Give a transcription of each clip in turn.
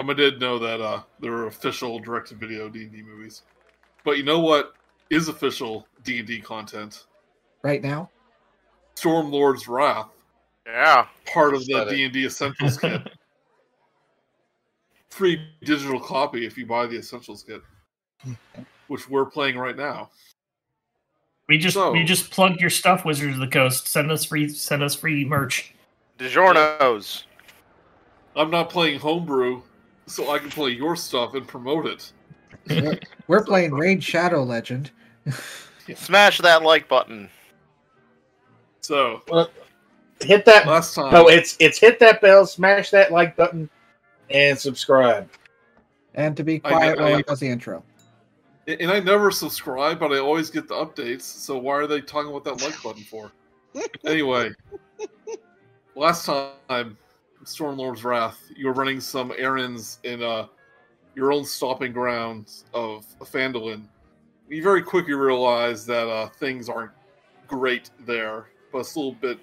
Um, I did know that uh, there were official direct-to-video D and D movies, but you know what is official D and D content? Right now, Stormlord's Wrath, Yeah. part of the it. D and D Essentials kit. Free digital copy if you buy the Essentials kit, which we're playing right now. We just So- we just plugged your stuff, Wizards of the Coast. Send us free send us free merch. DiGiorno's. I'm not playing homebrew, so I can play your stuff and promote it. we're, we're playing Raid Shadow Legend. Smash that like button. So Hit that. last time, No, it's it's hit that bell, smash that like button, and subscribe. And to be I- quiet I- while I does the intro. and I never subscribe, but I always get the updates. So why are they talking about that like button for? anyway, last time, Stormlord's Wrath, you were running some errands in uh, your own stopping grounds of Phandalin. You very quickly realize that uh, things aren't great there, but it's a little bit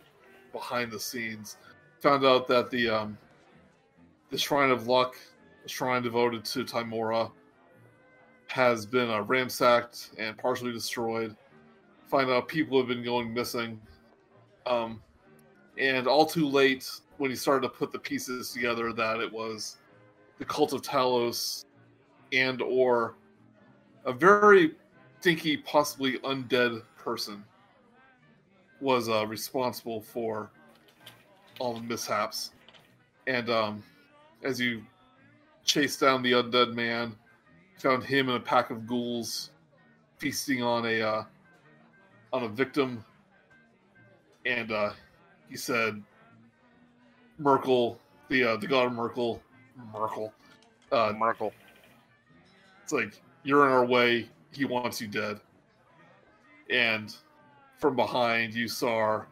behind the scenes. Found out that the um, the Shrine of Luck, the shrine devoted to Tymora, has been uh, ransacked and partially destroyed. Find out people have been going missing. Um, and all too late when he started to put the pieces together that it was the cult of Talos and or a very stinky, possibly undead person was uh, responsible for all the mishaps. And um, as you chase down the undead man, found him and a pack of ghouls feasting on a uh, on a victim, and uh, he said, "Myrkul, the uh, the god of Myrkul, Myrkul, uh, Myrkul. it's like you're in our way. He wants you dead." And from behind, you saw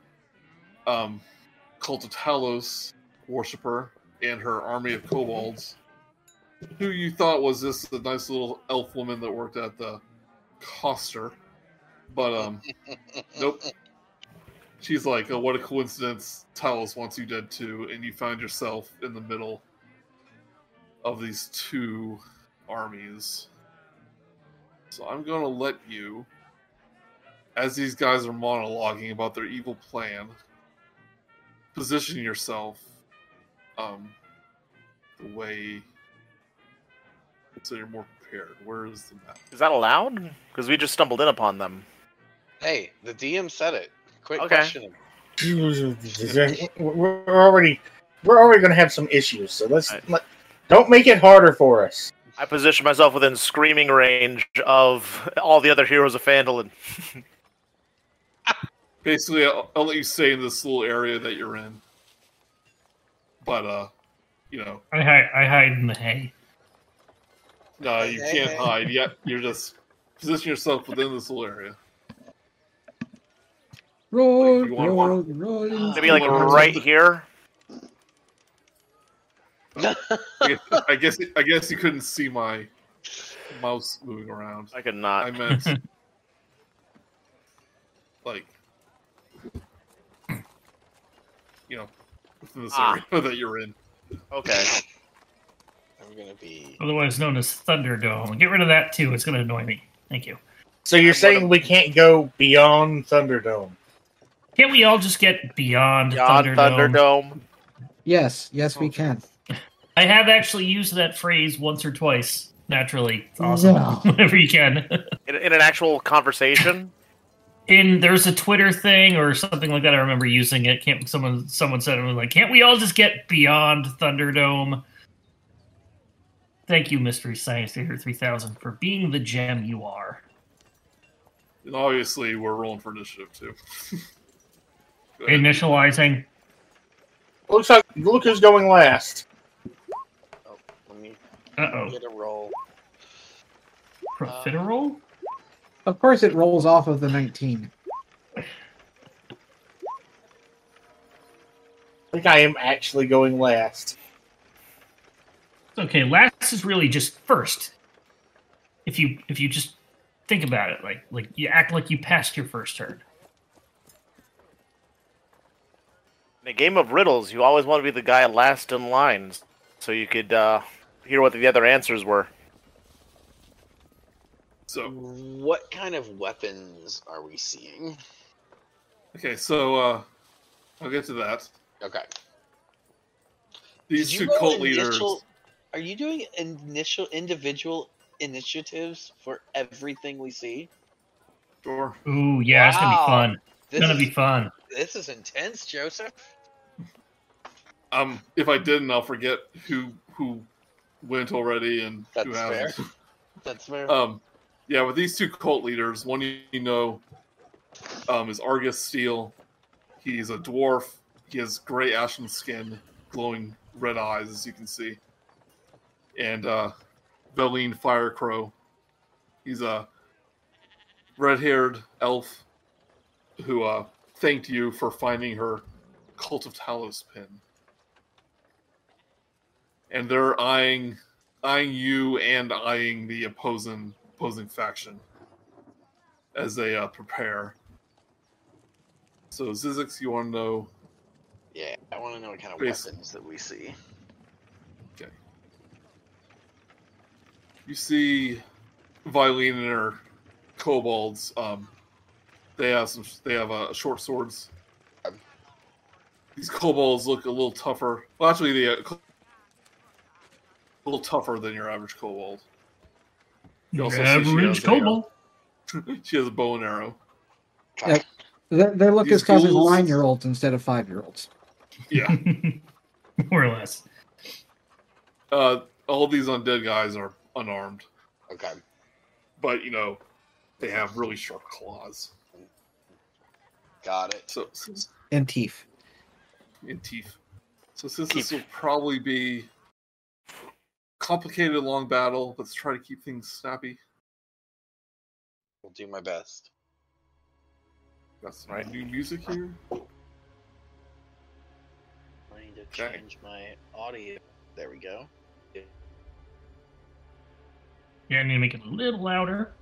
um, Cult of Talos worshiper and her army of kobolds who you thought was this the nice little elf woman that worked at the Coster, but um, nope. She's like, oh, what a coincidence! Talos wants you dead too, and you find yourself in the middle of these two armies. So I'm gonna let you, as these guys are monologuing about their evil plan, position yourself um, the way so you're more prepared. Where is the map? Is that allowed? Because we just stumbled in upon them. Hey, the DM said it. Quit Okay. questioning. We're already we're already going to have some issues, so let's Right. let, don't make it harder for us. I position myself within screaming range of all the other heroes of Phandalin. Basically, I'll, I'll let you stay in this little area that you're in. But uh, you know, I hide I hide in the hay. no, you Hey, can't hey. hide yet. You're just position yourself within this little area. Roll, you want roll, roll. Maybe like right here. I guess, I guess I guess you couldn't see my mouse moving around. I could not. I meant like you know within this Ah. area that you're in. Okay. I'm gonna be. Otherwise known as Thunderdome. Get rid of that too. It's gonna annoy me. Thank you. So you're I'm saying gonna- we can't go beyond Thunderdome? Can't we all just get beyond, Beyond Thunderdome? Thunderdome. Yes, yes, we oh. can. I have actually used that phrase once or twice. Naturally, it's awesome. No. Whenever you can. In, in an actual conversation. In there's a Twitter thing or something like that. I remember using it. Can't someone someone said it was like, can't we all just get beyond Thunderdome? Thank you, Mystery Science Theater 3000, for being the gem you are. And obviously, we're rolling for initiative too. Go ahead. Initializing. Looks like look who's going last. Oh, let me Uh oh. get a roll. Profiterole? Of course, it rolls off of the 19. I think I am actually going last. Okay, last is really just first. If you if you just think about it, like like you act like you passed your first turn. In a game of riddles, you always want to be the guy last in line, so you could uh, hear what the other answers were. So What kind of weapons are we seeing? okay, so uh, I'll get to that. Okay. These two you roll cult leaders. initial- Are you doing initial individual initiatives for everything we see? Sure. Ooh, yeah, it's gonna be Wow. fun. This gonna is, be fun. This is intense, Joseph. Um, if I didn't, I'll forget who who went already and who hasn't. That's fair. Um, yeah, with these two cult leaders, one you know um, is Argus Steel. He's a dwarf. He has gray ashen skin, glowing red eyes, as you can see. And uh, Veline Firecrow. He's a red-haired elf who uh, thanked you for finding her Cult of Talos pin. And they're eyeing eyeing you and eyeing the opposing opposing faction as they uh, prepare. So Zyzzyx, you want to know? yeah, I want to know what kind of Base- weapons that we see. Okay. You see, Vilene and her kobolds. Um, they have some. They have uh, short swords. These kobolds look a little tougher. Well, actually, the uh, a little tougher than your average kobold. You also she Average has a, uh, kobold. she has a bow and arrow. Yeah. They, they look These as tough as ghouls- nine year olds instead of five year olds. Yeah. More or less. Uh, all these undead guys are unarmed, Okay. but you know, they have really sharp claws. Got it. So, since- And teeth. And teeth. So since this will probably be complicated, long battle, let's try to keep things snappy. I'll do my best. Got some Right. new music here. I need to Okay. change my audio. There we go. Yeah, I need to make it a little louder.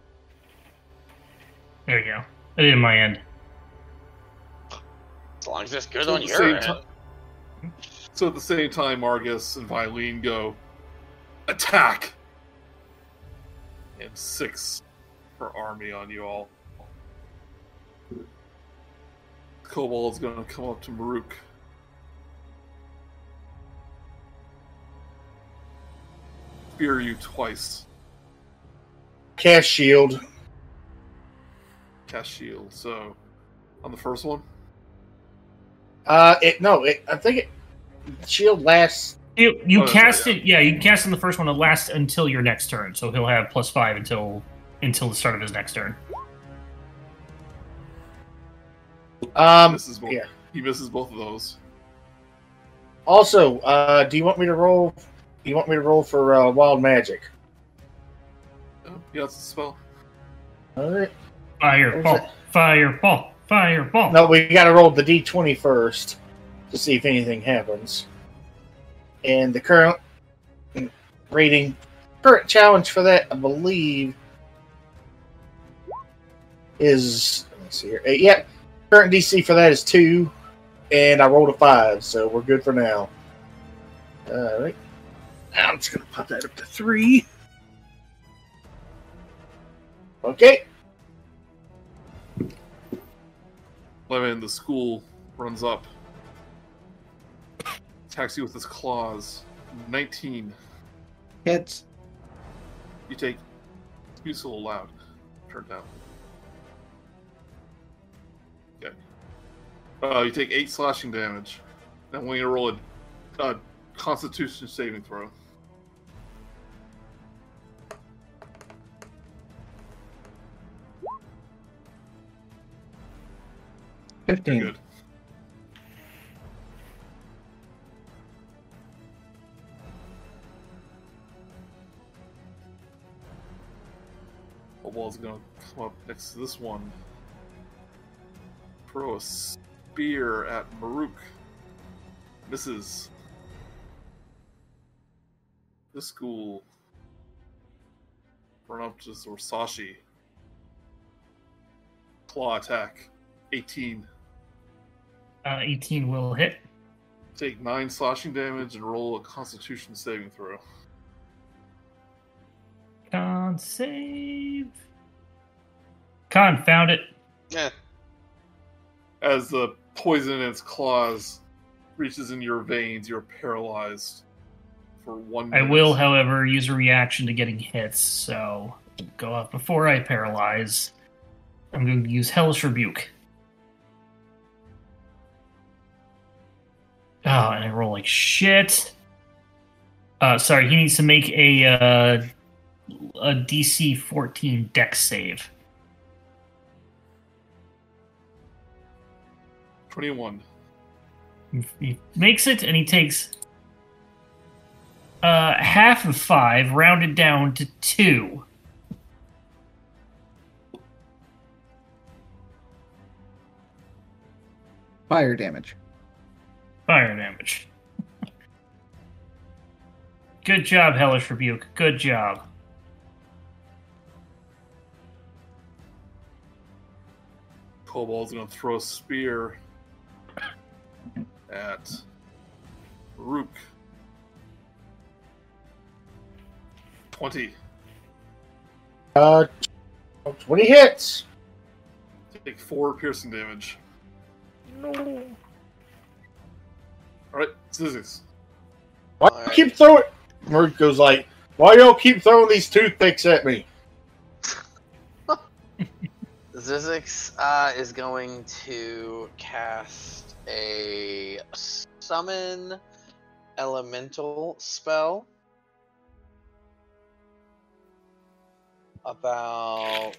There you go. I did my end. As long as it's good So on at the your same end. ti- So at the same time, Argus and Vilene go attack, and six for army on you all. Kobold's going to come up to Murook. Spear you twice. Cast shield. Cast shield. So on the first one, Uh, it no, it, I think it shield lasts. You you Oh, cast yeah. it, yeah. You can cast in the first one. It lasts until your next turn, so he'll have plus five until until the start of his next turn. Um, misses both. yeah. He misses both of those. also, uh, do you want me to roll? You want me to roll for uh, wild magic? Oh, yeah, it's a spell. All right. Fireball, Where's fireball, fireball. No, we got to roll the d20 first to see if anything happens. And the current rating, current challenge for that, I believe, is let me see here. Uh, yeah, current DC for that is two, and I rolled a five, so we're good for now. All right. I'm just gonna pop that up to three. Okay. Lemon, the school runs up, attacks you with his claws. 19. Hits. You take. Music's a little loud. Turn down. Okay. Uh, you take 8 slashing damage. Now, when you roll a, constitution saving throw. You're Fifteen. good. Wall's gonna come up next to this one. Throw a spear at Murook. Misses. This school. Run up to Zorsashi. Claw attack. 18. Uh, 18 will hit. Take 9 slashing damage and roll a constitution saving throw. Con save. Confound it. Yeah. As the poison in its claws reaches into your veins, you're paralyzed for one I will, however, use a reaction to getting hits, so go off before I paralyze. I'm going to use Hellish Rebuke. Oh, and I roll like shit. Uh, sorry, he needs to make a uh, a DC 14 Dex save. 21. He- He makes it, and he takes uh, half of five, rounded down to two. Fire damage. fire damage. Good job, Hellish Rebuke. Good job. Kobold's gonna throw a spear at Rook. 20. Uh, 20 hits. Take 4 piercing damage. No. Alright, Zyzzyx. Why All you right. keep throwing? Merc goes like, why y'all keep throwing these toothpicks at me? Zyzzyx uh, is going to cast a summon elemental spell. About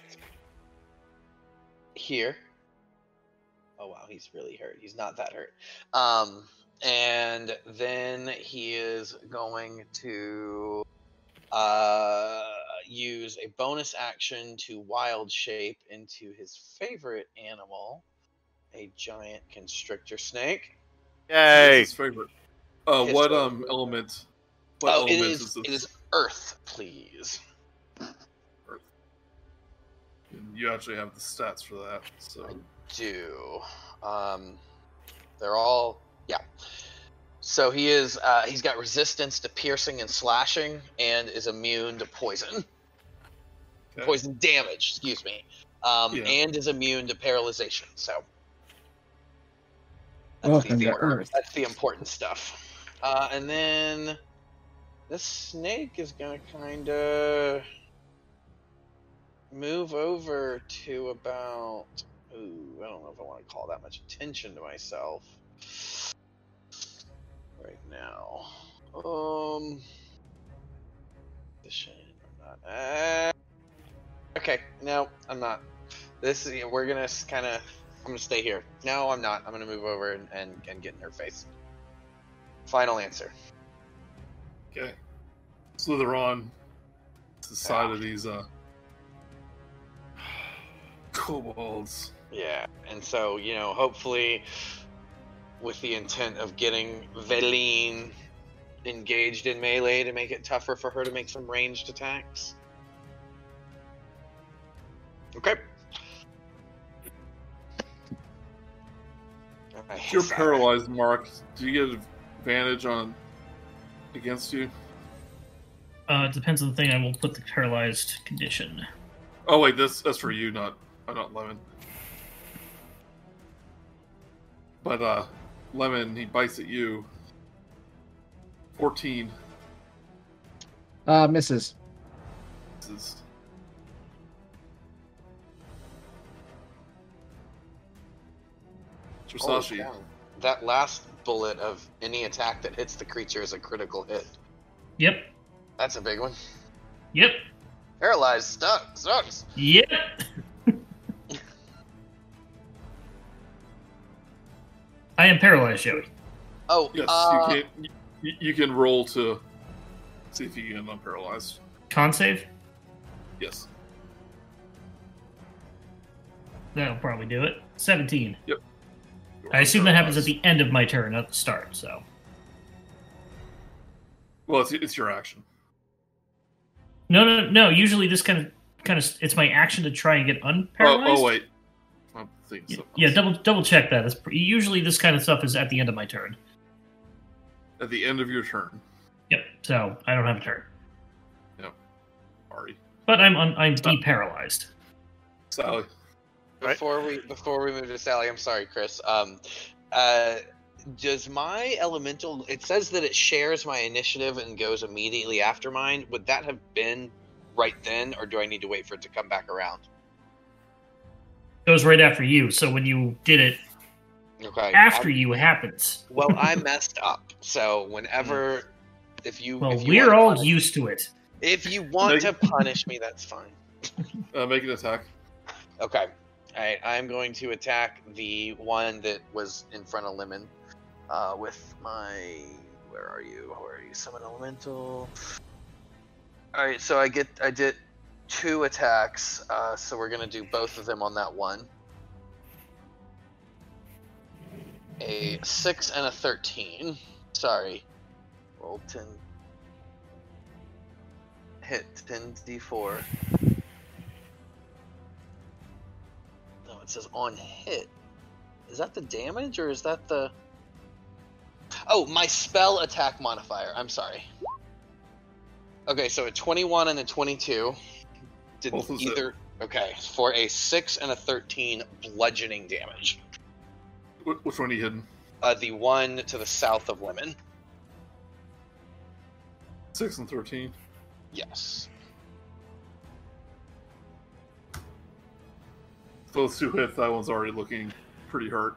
here. Oh wow, he's really hurt. He's not that hurt. Um, and then he is going to uh, use a bonus action to wild shape into his favorite animal, a giant constrictor snake. Yay! His favorite. Uh, His what favorite. um element? What oh, it element is. this? It is Earth, please. You actually have the stats for that. So I Do um, they're all yeah. So he is. Uh, he's got resistance to piercing and slashing, and is immune to poison. Okay. Poison damage, excuse me. Um, Yeah. and is immune to paralyzation. So Welcome the to important, Earth. that's the important stuff. Uh, and then this snake is gonna kind of move over to about. Ooh, I don't know if I want to call that much attention to myself right now. Um, position. I'm not. Okay, no, I'm not. This is we're gonna kind of. I'm gonna stay here. No, I'm not. I'm gonna move over and, and, and get in her face. Final answer. okay, slither on to the side of these uh kobolds. Yeah, and so you know, hopefully, with the intent of getting Veline engaged in melee to make it tougher for her to make some ranged attacks. Okay. If you're hiss at paralyzed, Mark, do you get advantage on against you? Uh, it depends on the thing. I will put the paralyzed condition. Oh wait, this that's for you, not uh, not Lemon. But uh, Lemon, he bites at you. Fourteen. Uh, misses. This is Holy Trisashi. cow. That last bullet of any attack that hits the creature is a critical hit. Yep. That's a big one. Yep. Paralyzed, stuck, sucks. Yep. I am paralyzed, Joey. Oh, Yes, uh, you can. You, you can roll to see if you get unparalyzed. Con save? Yes. That'll probably do it. 17. You're I assume that happens at the end of my turn, not the start, so. Well, it's, it's your action. No, no, no. Usually this kind of, kind of, it's my action to try and get Oh, oh unparalyzed. oh wait. I'm thinking Yeah, double double check that. It's, usually this kind of stuff is at the end of my turn. At the end of your turn, Yep. So I don't have a turn. Yep. Sorry. but I'm un- I'm deparalyzed. Sally. Right. Before we before we move to Sally, I'm sorry, Chris. Um, uh, does my elemental? It says that it shares my initiative and goes immediately after mine. Would that have been right then, or do I need to wait for it to come back around? Goes right after you. So when you did it Okay. after I'm- you, it happens. well, I messed up. So whenever, if you, Well, if you we're all punish- used to it. If you want to punish me, that's fine. Uh, make an attack. Okay. All right. I'm going to attack the one that was in front of Lemon uh, with my. Where are you? Where are you? Summon Elemental. All right. So I get. I did two attacks. Uh, so we're gonna do both of them on that one. A six and a thirteen. Sorry. Roll ten. Hit ten d4. No, it says on hit. Is that the damage or is that the? Oh, my spell attack modifier. I'm sorry. Okay, so a 21 and a 22. Did Both of them. either. Okay, for a 6 and a 13 bludgeoning damage. Which one are you hidden? Uh, the one to the south of Lemon. Six and thirteen. Yes. Those two hits. That one's already looking pretty hurt.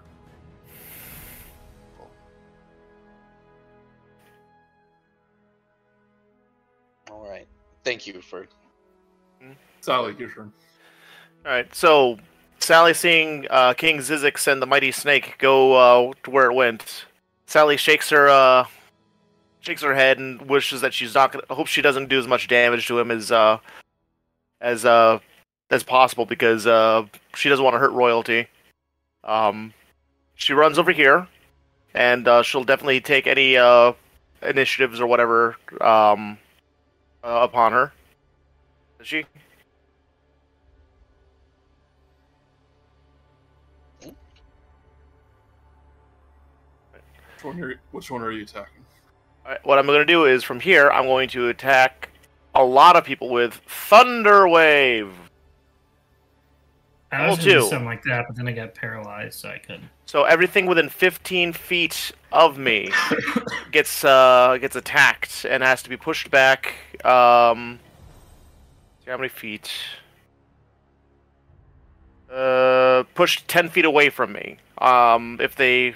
All right. Thank you for. Sally, your turn. All right, so Sally seeing uh, King Zyzzyx and the mighty snake go uh, to where it went. Sally shakes her uh, shakes her head and wishes that she's not gonna. Hopes she doesn't do as much damage to him as uh, as uh, as possible because uh, she doesn't want to hurt royalty. Um, she runs over here, and uh, she'll definitely take any uh, initiatives or whatever um, uh, upon her. Does she? Which one are you, which one are you attacking? Alright, what I'm going to do is from here, I'm going to attack a lot of people with Thunder Wave. I was Level going to do something like that, but then I got paralyzed, so I couldn't. So everything within 15 feet of me gets uh, gets attacked and has to be pushed back. Um, see how many feet? Uh, pushed 10 feet away from me. Um, if they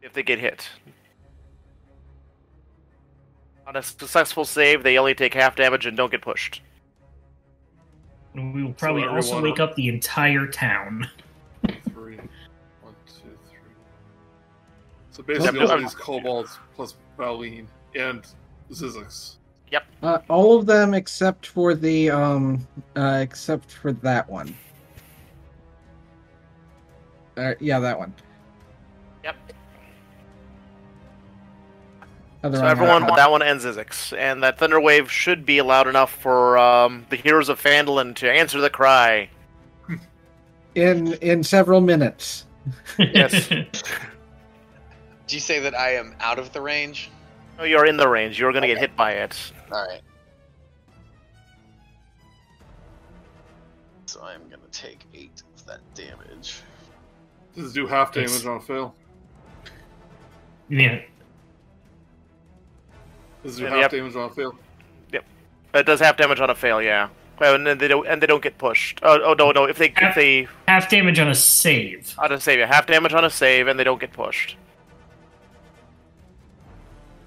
if they get hit. On a successful save, they only take half damage and don't get pushed. And we will probably everyone- also wake up the entire town. Three. One, two, three. So basically, Yep. all these kobolds plus Valine and Zyzzyx. Uh, all of them except for the um, uh, except for that one. Uh, yeah, that one. So everyone, that one ends Zyzzyx, and that thunder wave should be loud enough for um, the heroes of Phandalin to answer the cry. in in several minutes. Yes. Do you say that I am out of the range? Oh, you're in the range. You're going to get hit by it. All right. So I'm gonna take eight of that damage. Does it do half damage Yes. on a fail? yeah, Does it do Yeah, half yep. damage on a fail? Yep, it does half damage on a fail, yeah. Well, and then they don't, and they don't get pushed. Oh, oh no, no. If they, if they, half damage on a save. on a save, yeah, half damage on a save, and they don't get pushed.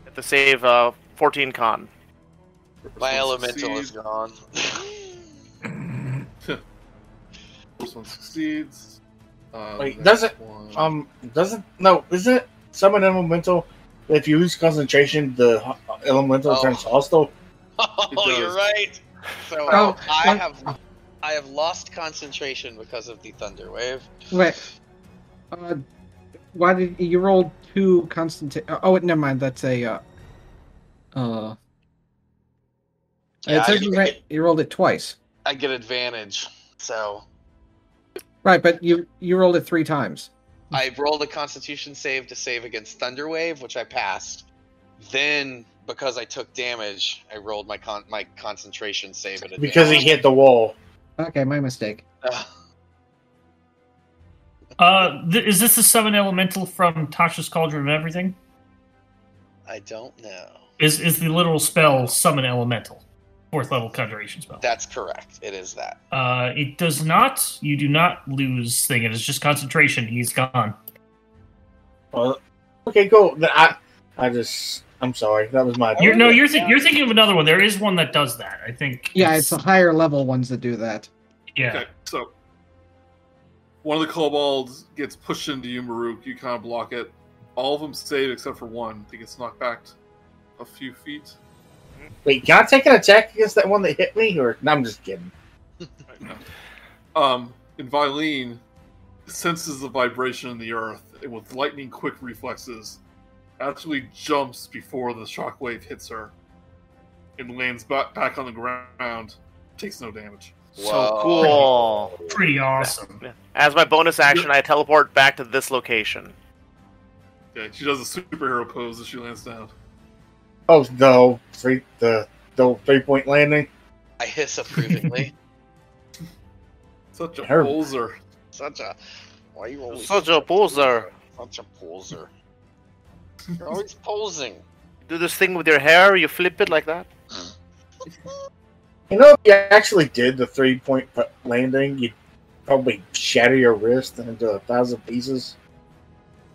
At the save, uh, 14 con. My one elemental is gone. First one succeeds. Uh, Wait, does it- one- Um, doesn't no? Isn't it summon elemental? If you lose concentration, the elemental Oh. turns hostile. Oh, you're right. So Oh, I have I have lost concentration because of the thunder wave. Wait. Uh, why did you roll two constant? Oh, wait, never mind. That's a. Uh, uh, Yeah, it says I- you, ra- you rolled it twice. I get advantage. So Right, but you you rolled it three times. I rolled a Constitution save to save against Thunderwave, which I passed. Then because I took damage, I rolled my con- my concentration save at advantage. Because he hit the wall. Okay, my mistake. Ugh. Uh, th- is this the summon elemental from Tasha's Cauldron of Everything? I don't know. Is is the literal spell summon elemental, fourth level conjuration spell? That's correct. It is that. Uh, it does not. You do not lose thing. It is just concentration. He's gone. Well, okay, cool. Then I, I just, I'm sorry. That was my. You're no, you're th- you're thinking of another one. There is one that does that. I think. Yeah, it's the higher level ones that do that. yeah. Okay, so one of the kobolds gets pushed into you, Murook. You kind of block it. All of them save except for one. He gets knocked back a few feet. Wait, can I take an attack against that one that hit me? Or no, I'm just kidding. Um, and Vilene senses the vibration in the earth, and with lightning quick reflexes, actually jumps before the shockwave hits her, and lands back back on the ground. Takes no damage. So Whoa. cool. Pretty awesome. As my bonus action, I teleport back to this location. Okay, she does a superhero pose as she lands down. Oh no, three the the three point landing. I hiss approvingly. Such a Her- poser. Such a. Why are you always Such a poser. Such a poser. You're always posing. Do this thing with your hair. You flip it like that. You know, if you actually did the three point landing, you'd probably shatter your wrist into a thousand pieces.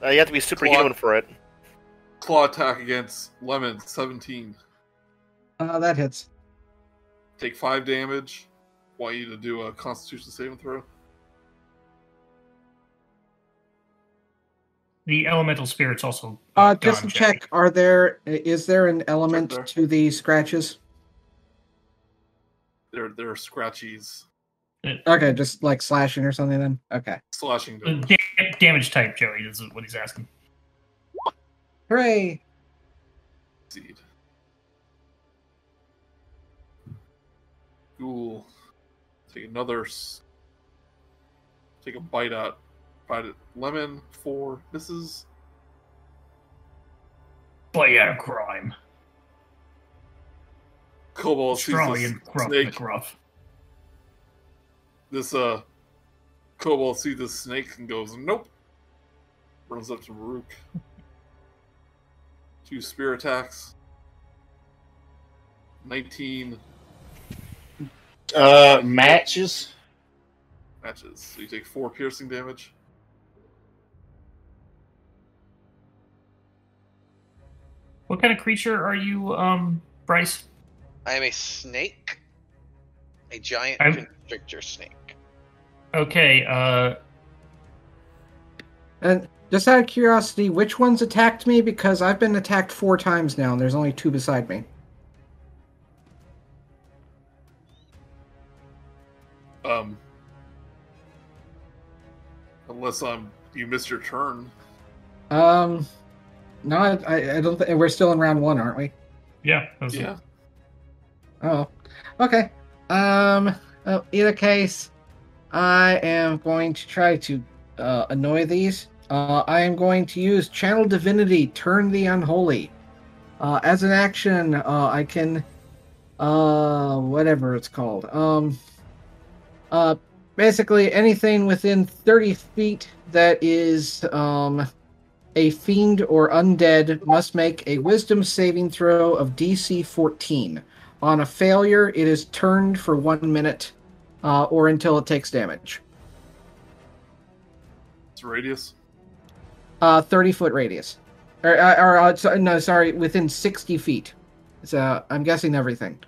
Uh, you have to be superhuman for it. Claw attack against Lemon, 17. Uh, that hits. Take 5 damage. Want you to do a constitution saving throw. The elemental spirits also. Uh, gone, just to Jackie. check, are there is there an element there. to the scratches? They're, they're scratchies. Okay, just like slashing or something. Then okay, Slashing Uh, damage. da- damage type, Joey, is what he's asking. Hooray! Seed. Ghoul. Take another. Take a bite out. Bite at Lemon. Four misses. Play out of crime. Kobold sees Strong this and gruff snake. McGruff. This uh, Kobold sees this snake and goes, "Nope." Runs up to Murook. Two spear attacks. Nineteen Uh, matches. matches. So you take four piercing damage. What kind of creature are you, um, Bryce? I am a snake. A giant I'm- constrictor snake. Okay, uh, And just out of curiosity, which ones attacked me? Because I've been attacked four times now, and there's only two beside me. Um, unless I'm you missed your turn. Um, no, I, I- I don't think we're still in round one, aren't we? yeah. that was- Yeah. Oh, okay. Um, uh, either case, I am going to try to uh, annoy these. Uh, I am going to use Channel Divinity, Turn the Unholy. Uh, as an action, uh, I can, uh, whatever it's called. Um, uh, basically anything within 30 feet that is, um, a fiend or undead must make a wisdom saving throw of DC 14. On a failure, it is turned for one minute uh, or until it takes damage. It's radius. Uh, 30 foot radius. Or, uh, or uh, so, no, sorry, within 60 feet. So I'm guessing everything.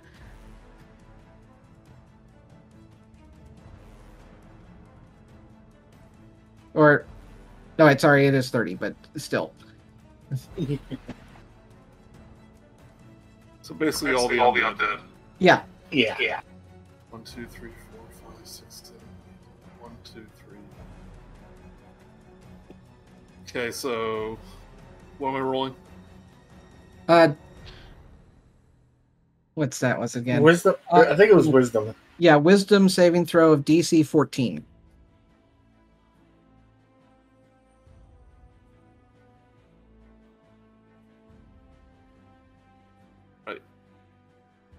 Or, no, wait, sorry, it is 30, but still. So basically, all the all the undead. Yeah, Yeah. Yeah. One, two, three, Okay, so what am I rolling? uh, what's that once again? Wisdom. Uh, I think it was wisdom. Yeah, wisdom saving throw of DC 14.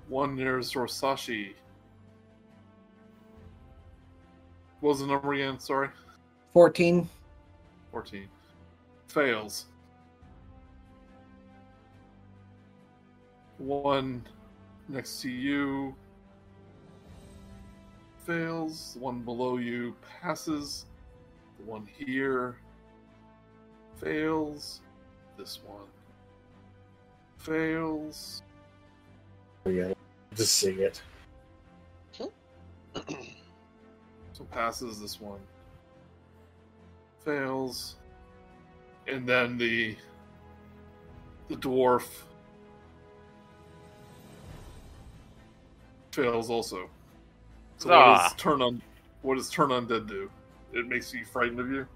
one near Zorsashi. What was the number again? Sorry. 14. 14. Fails. One next to you fails. The one below you passes. The one here fails. This one fails. Oh, yeah, just see it. So passes this one. Fails. And then the the dwarf fails also. So what Ah. does turn on what does turn undead do? It makes you frightened of you?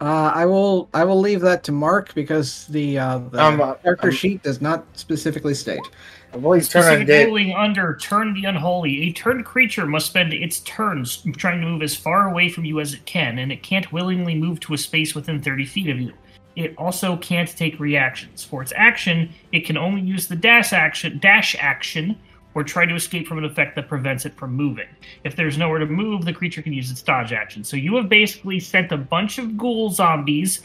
Uh, I will I will leave that to Mark because the, uh, the Um, uh, character um, sheet does not specifically state. Believe turn Specific undead. ruling under Turn the Unholy. A turned creature must spend its turns trying to move as far away from you as it can, and it can't willingly move to a space within 30 feet of you. It also can't take reactions. For its action, it can only use the dash action, dash action or try to escape from an effect that prevents it from moving. If there's nowhere to move, the creature can use its dodge action. So you have basically sent a bunch of ghoul zombies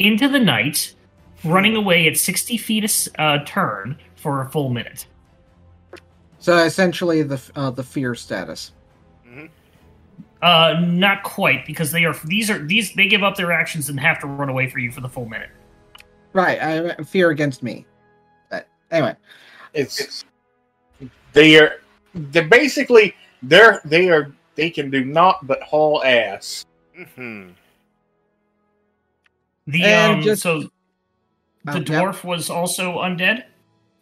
into the night, running away at 60 feet a uh, turn for a full minute. So essentially, the uh, the fear status. Uh, not quite because they are these are these they give up their actions and have to run away for you for the full minute. Right, I fear against me. But anyway, It's they are they basically they're they are they can do naught but haul ass. hmm The And um, just- so the Um, yeah. dwarf was also undead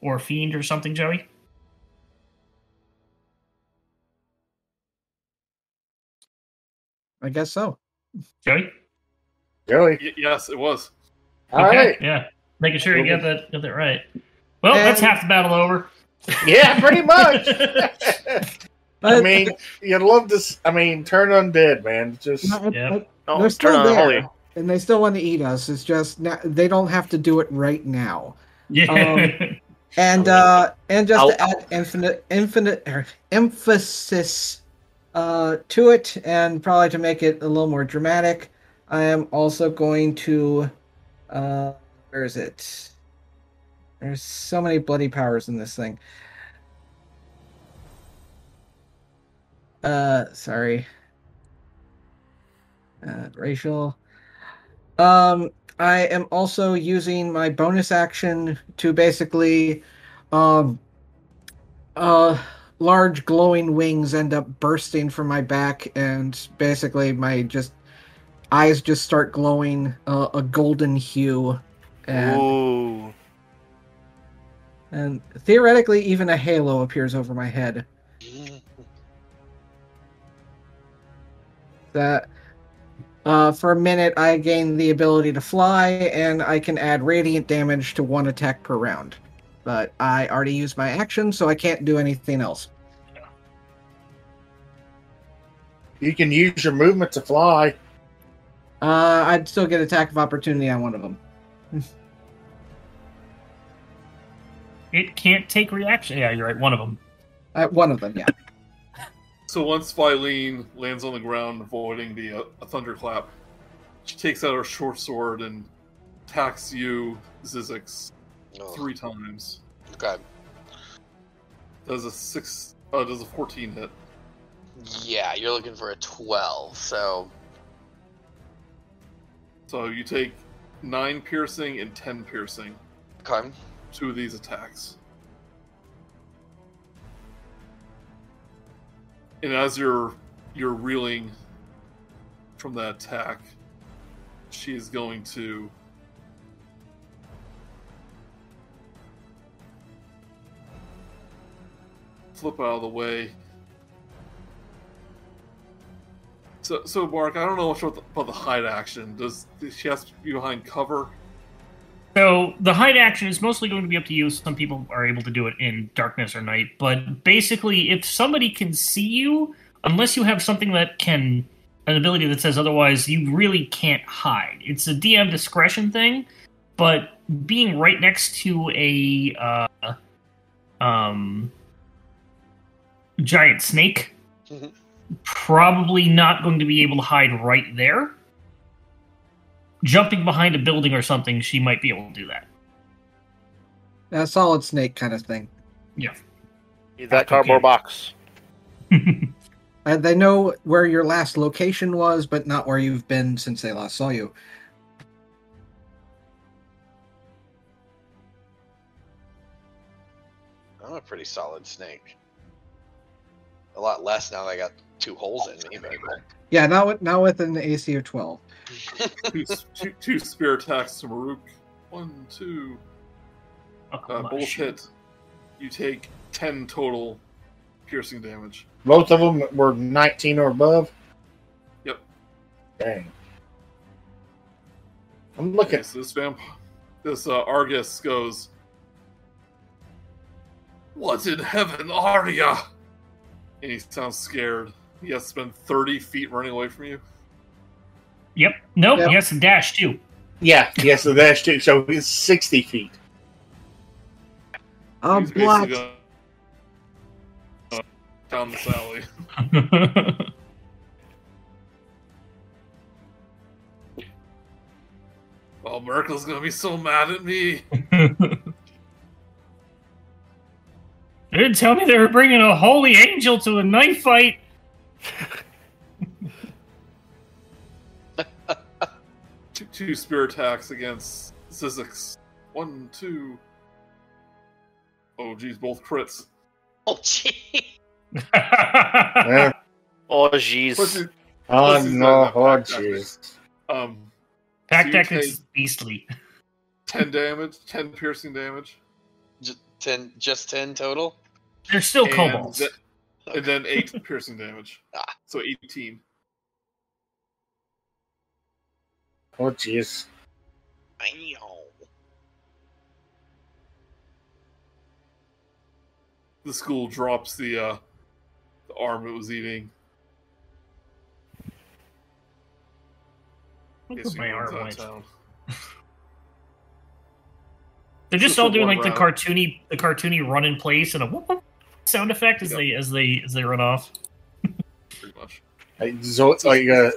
or fiend or something, Joey. I guess so. Joey, Joey. Y- yes, it was. All right. yeah, making sure you get that get that right. Well, And- that's half the battle over. Yeah, pretty much. I mean, you'd love to. s- I mean, turn undead, man. Just No, Yeah. but Oh, they're turn still there, holy. and they still want to eat us. It's just na they don't have to do it right now. yeah, Um, And uh, and just I'll- to add infinite infinite er, emphasis uh, to it, and probably to make it a little more dramatic, I am also going to uh, where is it? There's so many bloody powers in this thing. Uh, sorry. Uh, racial. Um, I am also using my bonus action to basically, um, uh, large glowing wings end up bursting from my back, and basically my just eyes just start glowing uh, a golden hue, and Ooh. and theoretically even a halo appears over my head. that uh, for a minute I gain the ability to fly, and I can add radiant damage to one attack per round. But I already used my action, so I can't do anything else. you can use your movement to fly. Uh, I'd still get attack of opportunity on one of them. it can't take reaction. Yeah, you're right. One of them. Uh, one of them, yeah. So once Filene lands on the ground, avoiding the uh, a thunderclap, she takes out her short sword and attacks you, Zyzzyx, three times. Okay. Does a six? Uh, does a fourteen hit? Yeah, you're looking for a 12, so. So you take nine piercing and ten piercing. Okay. Two of these attacks. And as you're you're reeling from that attack, she is going to flip out of the way. So, so Mark, I don't know much about the, about the hide action. Does, does she has to be behind cover? So the hide action is mostly going to be up to you. Some people are able to do it in darkness or night, but basically, if somebody can see you, unless you have something that can an ability that says otherwise, you really can't hide. It's a DM discretion thing, but being right next to a uh, um giant snake. Mhm. Probably not going to be able to hide right there. Jumping behind a building or something, she might be able to do that. A solid snake kind of thing. Yeah. Need that Okay. cardboard box. Uh, they know where your last location was, but not where you've been since they last saw you. I'm a pretty solid snake. A lot less now that I got two holes in me, but Yeah, now with not with an AC of twelve. Two, two, two spear attacks to Murook. One, two. Uh, my both hit. You take 10 total piercing damage. Both of them were 19 or above. Yep. Dang. I'm looking. Okay, so this vamp, this uh, Argus goes. What in heaven are ya? And he sounds scared. He has to spend 30 feet running away from you. Yep. Nope. Yep. Yes, and dash too. Yeah, yes, so dash too. So it's 60 feet. Oh, He's blood. basically gonna- uh, down the alley. Oh, Myrkul's gonna be so mad at me. they didn't tell me they were bringing a holy angel to a knife fight. Two, two spear attacks against Zyzzyx. One, two. Oh, geez, both crits. oh gee. Yeah. Oh, Plus, jeez. you- Oh, This no. Oh, not- jeez. um, Pack So deck is beastly. 10 damage, 10 piercing damage. Just ten, just ten total. They're still and kobolds. th- and then 8 piercing damage. Ah. So 18. Oh, jeez. The school drops the uh, the arm it was eating. Look Guess my arm into went. They're just Just all doing one like the cartoony, the cartoony run in place and a whoop, whoop sound effect as Yep. they as they as they run off. Pretty much. Like, So it's like, uh,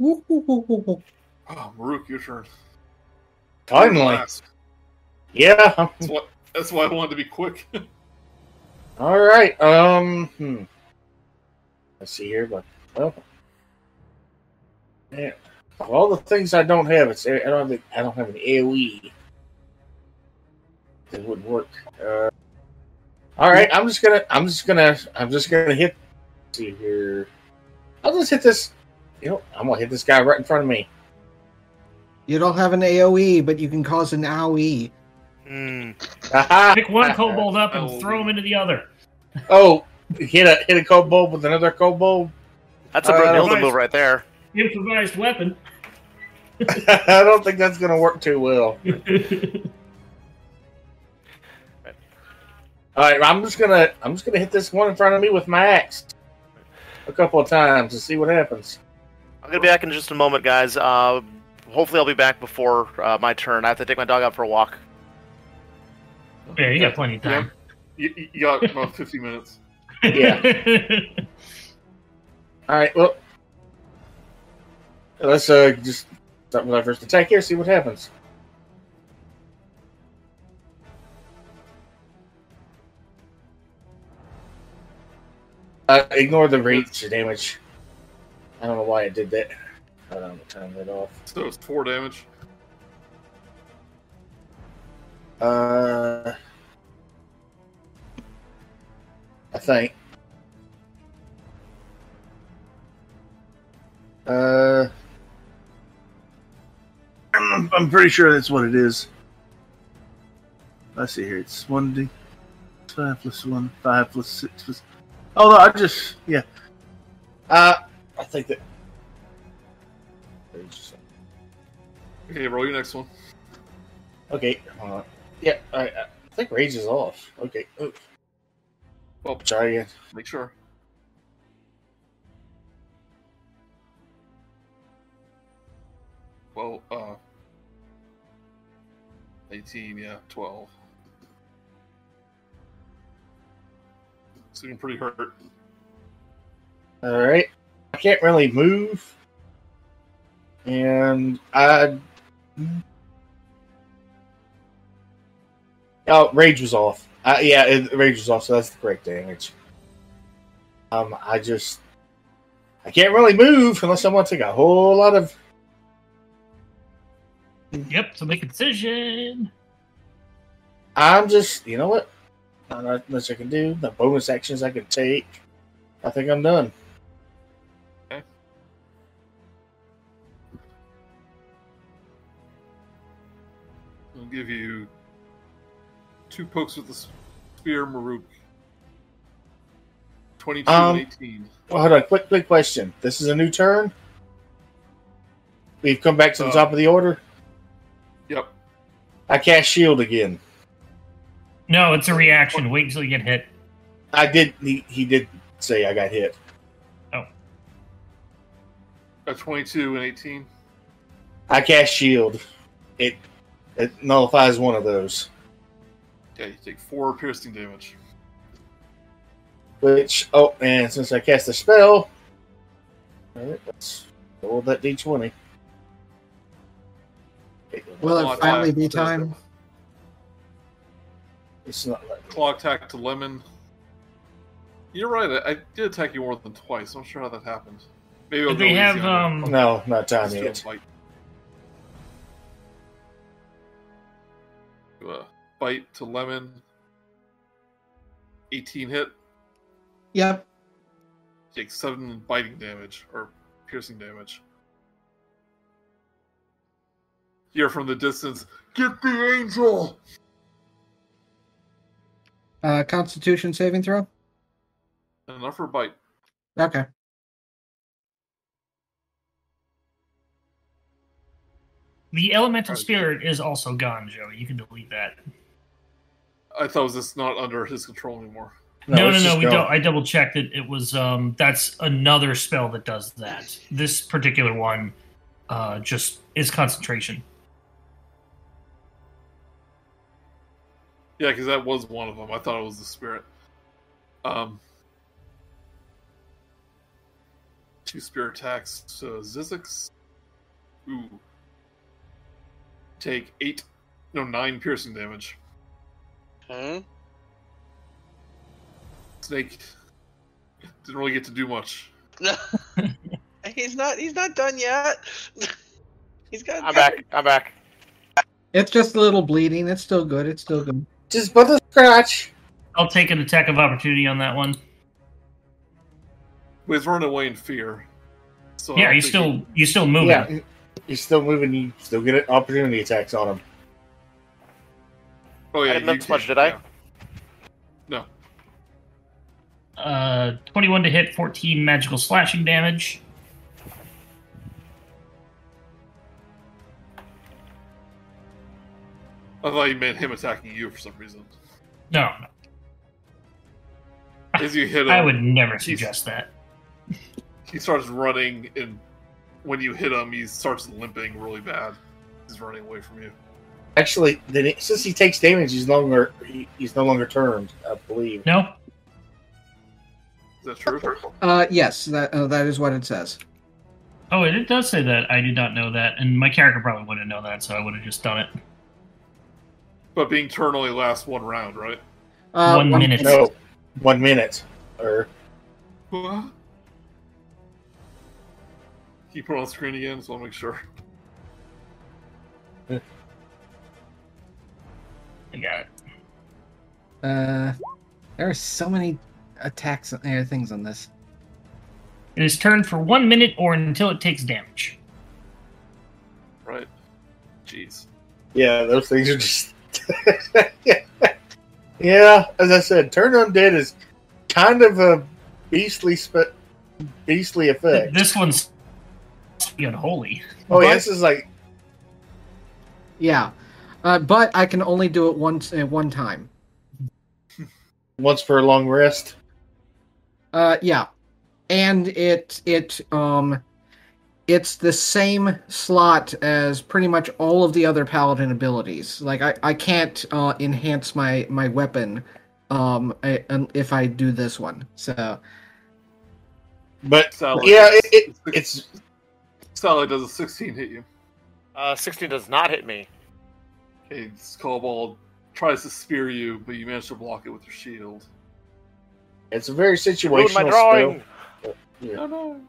Oh, Murook, your turn. finally. Yeah. That's why, that's why I wanted to be quick. All right. Um. Hmm. Let's see here, but well, yeah. Of all the things I don't have, it's I don't have I don't have an AOE. That wouldn't work. Uh, all right. I'm just gonna. I'm just gonna. I'm just gonna hit. let's see here. I'll just hit this. You know, I'm gonna hit this guy right in front of me. You don't have an AOE, but you can cause an AOE. Hmm. Pick one kobold up and Oh. throw him into the other. Oh, hit a hit a kobold with another kobold. That's a Uh, Brunhilde move right there. Improvised weapon. I don't think that's gonna work too well. All right, I'm just gonna I'm just gonna hit this one in front of me with my axe a couple of times to see what happens. I'm gonna be back in just a moment, guys. Uh, hopefully, I'll be back before uh, my turn. I have to take my dog out for a walk. yeah, you got plenty of time. You, you got about 50 minutes. Yeah. All right, well, let's uh just start with our first attack here. See what happens. Uh, ignore the rage damage. I don't know why I did that. I don't on, turn that off. So it's 4 damage. Uh, I think. Uh, I'm, I'm pretty sure that's what it is. Let's see here. It's one d five plus one, five plus six plus. Oh no, I just yeah. Uh, I think that. Okay, roll your next one. Okay, hold on. Yeah, I, I think rage is off. Okay. Oh, Well, sorry again. make sure. Well, uh, 18, yeah, 12. Seeming pretty hurt. All right. I can't really move. And I. Oh, rage was off. Uh, yeah, it, rage was off, so that's the correct damage. Um, I just. I can't really move unless I want to take a whole lot of. Yep, so make a decision. I'm just. You know what? Not much I can do. The bonus actions I can take. I think I'm done. Give you two pokes with the spear, Murook. 22 Um, and 18. Well, hold on. Quick, quick question. This is a new turn. We've come back to the Uh, top of the order. Yep. I cast shield again. No, it's a reaction. Wait until you get hit. I did. He, he did say I got hit. Oh. A 22 and 18. I cast shield. It it nullifies one of those. Yeah, you take four piercing damage. Which oh, and since I cast a spell, all right, let's roll that d20. Will it finally be time? It's not like Claw attack to Lemon. You're right. I, I did attack you more than twice. I'm not sure how that happened. Maybe I'll Did go they have um? no, not time Just do a yet. bite. A bite to Lemon. 18 hit. Yep. Take seven biting damage or piercing damage. Hear from the distance, get the angel! Uh, Constitution saving throw. Enough for a bite. Okay. The elemental Right. spirit is also gone, Joey. You can delete that. I thought was this not under his control anymore. No, no, it's no. we gone. don't. I double checked it. It was um. That's another spell that does that. This particular one, uh, just is concentration. Yeah, because that was one of them. I thought it was the spirit. Um, two spirit attacks to Zyzzyx. Ooh. Take eight, no, nine piercing damage. Hmm? Snake didn't really get to do much. he's not. He's not done yet. he's got. I'm back. I'm back. It's just a little bleeding. It's still good. It's still good. just but the scratch. I'll take an attack of opportunity on that one. But he's running away in fear. So yeah, don't he's think still you still moving. Yeah, he's still moving. You still get opportunity attacks on him. oh yeah, I didn't you miss much, can, did I? yeah. No, Uh, 21 to hit, 14 magical slashing damage. I thought you meant him attacking you for some reason. No, As you hit him, I would never suggest that. he starts running, and when you hit him, he starts limping really bad. He's running away from you. Actually, then it, since he takes damage, he's no longer he, he's no longer turned. I believe. No, Is that true? Uh, yes, that uh, that is what it says. oh, it, it does say that. I did not know that, and my character probably wouldn't know that, so I would have just done it. But being turned only lasts one round, right? Uh, One minute. No, one minute. Or What? Can you put it on screen again so I'll make sure? I got it. Uh, there are so many attacks and uh, things on this. It is turned for one minute or until it takes damage. Right. Jeez. yeah, those things are just. yeah, as I said, turn undead is kind of a beastly spe- beastly effect. This one's unholy. oh yeah, this is like Yeah, uh, but I can only do it once at one time. once for a long rest. Uh, yeah, and it it um, it's the same slot as pretty much all of the other paladin abilities. Like I I can't uh, enhance my my weapon Um, I, and if I do this one, so But Sally, yeah, it, it, it's Sally does a 16 hit you. Uh, 16 does not hit me. Okay, Skullball tries to spear you, but you manage to block it with your shield. it's a very Ruined my drawing. spell. Yeah. Oh no.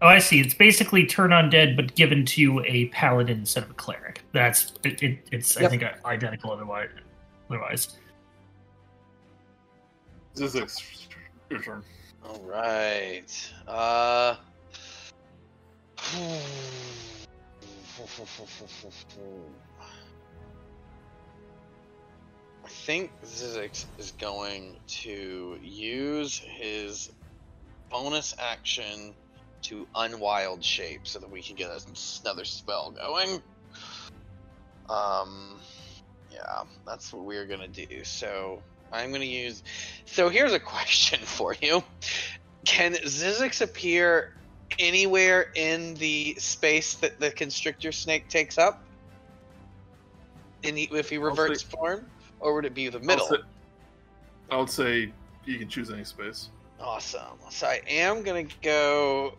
Oh, I see. It's basically turn undead, but given to a paladin instead of a cleric. That's it. it it's I think identical otherwise. Otherwise, Zyzzyx, your turn. All right. Uh. I think Zyzzyx is going to use his bonus action to unwild shape so that we can get another spell going. Um, yeah, that's what we're gonna do. So I'm gonna use. So here's a question for you: Can Zyzzyx appear anywhere in the space that the constrictor snake takes up? In the, if he reverts say- form, or would it be the middle? say, I would say you can choose any space. Awesome. So I am gonna go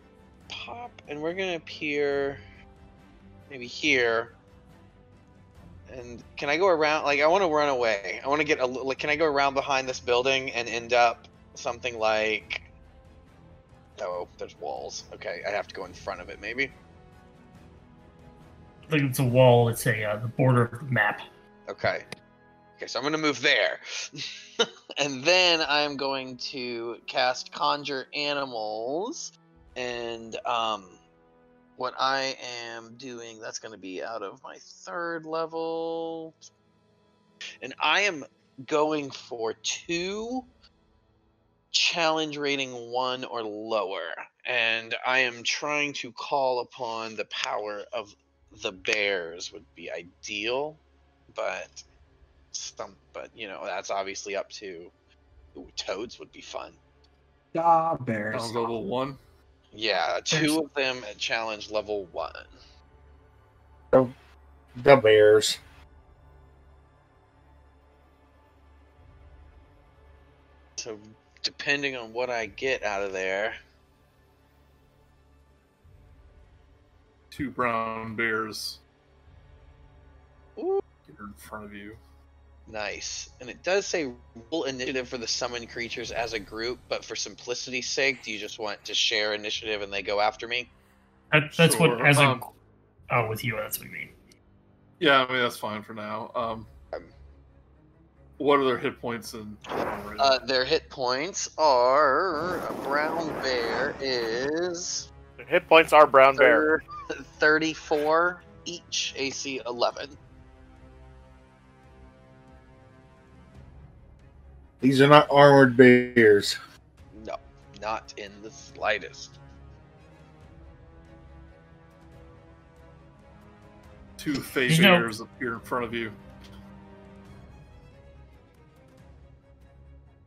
pop, and we're gonna appear maybe here. And can I go around? Like I want to run away. I want to get a. Like, can I go around behind this building and end up something like? Oh, there's walls. Okay, I have to go in front of it, maybe. I think it's a wall. It's a uh, the border of the map. Okay. Okay, so I'm going to move there. and then I'm going to cast Conjure Animals. And um, what I am doing, that's going to be out of my third level. And I am going for two challenge rating one or lower. And I am trying to call upon the power of the bears, would be ideal. But some but you know that's obviously up to Ooh, toads would be fun ah bears. Sounds level one. yeah two of them at challenge level one The Bears. so depending on what i get out of there Two brown bears. Ooh. Here in front of you. nice and it does say roll initiative for the summoned creatures as a group but for simplicity's sake do you just want to share initiative and they go after me That, that's what Sure, as a um, oh with you. That's what you mean. Yeah, I mean that's fine for now. Um, what are their hit points and? uh, their hit points are a brown bear is The hit points are brown bear. 34 each ac 11 These are not armored bears. No, not in the slightest. Two face You know- bears appear in front of you.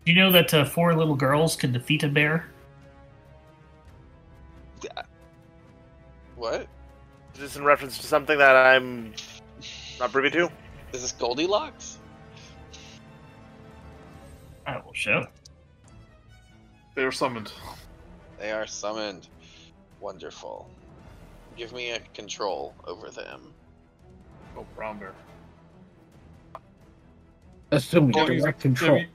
Do you know that uh, four little girls can defeat a bear? What? Is this in reference to something that I'm not privy to? Is this Goldilocks? I will show. They are summoned. They are summoned. Wonderful. Give me a control over them. Oh, brown bear. Assuming Oh, you- direct control. You,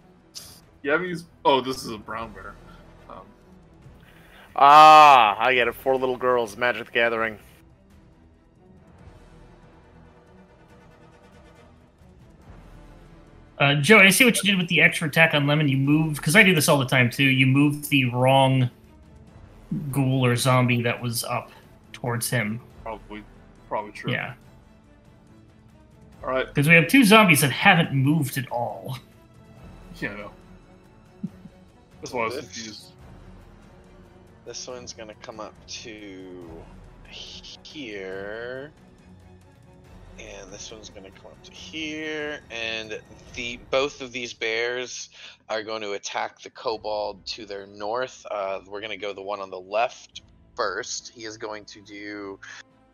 you haven't used. Oh, this is a brown bear. Um, Ah, I get it. Four little girls, Magic the Gathering. Uh, Joe, I see what you did with the extra attack on Lemon. You moved because I do this all the time too. You moved the wrong ghoul or zombie that was up towards him. probably, probably true. Yeah, All right. because we have two zombies that haven't moved at all. Yeah, no. That's why I was This- confused. This one's gonna come up to here. And this one's gonna come up to here. And the both of these bears are going to attack the kobold to their north. Uh, we're gonna go the one on the left first. He is going to do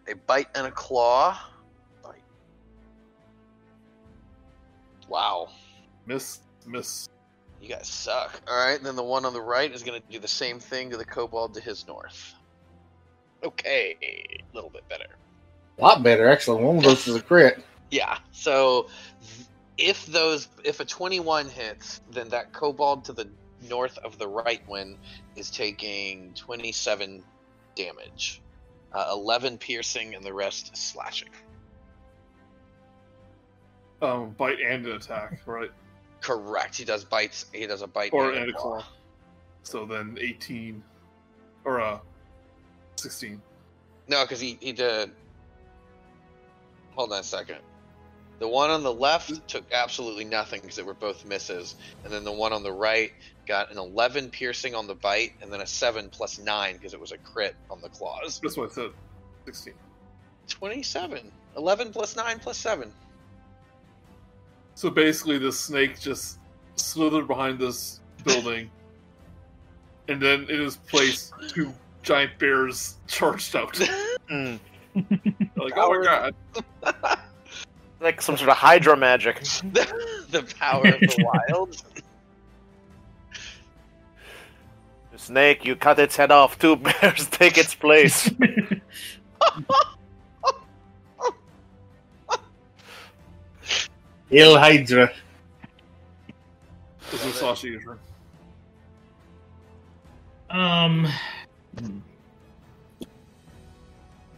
a bite and a claw. Bite. Wow. Miss, miss. You guys suck. All right, then the one on the right is going to do the same thing to the kobold to his north. Okay, a little bit better. A lot better, actually. One of those is a crit. Yeah. So if those if a 21 hits, then that kobold to the north of the right one is taking 27 damage. Uh, 11 piercing and the rest slashing. Um, bite and an attack, right? Correct. He does bites. He does a bite Or and a claw. So then 18 or uh 16. No, because he he did. Hold on a second. The one on the left took absolutely nothing because they were both misses, and then the one on the right got an 11 piercing on the bite, and then a seven plus nine because it was a crit on the claws. That's what I said. 16. 27. 11 plus nine plus seven. So basically, the snake just slithered behind this building, and then in his place, two giant bears charged out. Mm. like, oh my god! Like some sort of Hydra magic. the, the power of the wild. The snake, you cut its head off. Two bears take its place. Il Hydra. This is Sasha your turn. Um,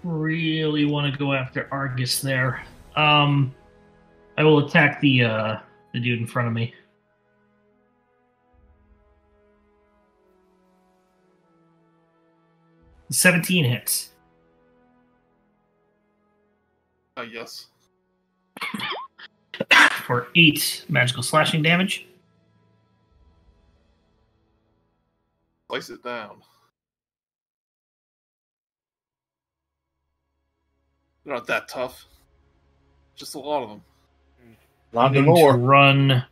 really want to go after Argus there. Um, I will attack the uh the dude in front of me. Seventeen hits. Uh, yes. for eight magical slashing damage. Slice it down. They're not that tough. Just a lot of them. Not I'm going anymore. to run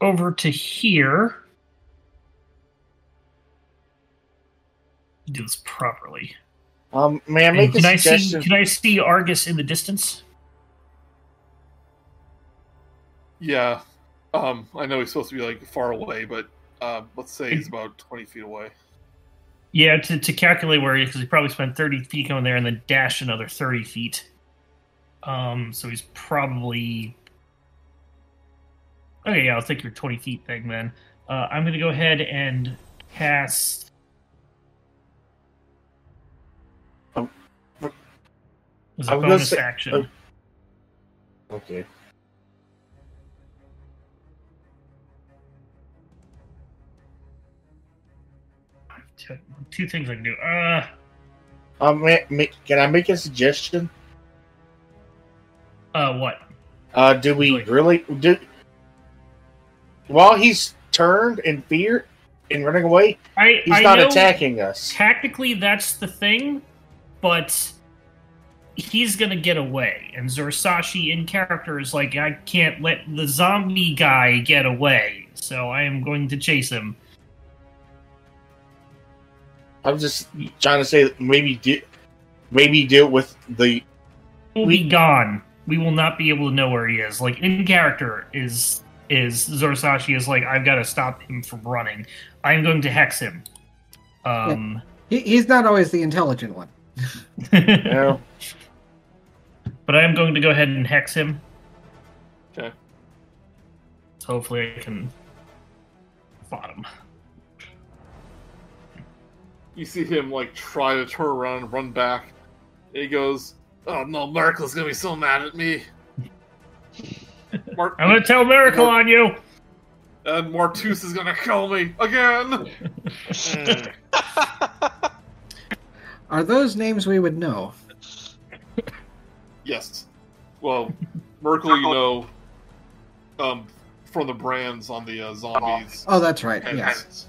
over to here. Do this properly. Um, may I And make a can I see? suggestion? Can I see Argus in the distance? Yeah. Um, I know he's supposed to be like far away, but uh, let's say he's about twenty feet away. Yeah, to, to calculate where he is, because he probably spent 30 feet going there and then dash another 30 feet. Um, so he's probably. Okay, yeah, I'll take your 20 feet thing then. Uh, I'm going to go ahead and cast. Um, As I a was gonna bonus say- action. Okay. Two, two things I can do. Uh, Um, may, may, can I make a suggestion? uh, what? Uh, do we Like- really do? While he's turned in fear and running away, I, he's I not attacking us. Technically, that's the thing, but he's gonna get away. And Zorsashi in character is like, I can't let the zombie guy get away, so I am going to chase him. I'm just trying to say that maybe do, maybe deal with the He'll We- be gone. We will not be able to know where he is. Like in character is is Zorsashi is like, I've got to stop him from running. I'm going to hex him. Um, He, he's not always the intelligent one. you know. but I am going to go ahead and hex him. Okay. So hopefully I can spot him. You see him like try to turn around and run back. And he goes, "Oh no, Myrkul's gonna be so mad at me." Mar- I'm going to tell Myrkul Well- on you. and Martus is gonna kill me again. Are those names we would know? Yes. Well, Myrkul, you know, um, from the brands on the uh, zombies. Oh, that's right. and Yes.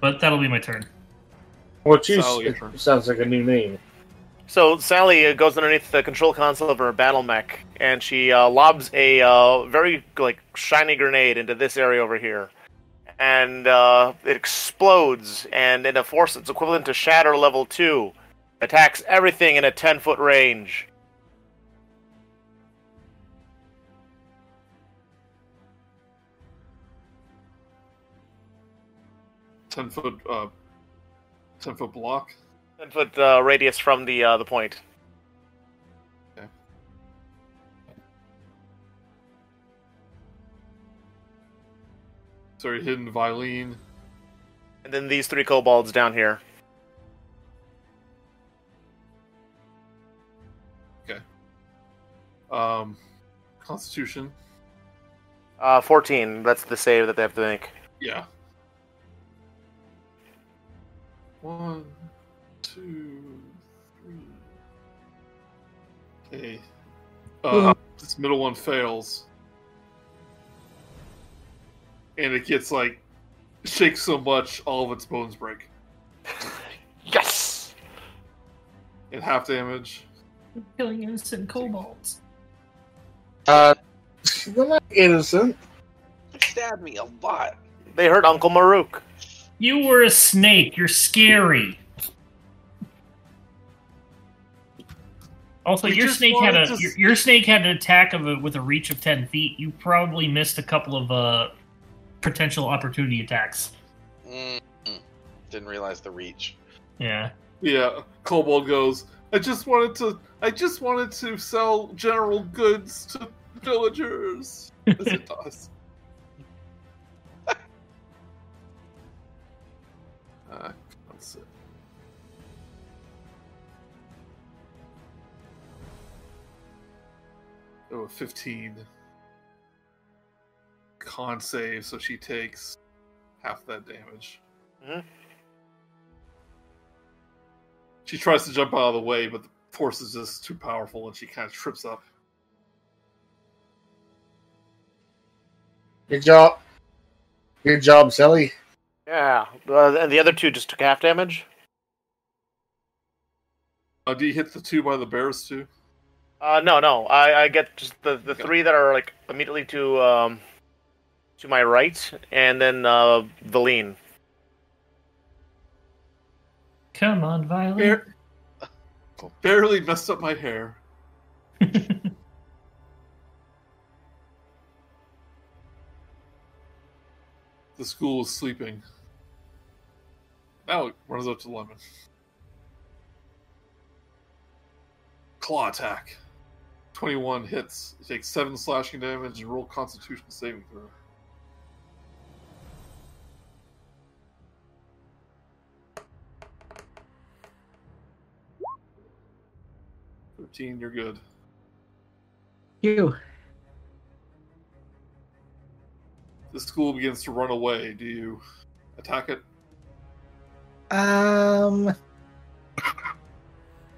But that'll be my turn. Well, choose Sally, your turn. sounds like a new name. So Sally uh, goes underneath the control console of her battle mech, and she uh, lobs a uh, very like shiny grenade into this area over here, and uh, it explodes, and in a force that's equivalent to Shatter Level Two, attacks everything in a ten foot range. Ten foot uh, ten foot block. Ten foot uh, radius from the uh, the point. Okay. Sorry, hidden Vilene. And then these three kobolds down here. Okay. Um, Constitution. Uh, 14. That's the save that they have to make. Yeah. One, two, three. Okay. Uh, this middle one fails. And it gets like shakes so much all of its bones break. Yes! And half damage. Killing innocent kobolds. Uh, they're not innocent. They stabbed me a lot. They hurt Uncle Murook. You were a snake. You're scary. Also, We your snake had a to your, your snake had an attack of a, with a reach of ten feet. You probably missed a couple of uh, potential opportunity attacks. Mm, didn't realize the reach. Yeah. Yeah, Kobold goes. I just wanted to. I just wanted to sell general goods to villagers. As it does. Uh, let's. Oh, 15. Con save, so she takes half that damage. Mhm. She tries to jump out of the way, but the force is just too powerful and she kind of trips up. Good job. Good job, Sally. Yeah. Uh, and the other two just took half damage. Uh, do you hit the two by the bears too? Uh, no, no. I, I get just the, the Okay. three that are like immediately to um to my right, and then uh Valine. Come on, Violet. Bare- barely messed up my hair. The school is sleeping. Now it runs up to Lemon. Claw attack. 21 hits. You take 7 slashing damage and roll Constitution saving throw. Thirteen, you're good. You. The school begins to run away. Do you attack it? Um.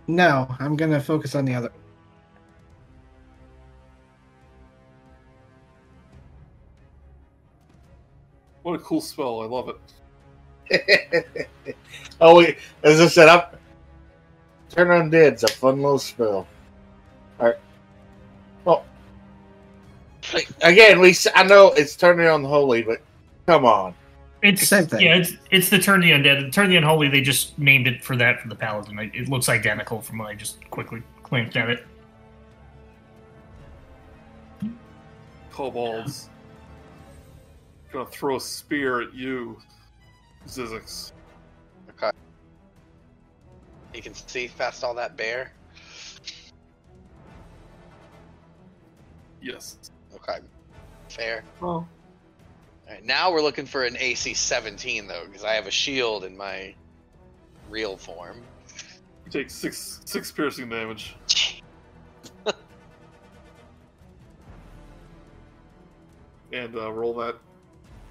No, I'm gonna focus on the other. What a cool spell! I love it. oh, wait, as I said, up. Turn undead's a fun little spell. All right. Well, again, we s- I know it's turning on the holy, but come on. It's Same thing. Yeah, it's it's the turn the undead. Turn the unholy. They just named it for that for the paladin. It, it looks identical from when I just quickly glanced at it. Kobolds. Gonna throw a spear at you, Zyzzyx. Okay. You can see past all that bear. Yes. Okay. Fair. Oh. Right, now we're looking for an AC 17 though, because I have a shield in my real form. You take six six piercing damage. And uh, roll that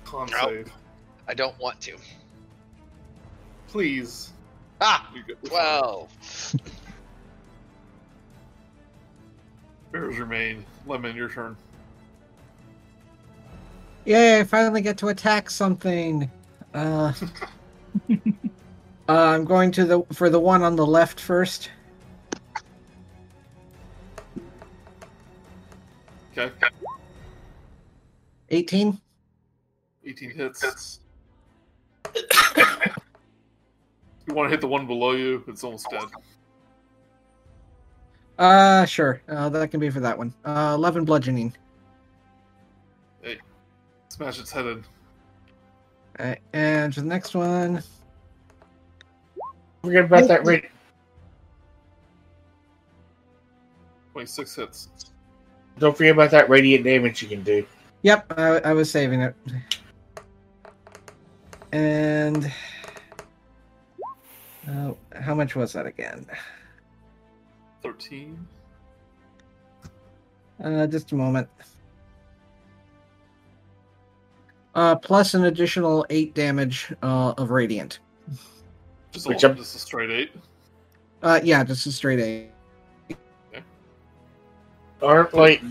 con Nope. save. I don't want to. Please. Ah, 12. Bears remain. Lemon, your turn. Yay! I finally get to attack something. Uh, uh, I'm going to the for the one on the left first. Okay. 18. 18 hits. you want to hit the one below you? It's almost dead. Uh, sure. Uh, that can be for that one. Uh, 11 bludgeoning. Smash its head in. Alright, and for the next one, Forget about that rate. 26 hits. Don't forget about that radiant damage you can do. Yep, I, I was saving it. And uh, how much was that again? 13. Uh, just a moment. Uh, plus an additional eight damage uh, of radiant. Just, a, Which I'm- just a straight 8. Uh, yeah, just a straight eight. Aren't like.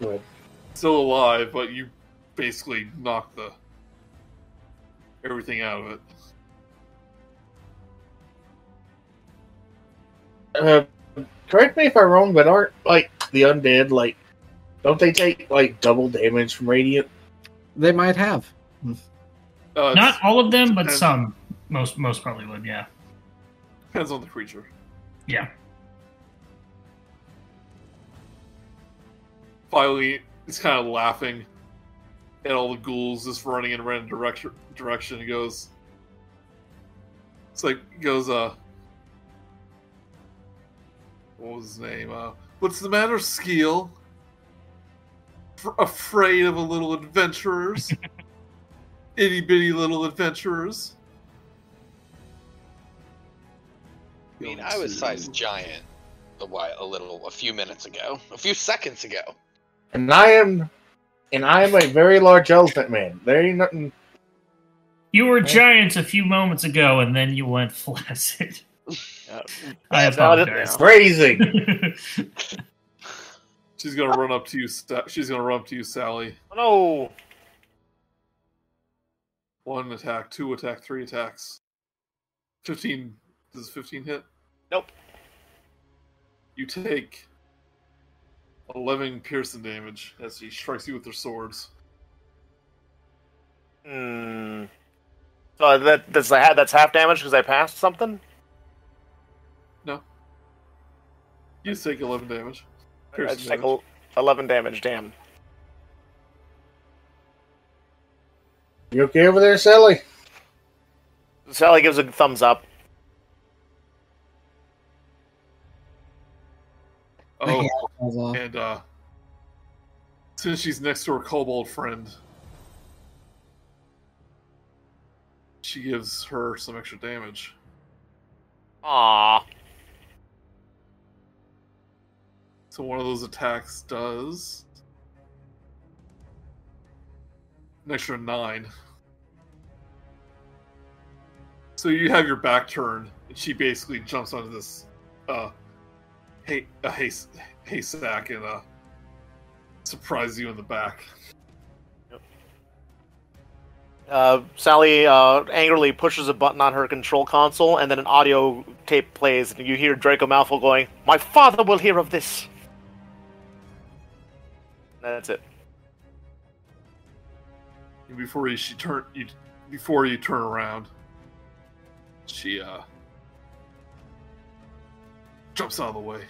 Go ahead. Still alive, but you basically knocked the everything out of it. Uh, correct me if I'm wrong, but aren't like the undead like? Don't they take like double damage from radiant? They might have. Uh, Not all of them, but depends- some. Most most probably would. Yeah. Depends on the creature. Yeah. Finally, he's kind of laughing at all the ghouls just running in a random direction. Direction. He goes, "It's like he goes, uh, what was his name? Uh, what's the matter, Skeel? F- afraid of a little adventurers? Itty bitty little adventurers." I mean, I was size giant a while, a little, a few minutes ago, a few seconds ago. And I am, and I am a very large elephant man. There ain't nothing. You were giant a few moments ago, and then you went flaccid. Uh, I about it apologize. She's gonna run up to you. She's gonna run up to you, Sally. Oh no! One attack, two attack, three attacks. Fifteen. Does fifteen hit? Nope. You take eleven piercing damage as he strikes you with their swords. Hmm. So that that's that's half damage because I passed something. No. You take eleven damage. I Piercing just take damage. el- eleven damage. Damn. You okay over there, Sally? Sally gives a thumbs up. Oh, and uh, since she's next to her kobold friend, she gives her some extra damage. Aww. So one of those attacks does an extra nine. So you have your back turned, and she basically jumps onto this uh, hay a hay haystack and uh, surprises you in the back. Uh, Sally uh, angrily pushes a button on her control console, and then an audio tape plays, and you hear Draco Malfoy going, "My father will hear of this." That's it. Before you, she turn you before you turn around, she uh jumps out of the way.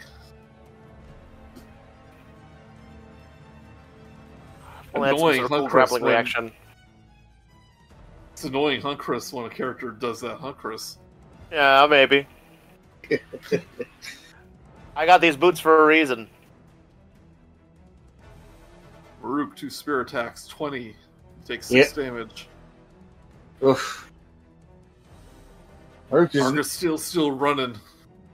Well, that's Annoying, sort of cool grappling when- reaction. It's annoying, huh, Chris, when a character does that, huh, Chris? Yeah, maybe. I got these boots for a reason. Murook, two spear attacks, 20. Takes 6 damage. Oof. Mark is, Argus still still running.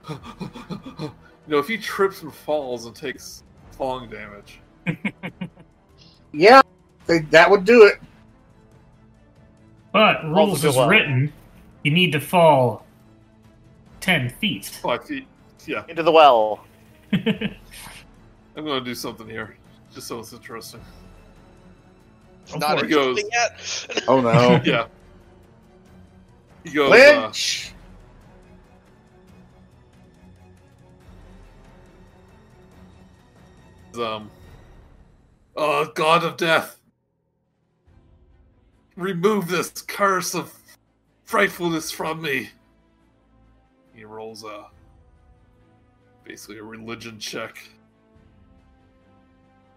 you know, if he trips and falls and takes falling damage. yeah, they, that would do it. But rules is well. written, you need to fall ten feet. Five feet. Yeah, Into the well. I'm gonna do something here. Just so it's interesting. It's Of not course. interesting yet. Oh no. Yeah. He goes, uh, um, uh, God of Death, remove this curse of frightfulness from me. He rolls a basically a religion check.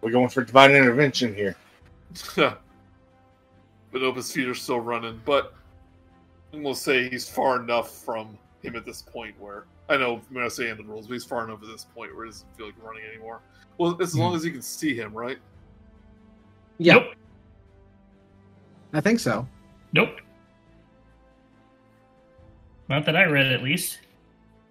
We're going for divine intervention here. but Opus feet are still running. But we'll say he's far enough from him at this point where I know when I say end the rules, but he's far enough at this point where he doesn't feel like running anymore. Well, as hmm. long as you can see him, right? Yeah, Nope. I think so. Nope. Not that I read, at least.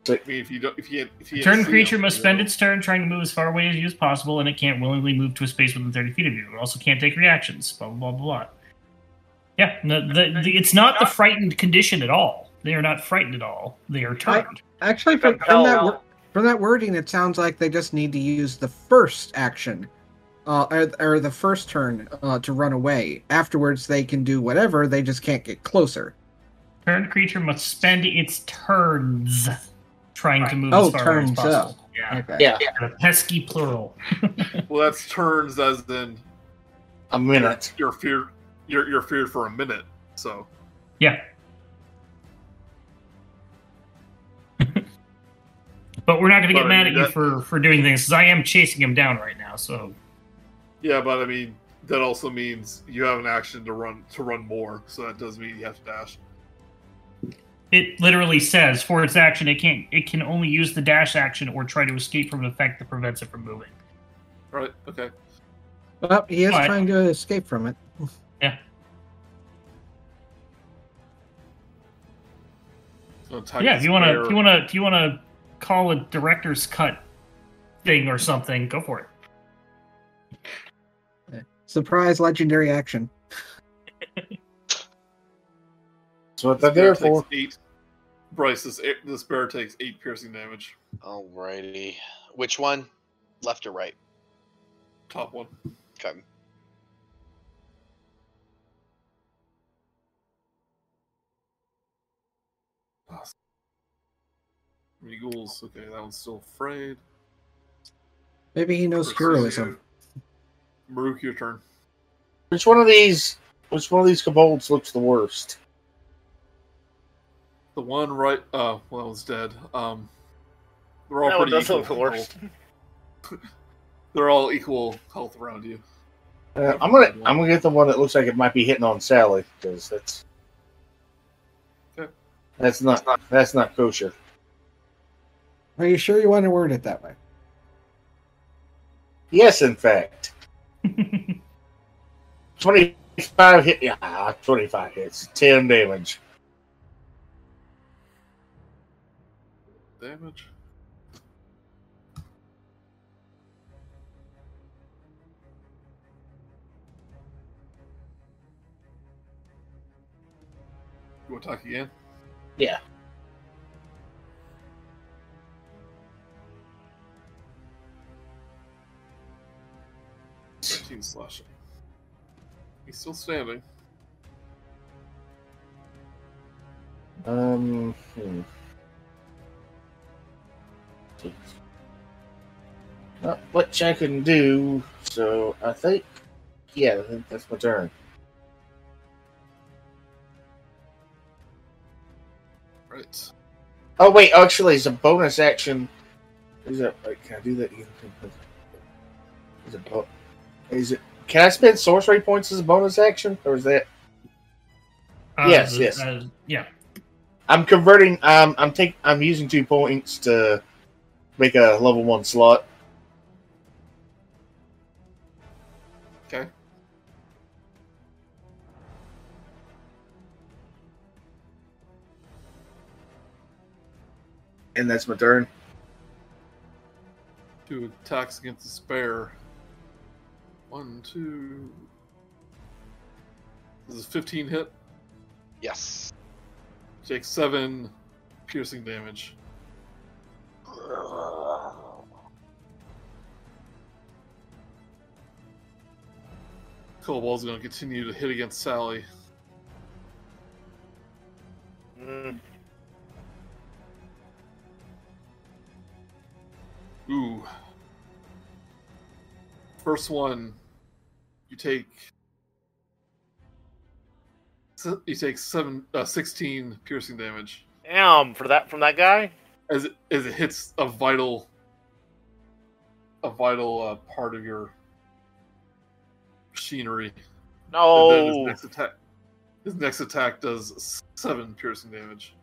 I mean, if you don't, if you if you A turn creature him, must you spend know. its turn trying to move as far away as you as possible, and it can't willingly move to a space within 30 feet of you. It also can't take reactions. Blah blah blah blah. Yeah, no, the, the, it's not the frightened condition at all. They are not frightened at all. They are turned. Actually, from, from that from that wording, it sounds like they just need to use the first action, uh, or, or the first turn uh, to run away. Afterwards, they can do whatever. They just can't get closer. Turned creature must spend its turns trying to move Oh, as far away as turns possible. Yeah, Okay. Yeah, the pesky plural. Well, that's turns as in a minute. you're feared. You're you're feared for a minute. So Yeah. but we're not going to But get I mad mean, at you that- for for doing things because I am chasing him down right now. So yeah, but I mean that also means you have an action to run to run more. So that does mean you have to dash. It literally says for its action, it can't. It can only use the dash action or try to escape from an effect that prevents it from moving. Right? Okay. Well, he is Alright. trying to escape from it. So yeah, this if you want to, if you want to, if you want to call a director's cut thing or something, go for it. Surprise legendary action. That's what they're there for. Eight. Bryce, this this bear takes eight piercing damage. Alrighty. Which one? Left or right? Top one. Okay. Three ghouls. Okay, that one's still afraid. Maybe he knows Pursue. heroism. Murook, your turn. Which one of these? Which one of these kobolds looks the worst? The one right. Uh, well, that one's dead. Um, they're all That pretty does equal. look the worst. They're all equal health around you. Uh, I'm gonna I'm gonna get the one that looks like it might be hitting on Sally because that's Okay. that's not that's not kosher. Are you sure you want to word it that way? Yes, in fact, twenty five hit. Yeah, twenty five hits, ten damage. Damage. You want to attack again? Yeah. Fifteen slashing. He's still standing. Um. Hmm. Not much I can do, so I think, yeah, I think that's my turn. Right. Oh wait, actually, it's a bonus action. Is that? Wait, can I do that? again? Is it? bo- Is it? Can I spend sorcery points as a bonus action, or is that? Uh, Yes, yes. uh, yeah. I'm converting. Um, I'm taking. I'm using two points to make a level one slot. Okay. And that's my turn. Two attacks against the spare. One, two. This is 15 hit. Yes. Takes seven piercing damage. Kobold's going to continue to hit against Sally. Mm, Ooh. First one, you take. You take seven, uh, 16 piercing damage damn, for that from that guy. As it, as it hits a vital, a vital uh, part of your machinery. And then his No. next attack, His next attack does seven piercing damage.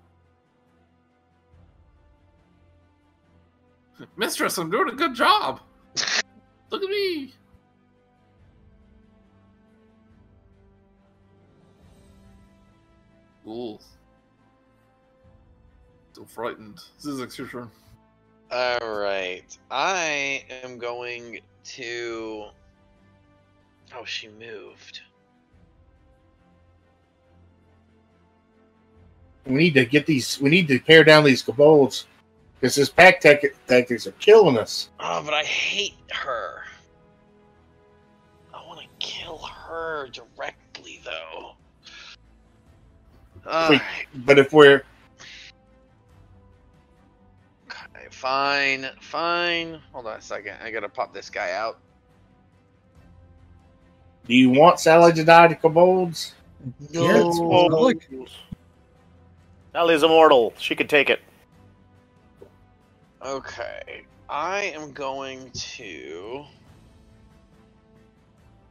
Mistress, I'm doing a good job. Look at me. Ooh. Still frightened. Zyzzyx, your turn. All right. I am going to. Oh, she moved. We need to get these. We need to pare down these kobolds because his pack tech tactics are killing us. Oh, but I hate her. I want to kill her directly, though. All Wait. But if we're fine, fine. Hold on a second. I gotta pop this guy out. do you want Sally to die to kobolds? Yeah, it's Oh, public. Sally's immortal. She can take it. Okay, I am going to.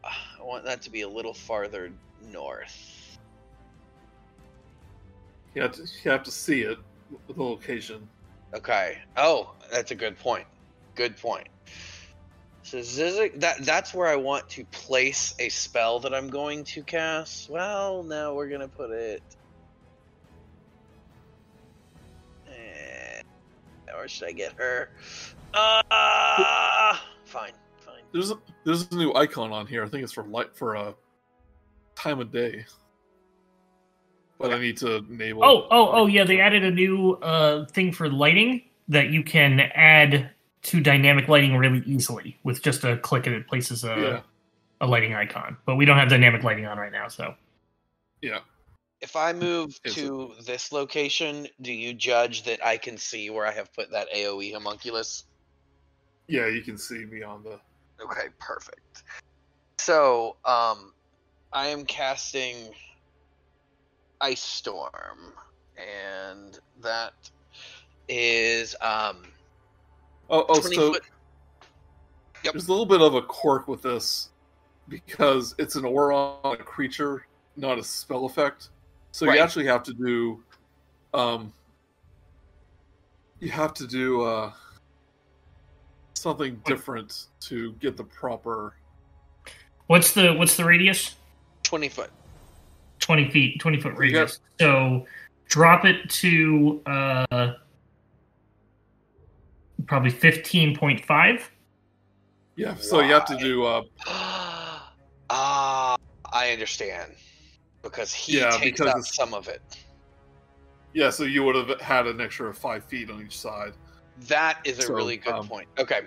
I want that to be a little farther north. You have to, you have to see it, the location. Okay. Oh, that's a good point. Good point. So Zyzzyx, that that's where I want to place a spell that I'm going to cast. Well, now we're gonna put it. Eh, or should I get her? Uh, fine, fine. There's a there's a new icon on here. I think it's for light for a time of day. But I need to enable. Oh, oh, oh, yeah. They added a new uh, thing for lighting that you can add to dynamic lighting really easily with just a click, and it places a, yeah, a lighting icon. But we don't have dynamic lighting on right now, so yeah. If I move Is it- to this location, do you judge that I can see where I have put that AOE homunculus? Yeah, you can see beyond the. Okay, perfect. So, um, I am casting Ice Storm, and that is um Oh, oh, 20 so foot. Yep. there's a little bit of a quirk with this because it's an aura on a creature, not a spell effect. So Right. you actually have to do, um, you have to do uh, something different to get the proper. what's the what's the radius? Twenty foot. Twenty feet, twenty foot You radius. So drop it to uh, probably fifteen point five. Yeah, so you have to do. Uh, Ah, I understand. Because he Yeah, takes because out it's- some of it. yeah, so you would have had an extra of five feet on each side. That is a So, really good um, point. Okay.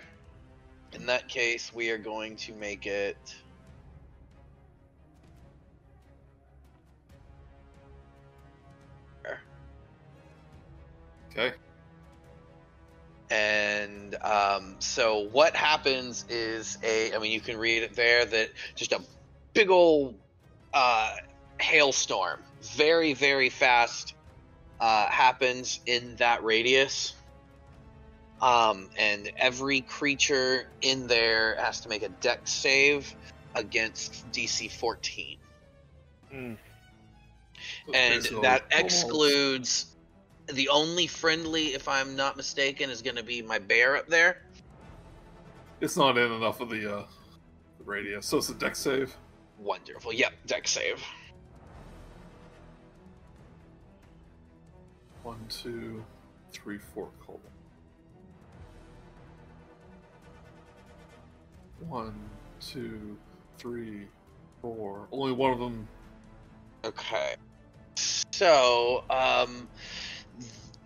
In that case, we are going to make it. Okay. And um, so what happens is a, I mean, you can read it there that just a big old uh, hailstorm, very, very fast, uh, happens in that radius. Um, and every creature in there has to make a dex save against DC 14. Hmm. And that excludes the only friendly, if I'm not mistaken, is going to be my bear up there. It's not in enough of the, uh, the radius, so it's a deck save. Wonderful. Yep, deck save. One, two, three, four. Cold. One, two, three, four. Only one of them. Okay. So, um,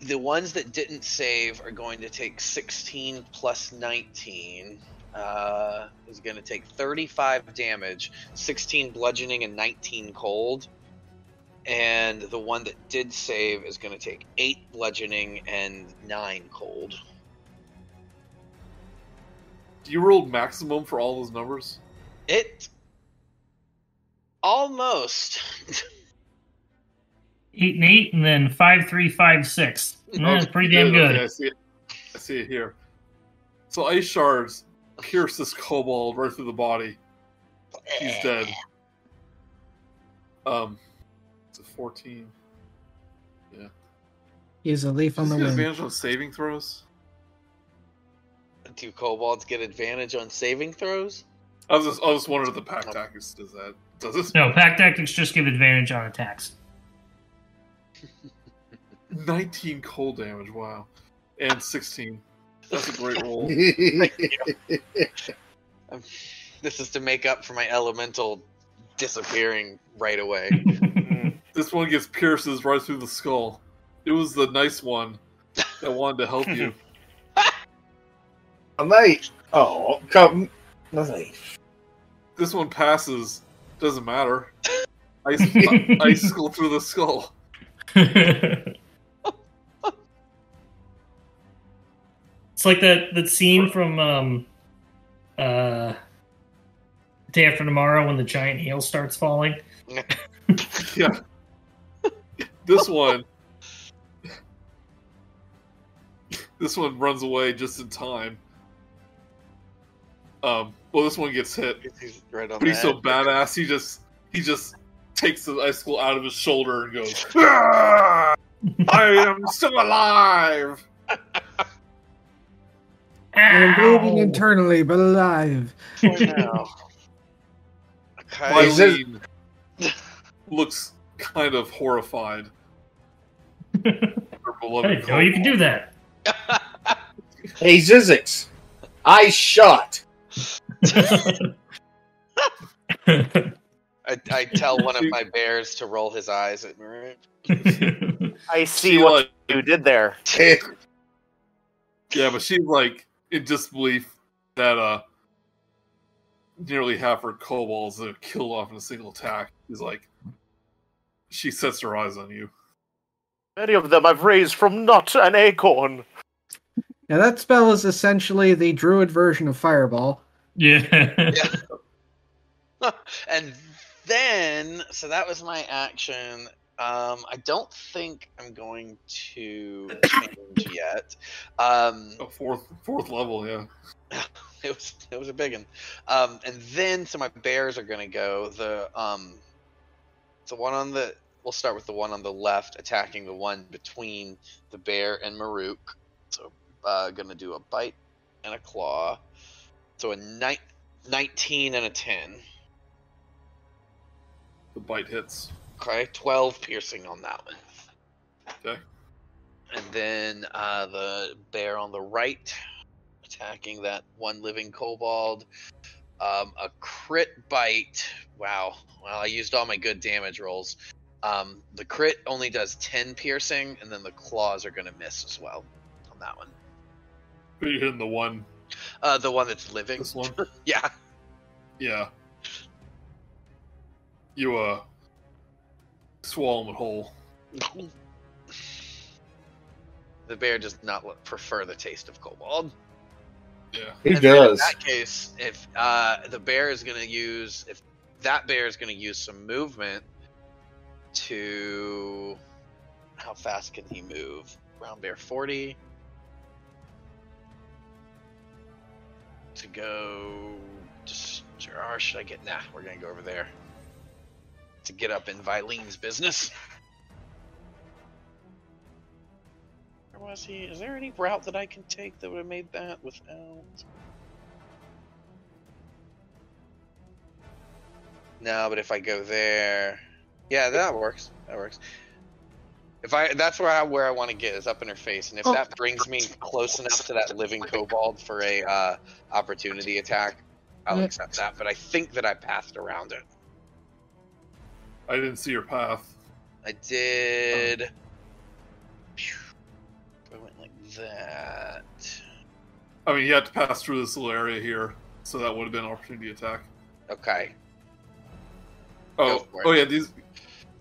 the ones that didn't save are going to take 16 plus 19. Uh, is going to take 35 damage, 16 bludgeoning, and 19 cold. And the one that did save is going to take 8 bludgeoning and 9 cold. Do you roll maximum for all those numbers? It. Almost. Eight and eight, and then five, three, five, six. Yeah, that's pretty damn Okay, good. I see it. I see it here. So ice shards pierce this kobold right through the body. He's dead. Um, It's a 14. Yeah. He's a leaf on Does the he get wind. advantage on saving throws? Do kobolds get advantage on saving throws? I was just, I was wondering if the pack tactics does that. Does this? No, pack tactics just give advantage on attacks. 19 cold damage. Wow. And 16. That's a great roll. Um, this is to make up for my elemental disappearing right away. This one gets pierces right through the skull. It was the nice one that wanted to help you. mate. Oh, come. Nothing. This one passes. Doesn't matter. Ice, icicle through the skull. It's like that that scene from um, uh, Day After Tomorrow when the giant hail starts falling. Yeah. This one. This one runs away just in time. Um. Well, this one gets hit, He's right on but he's the so badass. He just he just takes the ice icicle out of his shoulder and goes, "Ah! "I am still alive." I am bleeding internally, but alive. For now. Okay. Looks kind of horrified. Her I beloved didn't you can do that. Hey, Zyzzyx. I shot. I, I tell one of my bears to roll his eyes at me. I see She, what like- you did there. Yeah, but she's like in disbelief that uh nearly half her kobolds are killed off in a single attack. She's like she sets her eyes on you. Many of them I've raised from not an acorn. Now that spell is essentially the druid version of Fireball. yeah. and then, so that was my action. Um, I don't think I'm going to change yet. Um, A fourth fourth level, yeah. it was it was a big one. Um, and then so my bears are gonna go. The um, the one on the we'll start with the one on the left attacking the one between the bear and Murook. So uh, gonna do a bite and a claw. So a ni- 19 and a 10. The bite hits. Okay, 12 piercing on that one. Okay. And then uh, the bear on the right, attacking that one living kobold. Um, a crit bite. Wow. Well, I used all my good damage rolls. Um, the crit only does 10 piercing, and then the claws are going to miss as well on that one. But you're hitting the one Uh, the one that's living. this one. Yeah. Yeah. You uh swallow him whole. The bear does not lo- prefer the taste of kobold. Yeah. He And then In that case, if uh, the bear is going to use, if that bear is going to use some movement to, how fast can he move? Brown bear forty to go. Just, or should I get? Nah, we're gonna go over there to get up in Vileen's business. Where was he? Is there any route that I can take that would have made that without? No, but if I go there, yeah, that works. That works. If I, that's where I where I want to get is up in her face, and if Oh. that brings me close enough to that living kobold for a uh, opportunity attack, I'll accept that. But I think that I passed around it. I didn't see your path. I did. Phew. I went like that. I mean you had to pass through this little area here, so that would have been an opportunity attack. Okay. Oh, Go for it. oh yeah, these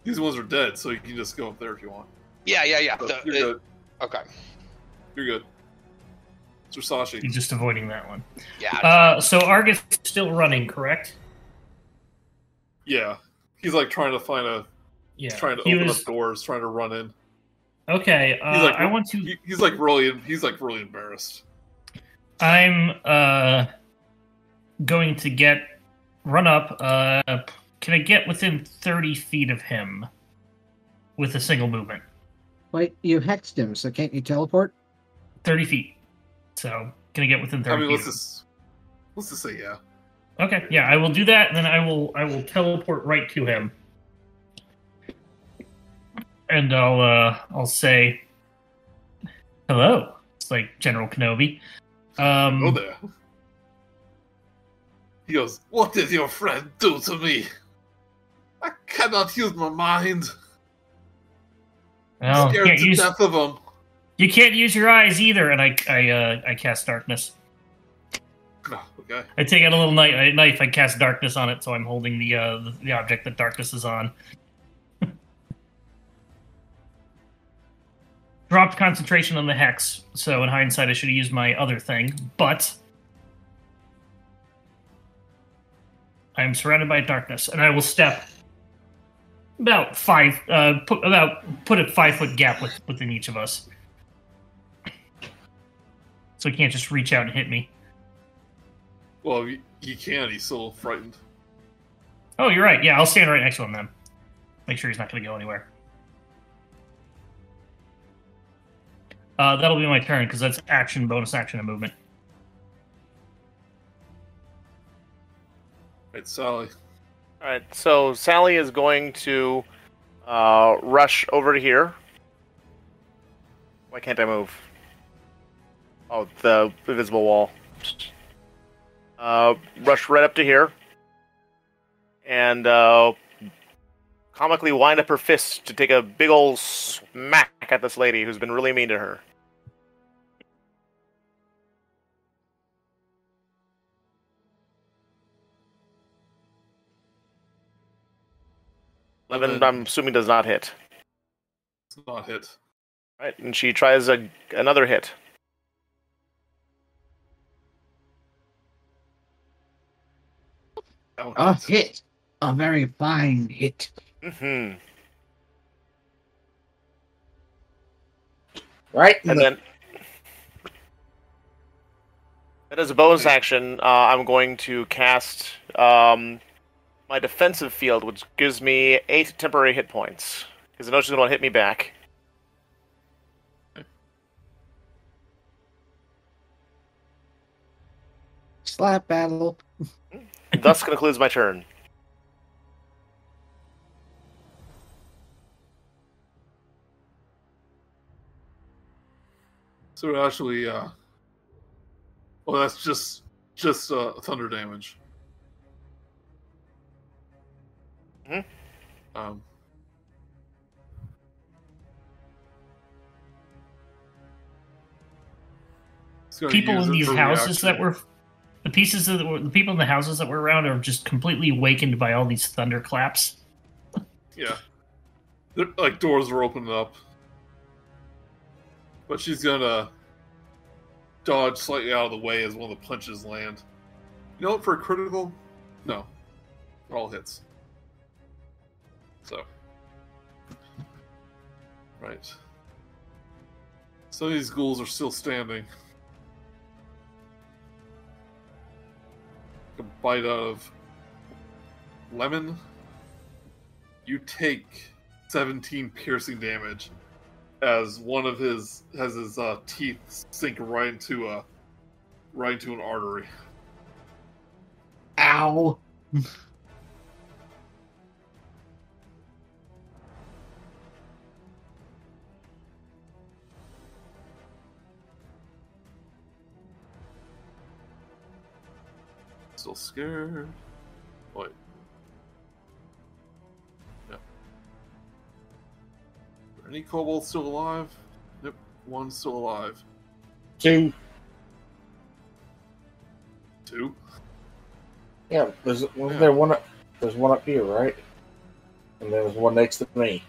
these ones are dead, so you can just go up there if you want. Yeah, yeah, yeah. So The- you're it- good. okay. You're good. It's Sashi. You're just avoiding that one. Yeah. Uh, so Argus is still running, correct? Yeah. He's like trying to find a Yeah. trying to he open was up doors, trying to run in. okay. Uh, He's like I want to. he- he's like really he's like really embarrassed. I'm uh going to get run up. Uh, can I get within thirty feet of him? with a single movement, Wait, you hexed him, so can't you teleport? thirty feet. So gonna get within thirty? I thirty mean, feet. let's just let's just say yeah. Okay, yeah, I will do that, and then I will I will teleport right to him, and I'll uh I'll say, "Hello." It's like General Kenobi. Um, Go there. He goes, What did your friend do to me? I cannot use my mind. well, Scared can't to use, death of him. you can't use your eyes either, and I I uh, I cast darkness. Okay. I take out a little knife, knife. I cast darkness on it, so I'm holding the uh, the, the object that darkness is on. Dropped concentration on the hex, so in hindsight, I should have used my other thing, but I am surrounded by darkness, and I will step about five, uh, put about put a five foot gap with, within each of us, so he can't just reach out and hit me. Well, you, can't. He's still frightened. Oh, you're right. Yeah, I'll stand right next to him then. Make sure he's not going to go anywhere. Uh, that'll be my turn because that's action, bonus action, and movement. Right, Sally. All right, so Sally is going to uh, rush over to here. Why can't I move? Oh, the invisible wall. Uh, rush right up to here, and uh, comically wind up her fist to take a big old smack at this lady who's been really mean to her. Eleven, I'm assuming, does not hit. It's not hit. Right, and she tries a, another hit. That one A hits. hit. A very fine hit. hmm Right? And the- then, and as a bonus action, uh, I'm going to cast um, my defensive field, which gives me eight temporary hit points. Because I know she's going to hit me back. Slap battle. And thus concludes my turn. So actually, uh, well, that's just just uh, thunder damage. Mhm. Um, People in these for houses that were the pieces of the, people in the houses that were around are just completely awakened by all these thunderclaps. Yeah. They're, like doors were opening up. But she's gonna dodge slightly out of the way as one of the punches land. You know what, for a critical? No. All hits. So. Right. Some of these ghouls are still standing. A bite out of lemon you take 17 piercing damage as one of his has his uh, teeth sink right into a right into an artery. Ow. Still scared. Wait. Yeah. Are any kobolds still alive? Yep, one's still alive. two. Two. Yeah, there's wasn't Yeah. there one up there's one up here, right? And there's one next to me.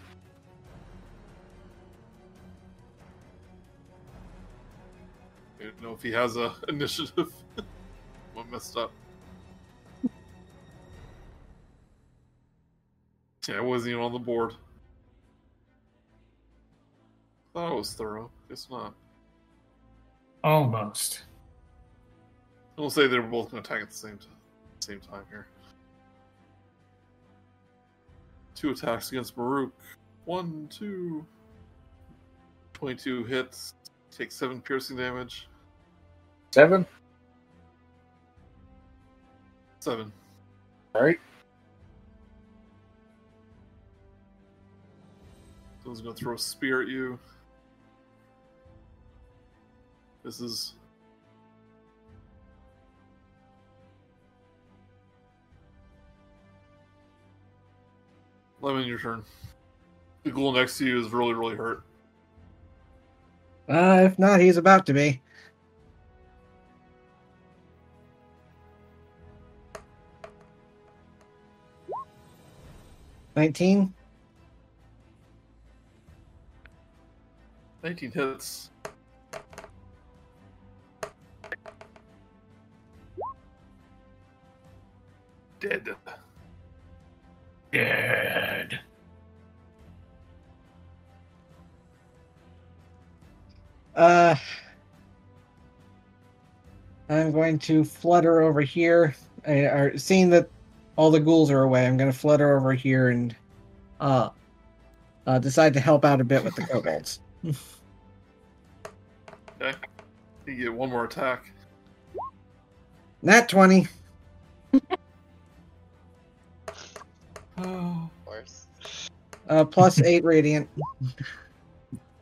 I don't know if he has a initiative. what messed up? Yeah, it wasn't even on the board. Thought it was thorough. Guess not. Almost. I'll say they were both going to attack at the same, t- same time here. Two attacks against Murook. One, two. 22 hits. Take seven piercing damage. Seven. Seven. All right. Someone's gonna throw a spear at you. This is Lemon, your turn. The ghoul next to you is really, really hurt. Uh, if not, he's about to be. Nineteen. 19 hits. Dead. Dead. Uh, I'm going to flutter over here. I, or seeing that all the ghouls are away, I'm going to flutter over here and uh, uh, decide to help out a bit with the kobolds. Okay. You get one more attack. Nat 20. Oh. Of course. Uh, plus 8 radiant.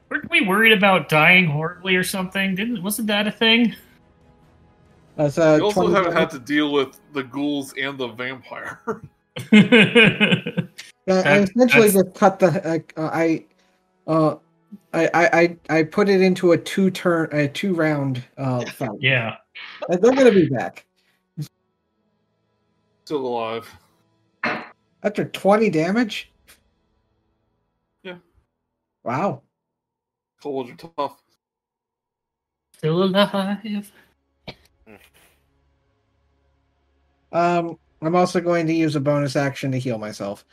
Weren't we worried about dying horribly or something? Didn't wasn't that a thing? That's uh, You also 20 haven't had to deal with the ghouls and the vampire. Yeah, I essentially that's- just cut the. Uh, I, uh, I, I, I, I put it into a two turn, a two round uh, fight. yeah. They're gonna be back Still alive. after twenty damage. Yeah. Wow. Cold are tough. Still alive. Um, I'm also going to use a bonus action to heal myself.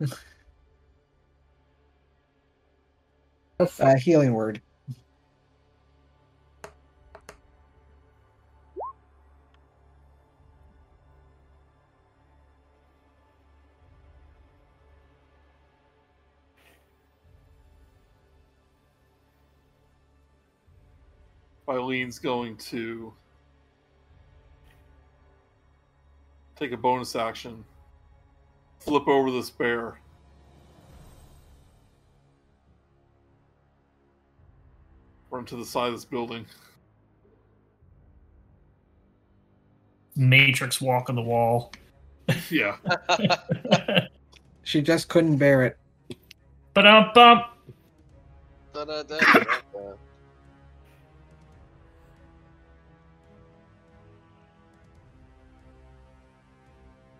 uh, healing word. Eileen's going to take a bonus action, flip over this bear. Run to the side of this building. Matrix walk on the wall. Yeah. She just couldn't bear it. But um bump.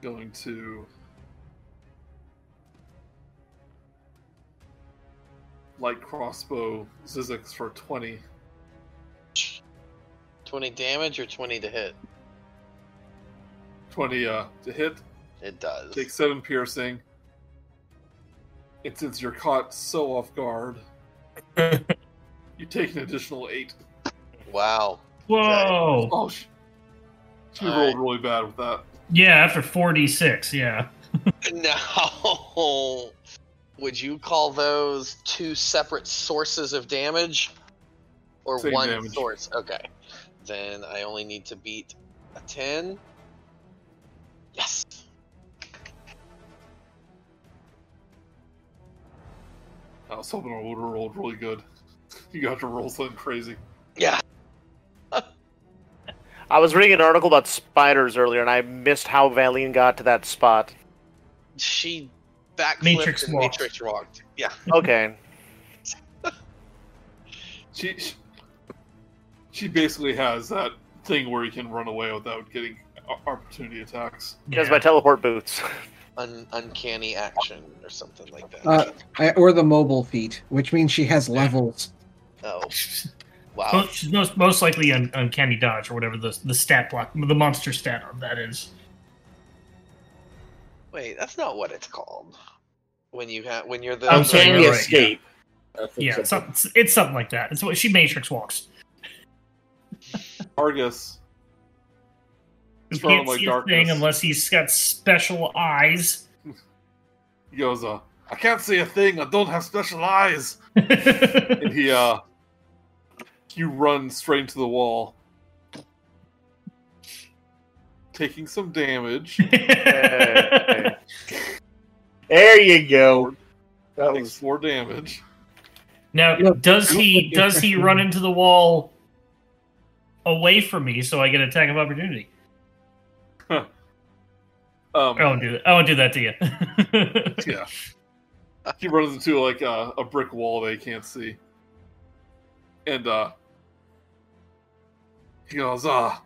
Going to light crossbow Zyzzyx for 20. 20 damage or 20 to hit? 20 uh, to hit. It does. Take 7 piercing. And since you're caught so off guard, you take an additional 8. Wow. Whoa. Oh, she, she rolled right. really bad with that. Yeah, after 46, yeah. Now, would you call those two separate sources of damage? Or Same one damage. source? Okay. Then I only need to beat a 10. Yes. I was hoping I would have rolled really good. You got to roll something crazy. Yeah. I was reading an article about spiders earlier, and I missed how Valine got to that spot. She backflipped Matrix and walked. Matrix walked. Yeah. Okay. She, she she basically has that thing where you can run away without getting opportunity attacks. Because Yeah. my teleport boots. Un- uncanny action or something like that. Uh, I, or the mobile feat, which means she has levels. oh. Wow. Most, she's most, most likely un- uncanny dodge or whatever the the stat block, the monster stat of that is. Wait, that's not what it's called. When you have when you're the I'm sorry, Uncanny you're right, escape. I think Yeah, it's, something- it's something like that. It's what she matrix walks. Argus. He can't by see a thing unless he's got special eyes. He goes, uh, I can't see a thing. I don't have special eyes. And he uh, you run straight into the wall, taking some damage. Hey. There you go. That Takes was four damage. now, does he does he run into the wall away from me so I get attack of opportunity? Um, I won't do that. I won't do that to you. yeah. He runs into like a, a brick wall they can't see. And uh he goes, ah,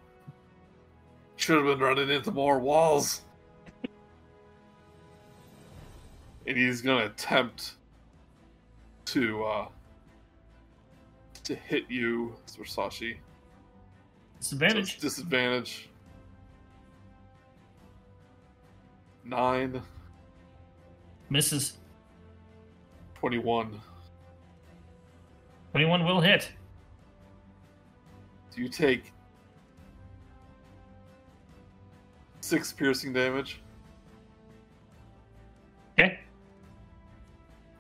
should have been running into more walls. and he's gonna attempt to uh to hit you, Zorsashi. Disadvantage. Disadvantage. Nine, Misses. 21. 21 will hit. Do you take six piercing damage? Okay.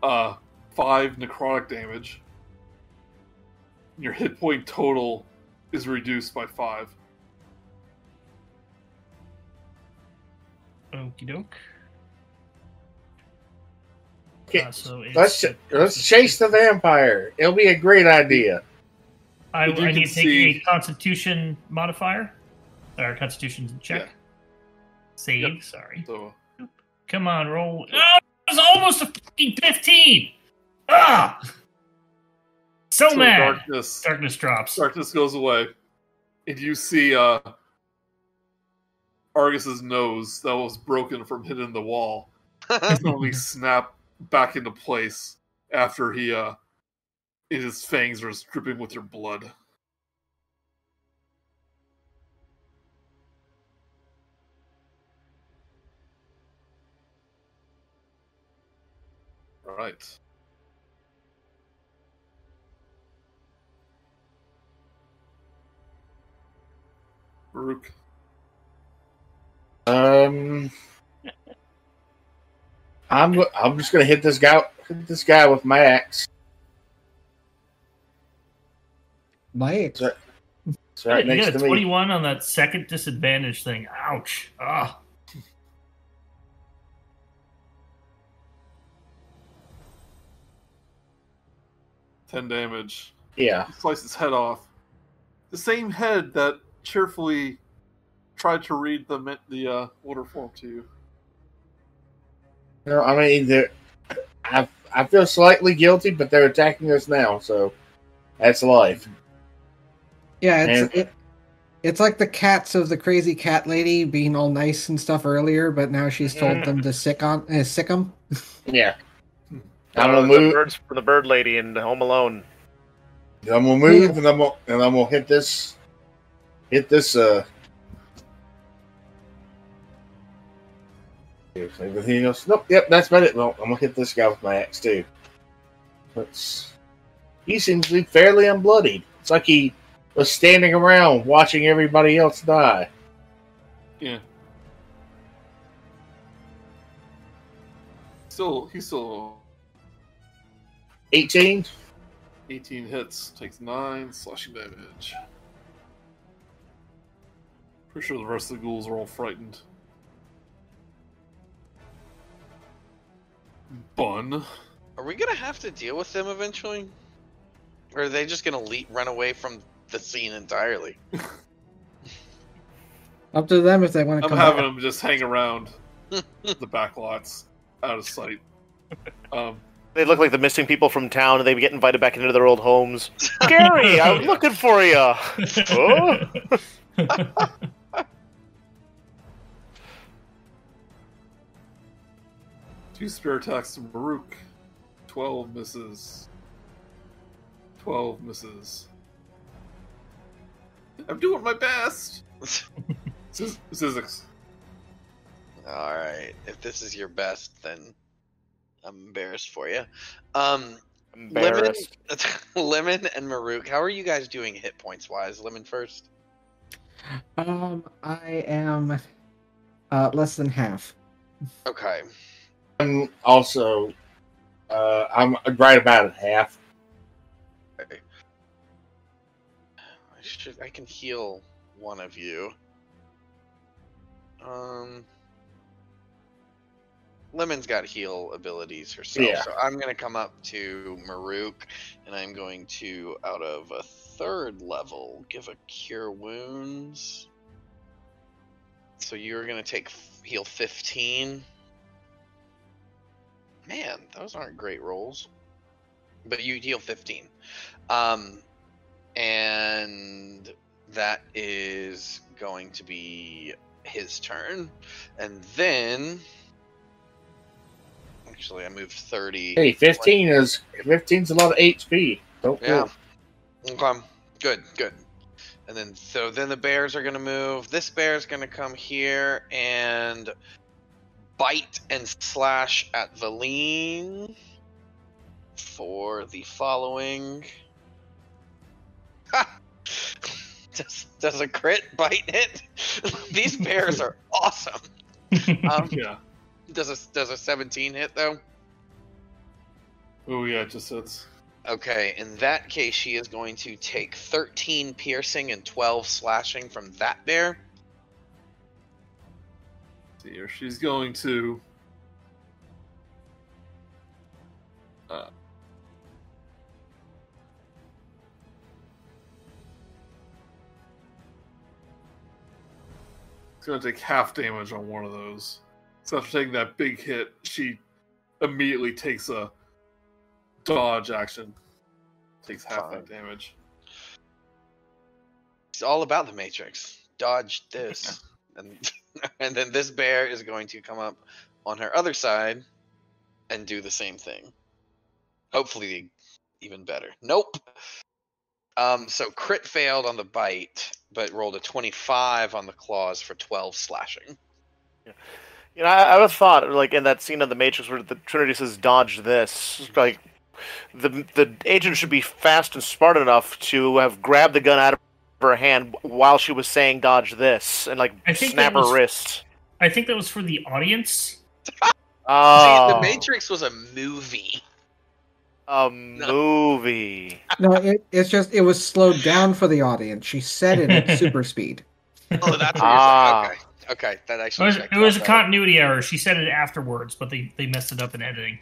Uh, five necrotic damage. Your hit point total is reduced by five. Okie doke. Okay, Uh, so let's let's chase the vampire. It'll be a great idea. I, But you I need to take see- a Constitution modifier, or Constitution check. Yeah. Save. Yep. Sorry. So Come on, roll. Oh, it was almost a fucking fifteen. Ah. So, so mad. darkness Darkness drops. darkness goes away, and you see uh Argus's nose that was broken from hitting the wall suddenly snap back into place after he uh his fangs are dripping with your blood. Right. Murook. Um, I'm I'm just gonna hit this guy hit this guy with my axe. My axe. It's right you next got to a me. 21 on that second disadvantage thing. Ouch. Ah. Ten damage. Yeah, Slice his head off. The same head that cheerfully tried to read the mi- the uh, order form to you. no, I mean, they're- I I feel slightly guilty, but they're attacking us now, so that's life. Yeah, it's And- it, it's like the cats of the crazy cat lady being all nice and stuff earlier, but now she's told them to sick on uh, sick them. Yeah, I'm gonna the move. birds from the bird lady in Home Alone. I'm gonna move, and I'm gonna, and I'm gonna hit this, hit this. Uh, if everything else. Nope. Yep, that's about it. Well, I'm gonna hit this guy with my axe too. Let's. He seems to be fairly unbloodied. It's like he was standing around watching everybody else die. Yeah. Still, he's still 18. 18 hits, takes nine slashing damage. Pretty sure the rest of the ghouls are all frightened. Bun. Are we gonna have to deal with them eventually? Or are they just gonna le- run away from the scene entirely? Up to them if they want to I'm having back. them just hang around the back lots, out of sight. Um, They look like the missing people from town, and they get invited back into their old homes. Gary, I'm looking for you. Oh. two spear attacks to Murook. 12 misses. 12 misses. I'm doing my best! Ziz- Zyzzyx. All right. If this is your best, then I'm embarrassed for you. Um, Lemon, Embarrassed. Lemon, and Murook, how are you guys doing hit points wise? Lemon first. Um, I am uh less than half. Okay. I'm also Uh, I'm right about half. Okay. I should. I can heal one of you. Um. Lemon's got heal abilities herself, Yeah. so I'm gonna come up to Murook, and I'm going to, out of a third level, give a cure wounds. So you're gonna take heal 15. Man, those aren't great rolls. But you heal 15. Um, and that is going to be his turn. And then. Actually, I moved 30. Hey, 15 is 15's a lot of HP. Don't Yeah. feel- Okay. Good, good. And then so then the bears are gonna move. This bear is gonna come here and bite and slash at Valine for the following. Ha! Does, does a crit bite hit? These bears are awesome. Um, Yeah. Does a does a 17 hit though? Oh yeah, it just hits. Okay, in that case, she is going to take 13 piercing and 12 slashing from that bear. See here, she's going to. Uh, it's going to take half damage on one of those. So after taking that big hit, she immediately takes a dodge action. Takes half that damage. It's all about the Matrix. Dodge this, and and then this bear is going to come up on her other side and do the same thing. Hopefully, even better. Nope. Um, so crit failed on the bite, but rolled a 25 on the claws for 12 slashing. You know, I, I would have thought, like in that scene of the Matrix where the Trinity says "dodge this," like the the agent should be fast and smart enough to have grabbed the gun out of her hand while she was saying "dodge this" and like I think snap that was- her wrist. I think that was for the audience. Oh, See, the Matrix was a movie. a movie. No, it, it's just it was slowed down for the audience. She said it at super speed. Oh, that's what Ah. you're saying. Okay, okay, that It actually. was, checks it was a out. continuity error. She said it afterwards, but they, they messed it up in editing.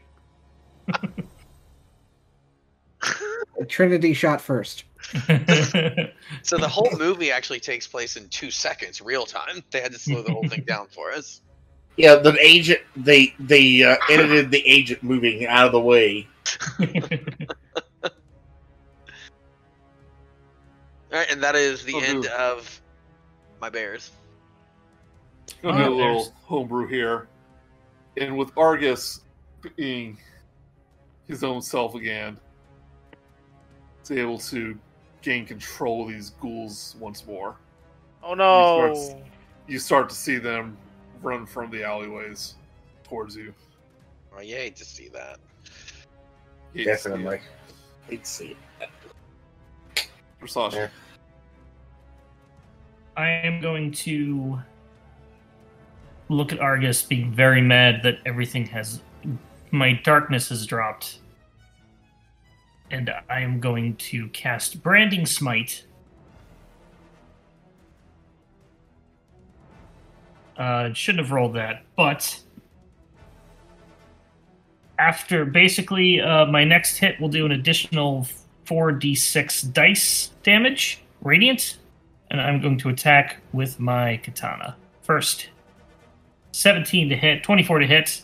Trinity shot first. So the whole movie actually takes place in two seconds, real time. They had to slow the whole thing down for us. Yeah, the agent they they uh, edited the agent moving out of the way. All right, and that is the Oh, end dude. of my bears. Gonna do a little homebrew here. And with Argus being his own self again, he's able to gain control of these ghouls once more. Oh no! starts- You start to see them run from the alleyways towards you. Oh, you hate to see that. You hate to see it. Definitely. Hate to see it. Versace. Yeah. I am going to look at Argus being very mad that everything has. My darkness has dropped. And I am going to cast Branding Smite. Uh, shouldn't have rolled that, but. After basically, uh, my next hit will do an additional 4d6 dice damage, radiant, and I'm going to attack with my katana. First, 17 to hit, 24 to hit.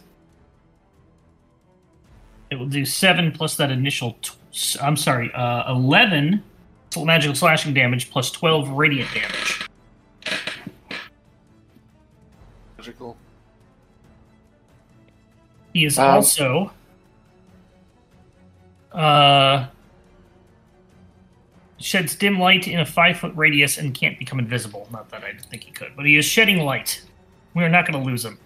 It will do 7 plus that initial. T- I'm sorry, uh, 11 magical slashing damage plus 12 radiant damage. Magical. He is Um, also. Uh, sheds dim light in a five foot radius and can't become invisible. Not that I think he could, but he is shedding light. We are not going to lose him.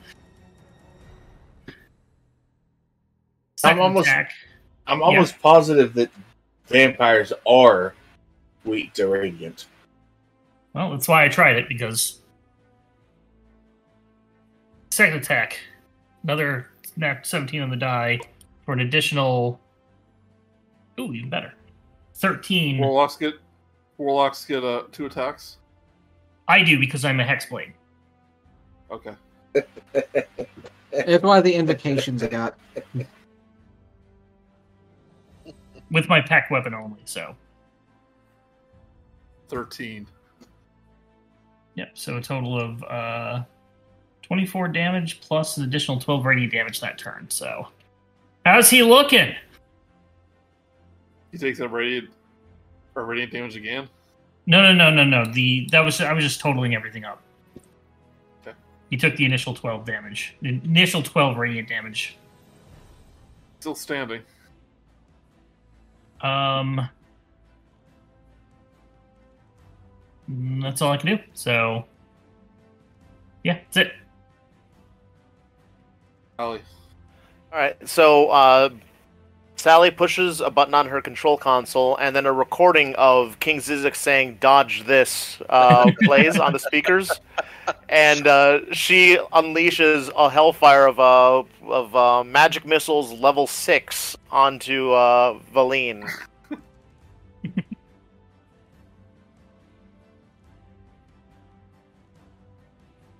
Second almost- attack. I'm almost positive that vampires are weak to radiant. Well, that's why I tried it because. Second attack. Another nat 17 on the die. for an additional. Ooh, even better. Thirteen. Warlocks get warlocks get uh, two attacks. I do because I'm a hexblade. Okay. It's one of the invocations I got. with my pact weapon only. So, Thirteen. yep. So a total of uh, 24 damage plus an additional 12 radiant damage that turn. So, how's he looking? He takes that radiant or radiant damage again. No, no, no, no, no. The that was I was just totaling everything up. Okay. He took the initial 12 damage, the initial 12 radiant damage. Still standing. Um, that's all I can do. So, yeah, that's it. Ali. All right, so uh, Sally pushes a button on her control console, and then a recording of King Zyzzyx saying "Dodge this" uh, plays on the speakers, and uh, she unleashes a hellfire of uh, of uh, magic missiles level six onto uh, Valine.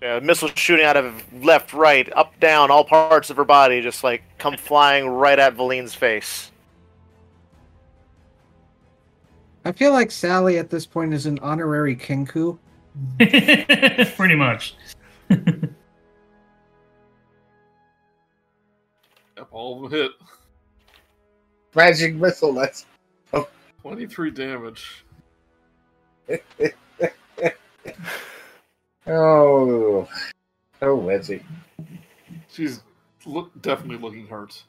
Yeah, missiles shooting out of left, right, up, down, all parts of her body, just like come flying right at Valine's face. I feel like Sally at this point is an honorary Kenku. Pretty much. Yep, all of them hit. Magic missile. That's Twenty-three damage. oh, oh, Wedgie. She's look definitely looking hurt.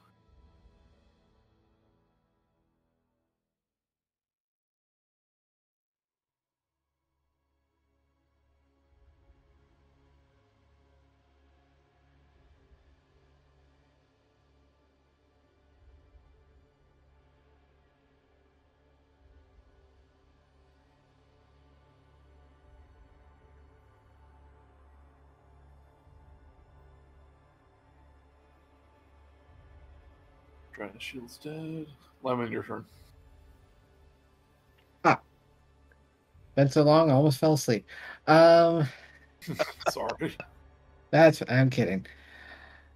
Dragon Shield's dead. Lemon, your turn. Ah. Been so long, I almost fell asleep. Um, Sorry. that's I'm kidding.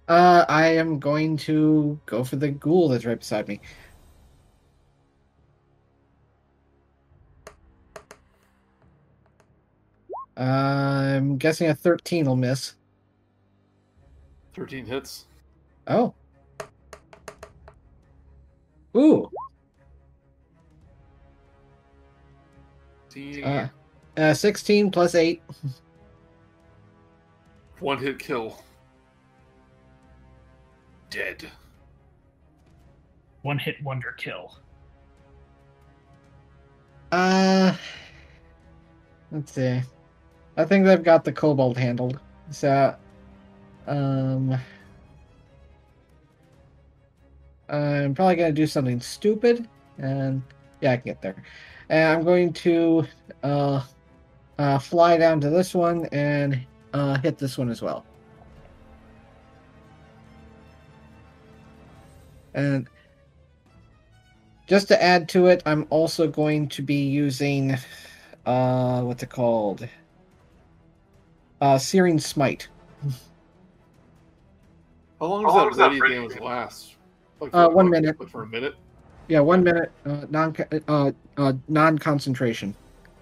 Uh, I am going to go for the ghoul that's right beside me. I'm guessing a 13 will miss. Thirteen hits. Oh. Ooh. Uh, uh, 16 plus 8. One hit kill. Dead. One hit wonder kill. Uh, let's see. I think they've got the kobold handled. So, um, I'm probably gonna do something stupid, and yeah, I can get there. And I'm going to uh, uh, fly down to this one and uh, hit this one as well. And just to add to it, I'm also going to be using uh what's it called? Uh Searing Smite. How long How does long that does that radiant radiant damage last? Like Uh, one minute. like for a minute. Yeah, one minute uh non uh, uh non concentration.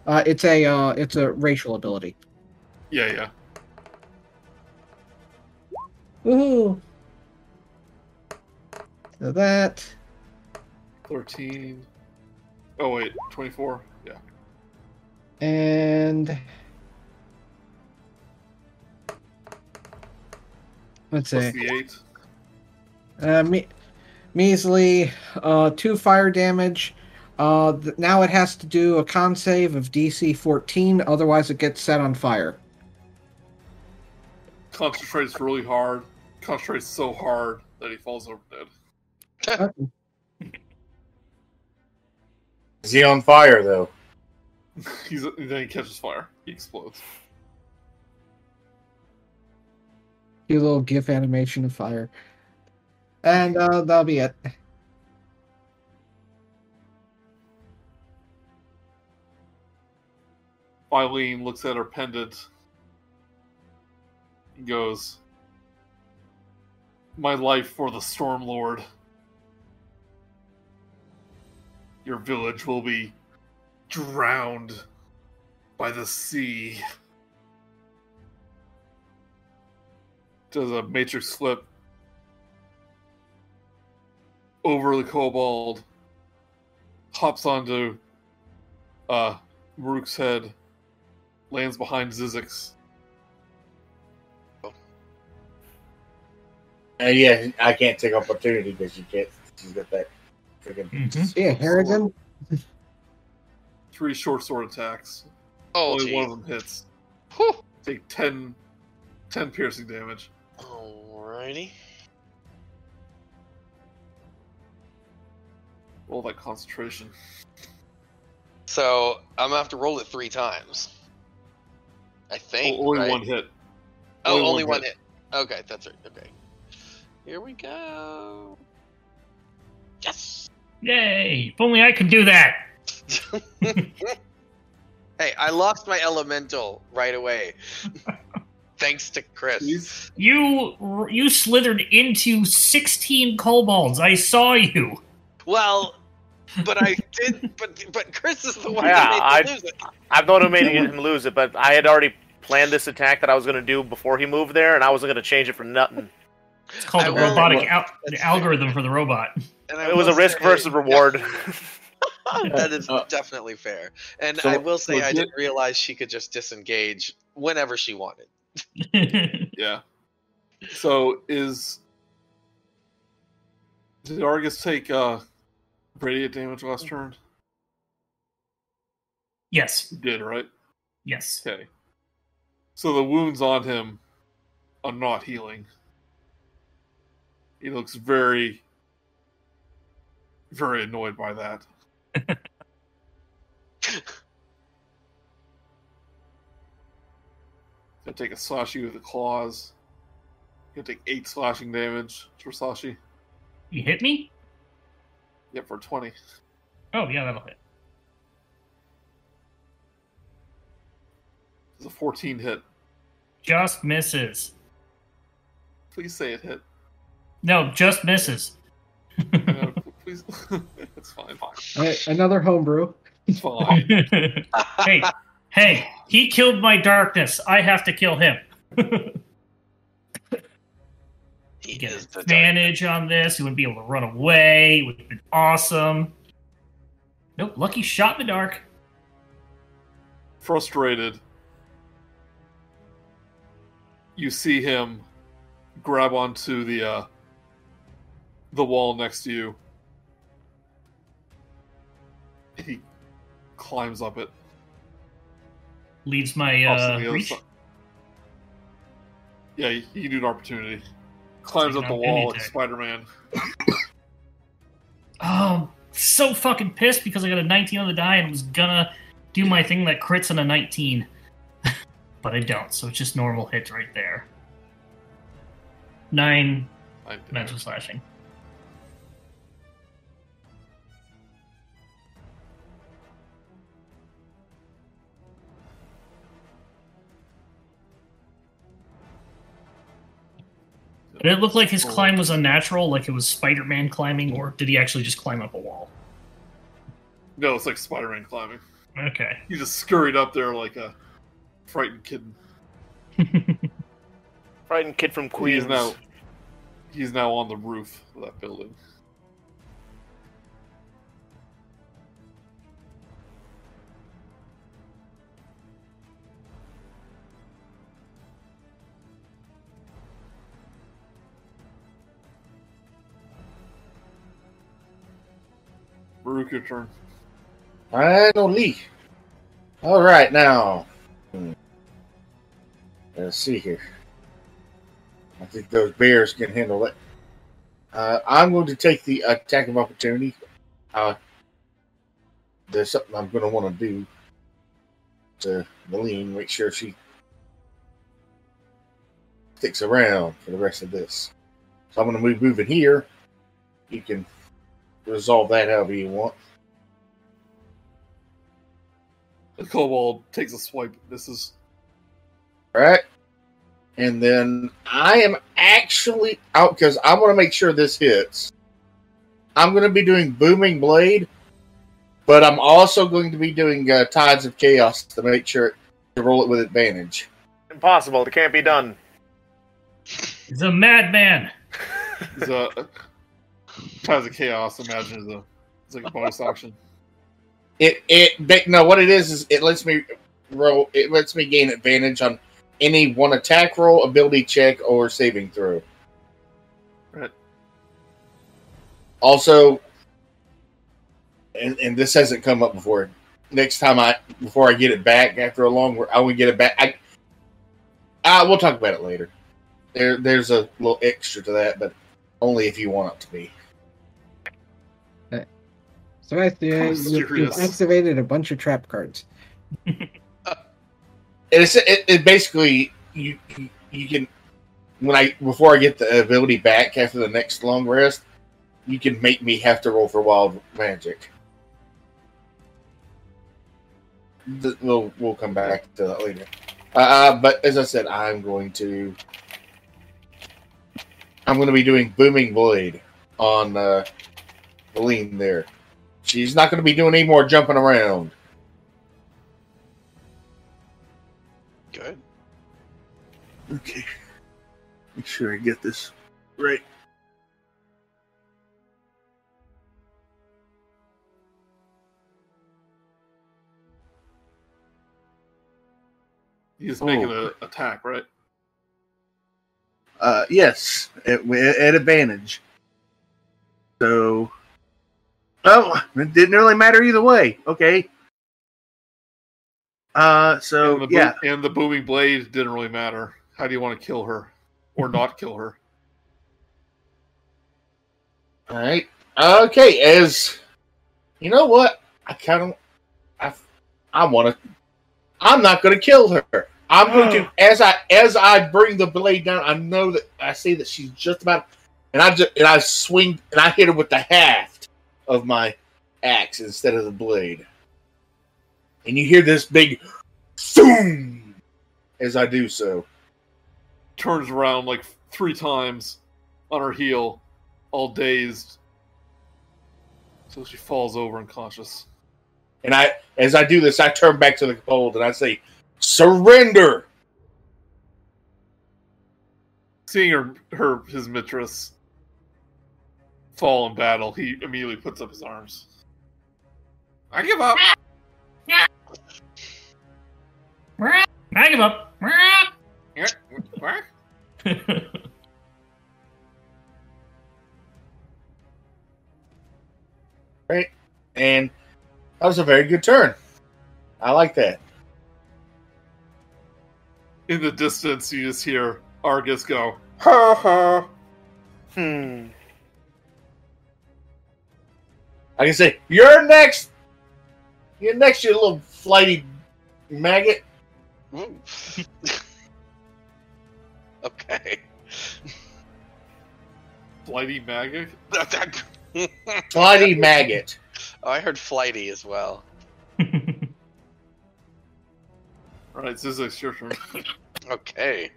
Uh it's a uh it's a racial ability. Yeah, yeah. Woohoo! So that Thirteen. Oh wait, twenty-four. Yeah. and let's Plus see. the eight. Uh, me- measly uh, two fire damage. Uh, th- now it has to do a con save of DC 14, otherwise it gets set on fire. Concentrates really hard. Concentrates so hard that he falls over dead. Is he on fire though? He's then he catches fire. He explodes. Do a little GIF animation of fire. And uh, that'll be it. Eileen looks at her pendant and goes, My life for the Storm Lord. Your village will be drowned by the sea. Does a matrix flip over the kobold, hops onto uh, Rook's head, lands behind Zyzzyx. Uh, yeah, I can't take opportunity because you can't. She's got that freaking. Mhm. Yeah, Harrigan. Three short sword attacks. Oh, Only gee. one of them hits. Whew. Take 10, 10 piercing damage. Alrighty. Roll that concentration. So I'm gonna have to roll it three times. I think. O- only right? one hit. Oh, only only, one one hit. Okay, that's right. Okay. Here we go. Yes. Yay! If only I could do that. hey, I lost my elemental right away. Thanks to Chris. You you slithered into 16 kobolds. I saw you. Well, but I did. But but Chris is the one Yeah, that made I- me lose it. I've known him made him lose it, but I had already planned this attack that I was going to do before he moved there, and I wasn't going to change it for nothing. It's called I the robotic al- the That's algorithm for the robot. And It was a risk say- versus reward. that is Uh, definitely fair. And so I will say, I didn't realize she could just disengage whenever she wanted. Yeah. So is. Did Argus take uh, radiant damage last turn? yes, He did, right? yes. Okay. So the wounds on him are not healing. He looks very, very annoyed by that. Gonna take a Sashi with the claws. Gonna take eight slashing damage for Sashi. You hit me? Yep, for 20. Oh yeah, that'll hit. It's a 14 hit. Just misses. Please say it hit. No, just misses. Uh, please. it's fine. All right, another homebrew. It's fine. hey, hey, he killed my darkness. I have to kill him. He get is advantage on this. He wouldn't be able to run away. It would have been awesome. Nope, lucky shot in the dark. frustrated, you see him grab onto the uh, the wall next to you. He climbs up it. Leaves my hops uh, reach. side. Yeah, you, you do an opportunity. Climbs up the wall like. Spider Man. Oh, um, so fucking pissed because I got a 19 on the die and was gonna do my thing that crits on a 19. but I don't, so it's just normal hits right there. Nine mental slashing. Did it look like his climb was unnatural, like it was Spider Man climbing, or did he actually just climb up a wall? No, it's like Spider Man climbing. Okay. He just scurried up there like a frightened kid. Frightened kid from He Queens. is now he's now on the roof of that building. Baruch, your turn. Finally. All right, now. Hmm. Let's see here. I think those bears can handle it. Uh, I'm going to take the attack of opportunity. Uh, there's something I'm going to want to do to Malene, make sure she sticks around for the rest of this. So I'm going to move moving here. You can resolve that however you want. The kobold takes a swipe. This is All right. And then I am actually out because I want to make sure this hits. I'm going to be doing Booming Blade, but I'm also going to be doing uh, Tides of Chaos to make sure to roll it with advantage. Impossible. It can't be done. He's a madman. is a Tides of Chaos. Imagine a it's like a bonus action. It it ba- no what it is is it lets me roll it lets me gain advantage on any one attack roll, ability check, or saving throw. Right. Also, and, and this hasn't come up before. Next time I before I get it back after a long, I will get it back. I, uh, we'll talk about it later. There, there's a little extra to that, but only if you want it to be. So I you, you've activated a bunch of trap cards. It's it, it basically you you- you can when I before I get the ability back after the next long rest, you can make me have to roll for wild magic. We'll we'll come back to that later. Uh, but as I said, I'm going to I'm going to be doing booming void on uh, Valine there. She's not going to be doing any more jumping around. Good. Okay. Make sure I get this right. He's Oh. making an attack, right? Uh, yes, at, at advantage. So, oh, it didn't really matter either way. Okay. Uh, so and the, yeah, and the booming blade didn't really matter. How do you want to kill her or not kill her? all right. Okay, as you know, what I kind of, I, I want to. I'm not going to kill her. I'm going to as I as I bring the blade down. I know that I see that she's just about, and I just and I swing and I hit her with the haft of my axe instead of the blade. And you hear this big, boom, as I do so. Turns around like three times on her heel, all dazed. So she falls over unconscious. And I, as I do this, I turn back to the cold and I say, "Surrender." Seeing her, her his mistress fall in battle, he immediately puts up his arms. I give up. I give up. Right, and that was a very good turn. I like that. In the distance, you just hear Argus go, ha ha. Hmm. I can say, "You're next. You're next, you little flighty maggot." Okay. Flighty maggot. Flighty maggot. Oh, I heard flighty as well. Alright, Zyzzyx's your turn. Okay.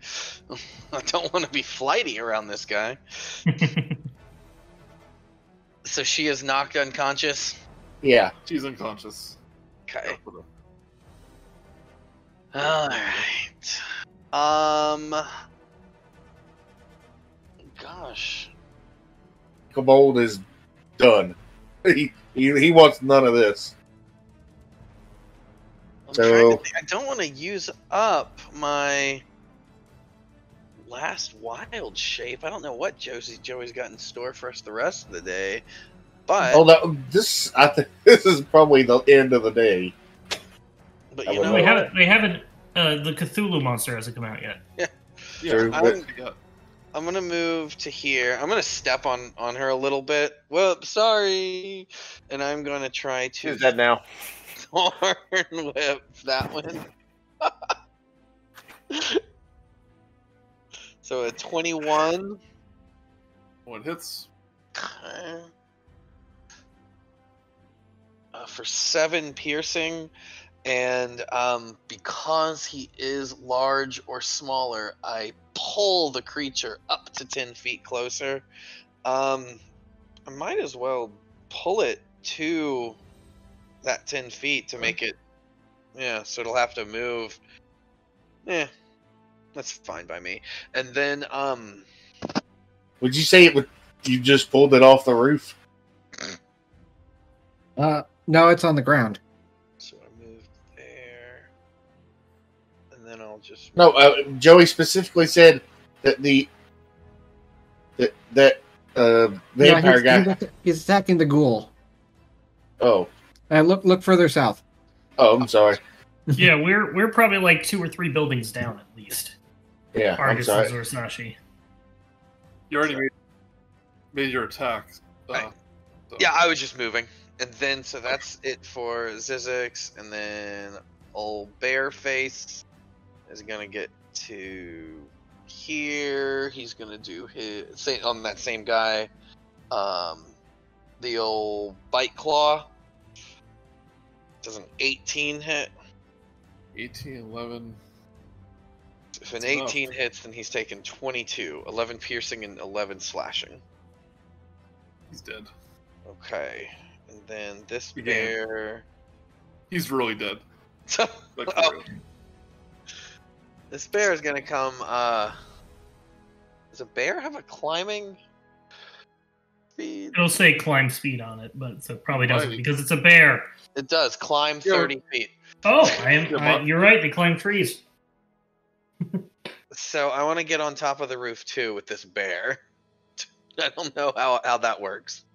I don't want to be flighty around this guy. So she is knocked unconscious. Yeah. She's unconscious. Okay. All right. Um. Gosh. Kobold is done. He, he he wants none of this. I'm So- to. I don't want to use up my last wild shape. I don't know what Josie Joey's got in store for us the rest of the day, but Oh, that, this I think this is probably the end of the day. but I you would know they haven't. They haven't. Uh, the Cthulhu monster hasn't come out yet. Yeah, True, I but- don't think that- I'm gonna move to here. I'm gonna step on on her a little bit. Whoops, sorry. And I'm gonna try to She's dead now. thorn whip that one. so a 21 One hits. Uh, for seven piercing, and um, because he is large or smaller, I pull the creature up to ten feet closer. Um, I might as well pull it to that ten feet to make it. Yeah, so it'll have to move. Yeah, that's fine by me. And then um, Would you say it would? You just pulled it off the roof? Uh, no, it's on the ground. so I moved there, and then I'll just No, uh, Joey specifically said that the that that uh, Yeah, vampire he's, guy. he's, he's attacking the ghoul. Oh, Uh, look, look further south. oh, I'm sorry. yeah, we're we're probably like two or three buildings down at least. Yeah, I'm sorry. and Zorsashi. You already made, made your attack. Uh, Right. so- Yeah, I was just moving. And then, so that's it for Zyzzyx. And then old Bearface is going to get to here. He's going to do his, on that same guy, um, the old Bite Claw. Does an 18 hit? 18, 11. If an That's enough. 18 hits, then he's taken 22. 11 piercing and 11 slashing. He's dead. Okay. And then this Began. bear. He's really dead. Like, for Oh. real. This bear is gonna come. uh Does a bear have a climbing speed? It'll say climb speed on it, but so it probably doesn't Right. because it's a bear. It does climb Yeah. thirty feet. Oh, I am. I, you're right. They climb trees. So I want to get on top of the roof too with this bear. I don't know how how that works.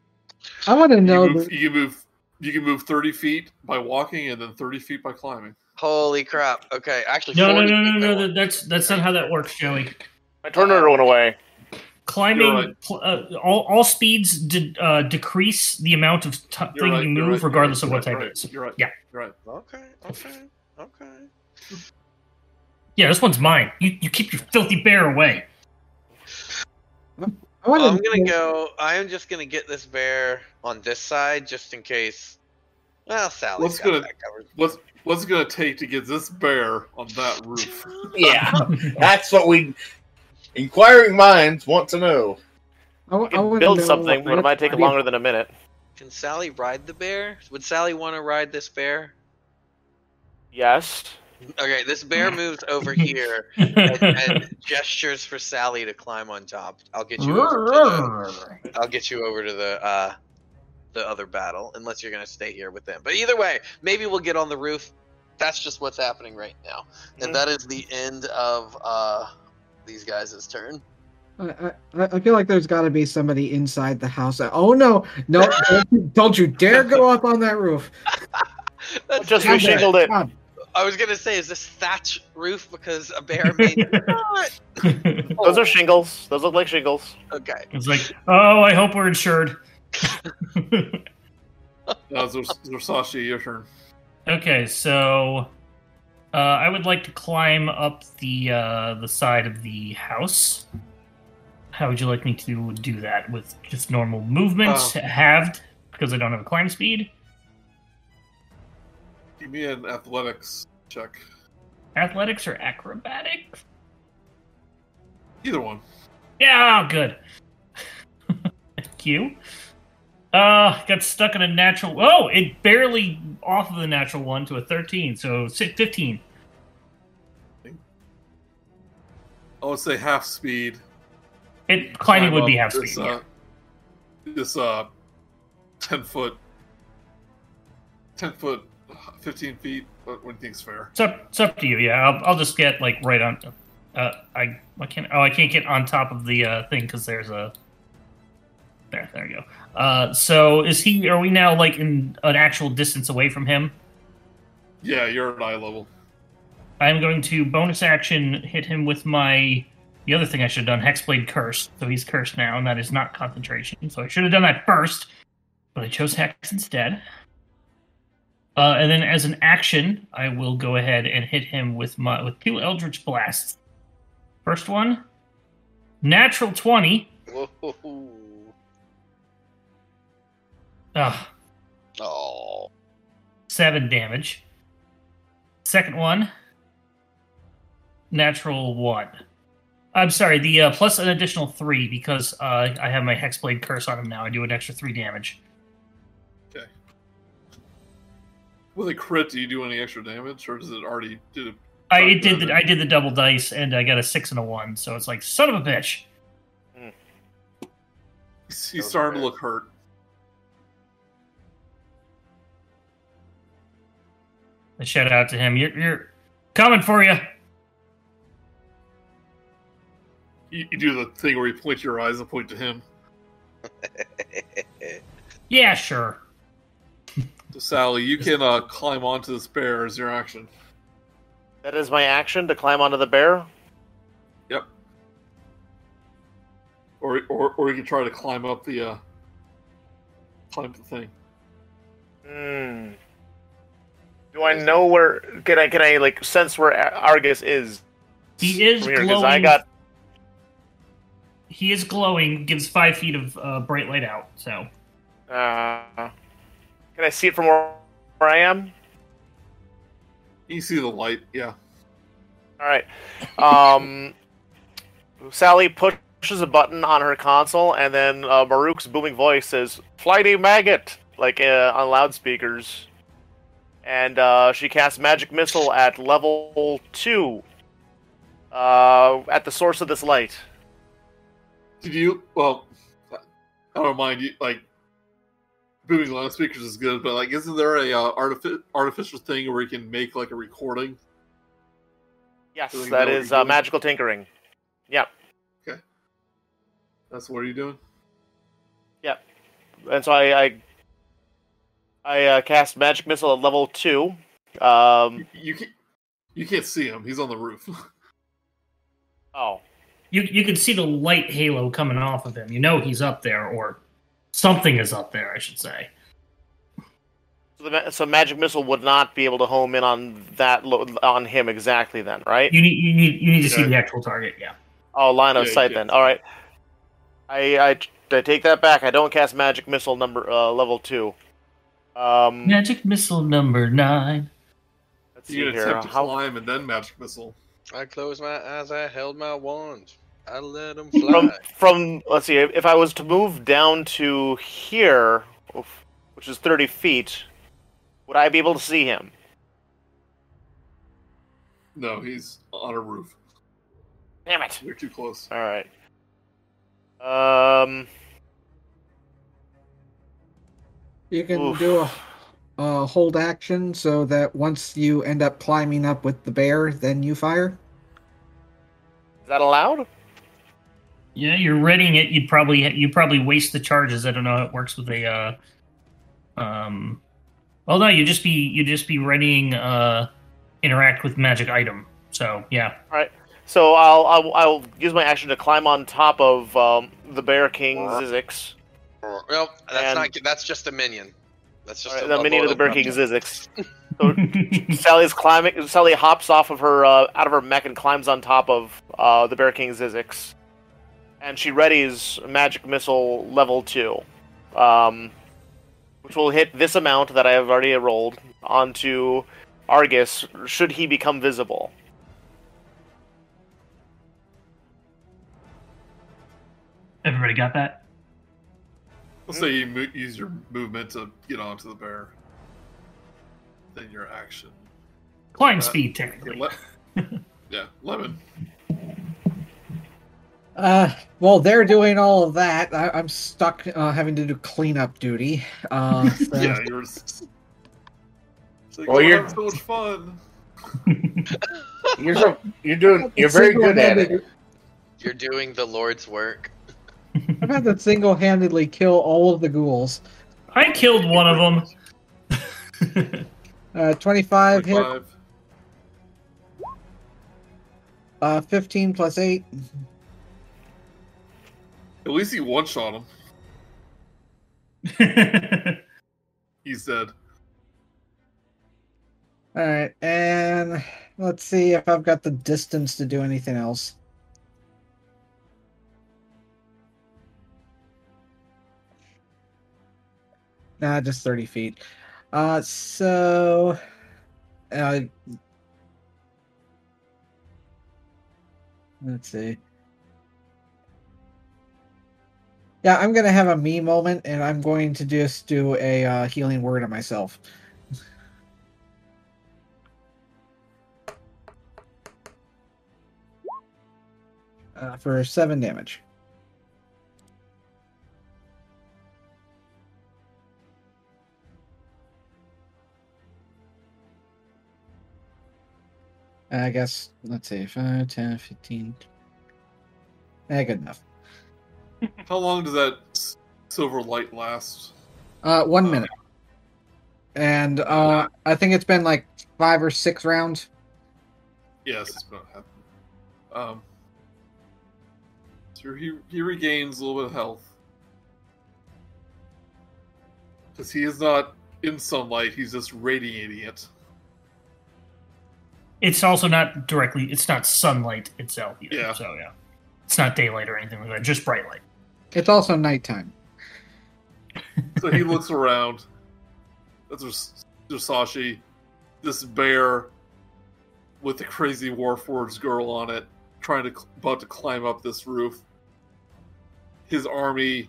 I want to know. can move, the- you can move. You can move 30 feet by walking, and then 30 feet by climbing. Holy crap! Okay, actually, No, no, 40 no, no, feet by no. That's that's not how that works, Joey. My turner went away. Climbing, right. pl- uh, all, all speeds de- uh, decrease the amount of t- thing right, you move, right, regardless you're of what type you're it is. You're right. Yeah. You're right. Okay, okay, okay. Yeah, this one's mine. You, you keep your filthy bear away. I'm gonna go. I am just gonna get this bear on this side just in case. Well, Sally's What's gonna- that covered. What's What's it gonna take to get this bear on that roof? Yeah, that's what we inquiring minds want to know. I, wa- I can build know something, but it what- might take longer than a minute. Can Sally ride the bear? Would Sally want to ride this bear? Yes. Okay, this bear moves over here and, and gestures for Sally to climb on top. I'll get you over to the, I'll get you over to the uh the other battle unless you're going to stay here with them. But either way, maybe we'll get on the roof. That's just what's happening right now. And that is the end of uh these guys' turn. I, I, I feel like there's got to be somebody inside the house. Oh no, no! don't, you- don't you dare go up on that roof! That's Just Stop reshingled that. it. Stop. I was going to say is this thatch roof because a bear made not. Those are shingles. Those look like shingles. Okay. it's like, oh, I hope we're insured. Uh, Zors- Zorsashi, your turn. okay, so uh, I would like to climb up the uh, the side of the house. How would you like me to do that? With just normal movement, Oh. halved because I don't have a climb speed. Give me an athletics check. Athletics or acrobatics? Either one. Yeah, oh, good. Thank you. Uh, got stuck in a natural. Oh, it barely off of the natural one to a 13, so 15. I would say half speed. It climbing would be half this, speed. yeah. Uh, this uh, ten foot, ten foot, fifteen feet. What, what do you think's fair? It's up, it's up to you. Yeah, I'll, I'll just get like right on. Uh, I I can't. Oh, I can't get on top of the uh, thing because there's a. There, there you go. Uh, so is he? Are we now like in an actual distance away from him? Yeah, you're at eye level. I'm going to bonus action hit him with my the other thing I should have done, Hexblade Curse. So he's cursed now, and that is not concentration. So I should have done that first, but I chose Hex instead. Uh, and then as an action, I will go ahead and hit him with my with two Eldritch blasts. First one, natural twenty. Whoa. Ugh. Oh. Seven damage. Second one, natural one. I'm sorry, the uh, plus an additional three because uh, I have my Hexblade curse on him now. I do an extra three damage. With a crit, do you do any extra damage, or does it already did it? I it did. The, I did the double dice, and I got a six and a one. So it's like son of a bitch. He's, he's starting to look hurt. I shout out to him. You're, you're coming for you. You, you do the thing where you point your eyes and point to him. Yeah, sure. So Sally, you can uh, climb onto this bear as your action. That is my action to climb onto the bear. Yep. Or, or, or you can try to climb up the uh, climb the thing. Hmm. Do I know where? Can I can I like sense where Argus is? He is from here? 'Cause glowing. I got He is glowing. Gives five feet of uh, bright light out. So Uh, can I see it from where, where I am? You see the light. Yeah. All right. Um, Sally pushes a button on her console, and then uh, Murook's booming voice says, "Flighty maggot!" like uh, on loudspeakers. And uh, she casts magic missile at level two. Uh, at the source of this light. Did you? Well, I don't mind you like booming loudspeakers is good, but like, isn't there a uh, artifi- artificial thing where you can make like a recording? Yes, So you that know what is you're uh, magical tinkering. Yep. Okay. That's what are you doing? Yep. And so I I, I uh, cast magic missile at level two. Um, You, you can't. You can't see him. He's on the roof. oh, you you can see the light halo coming off of him. You know he's up there, or something is up there. I should say. so, the, so magic missile would not be able to home in on that lo- on him exactly then, right? You need you need you need to see the actual target. Yeah. Oh, line of Yeah, sight yeah. then. All right. I, I I take that back. I don't cast magic missile number uh, level two. Um, Magic missile number nine. let's see you can here. attempt to How, climb and then magic missile. I closed my eyes. I held my wand. I let him from fly. from let's see if I was to move down to here, which is thirty feet, would I be able to see him? No, he's on a roof. Damn it! You're too close. All right. Um. You can Oof. do a, a hold action so that once you end up climbing up with the bear, then you fire. Is that allowed? Yeah, you're readying it. You'd probably you probably waste the charges. I don't know how it works with a. Uh, um, well, no, you'd just be you'd just be readying uh, interact with magic item. So yeah, All right. So I'll, I'll I'll use my action to climb on top of um, the Bear King Zyzzyx. Well, that's And- not. That's just a minion. That's just All a, right, the a minion of the Bear King subject. Zyzzyx. So Sally's climbing. Sally hops off of her uh, out of her mech and climbs on top of uh, the Bear King Zyzzyx, and she readies magic missile level two, um, which will hit this amount that I have already rolled onto Argus. Should he become visible? everybody got that. Let's say you mo- use your movement to get onto the bear. Then your action. Climb speed, Yeah, technically. le- yeah, lemon. Uh, well, they're doing all of that. I, I'm stuck uh, having to do cleanup duty. Uh, so- Yeah, you're. It's like, Well, oh, you're- so much fun. You're so, you're doing you're very good at it. You're doing the Lord's work. I've had to single-handedly kill all of the ghouls. I killed one of them. Uh, 25 hit, uh, 15 plus 8. At least he one shot him. He's dead. All right, and let's see if I've got the distance to do anything else. Nah, just 30 feet. Uh, so. Uh, let's see. Yeah, I'm gonna have a me moment, and I'm going to just do a uh, healing word on myself. Uh, for seven damage. I guess, let's see, 5, 10, 15. Eh, good enough. How long does that silver light last? Uh, one Uh, minute. And uh, I think it's been like five or six rounds. Yes, it's been happening. Um, so he he regains a little bit of health because he is not in sunlight; he's just radiating it. It's also not directly. It's not sunlight itself either. Yeah. So yeah, it's not daylight or anything like that. Just bright light. It's also nighttime. So he looks around. That's Sashi, this bear with the crazy Warforged girl on it, trying to about to climb up this roof. His army,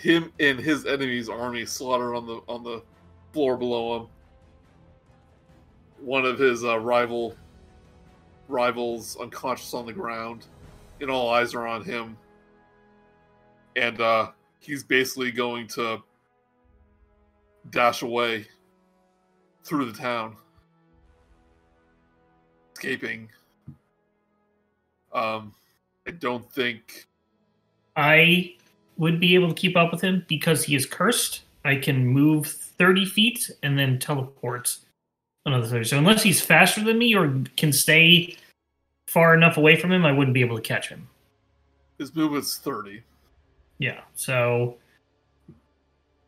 him and his enemy's army slaughtered on the on the floor below him. One of his uh, rival rivals unconscious on the ground, and all eyes are on him. And uh, he's basically going to dash away through the town, escaping. Um, I don't think. I would be able to keep up with him because he is cursed. I can move 30 feet and then teleport another 30. So unless he's faster than me or can stay far enough away from him, I wouldn't be able to catch him. His movement's 30. Yeah. So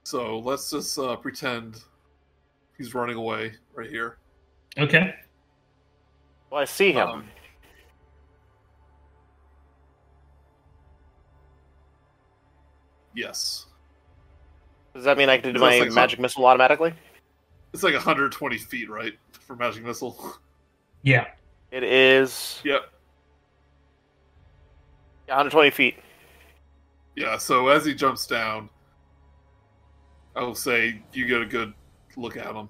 So let's just uh, pretend he's running away right here. okay. Well, I see him. Um, yes. Does that mean I can do Is my like- magic missile automatically? It's like 120 feet, right? For magic missile. Yeah. It is yep. 120 feet. Yeah, so as he jumps down, I will say you get a good look at him.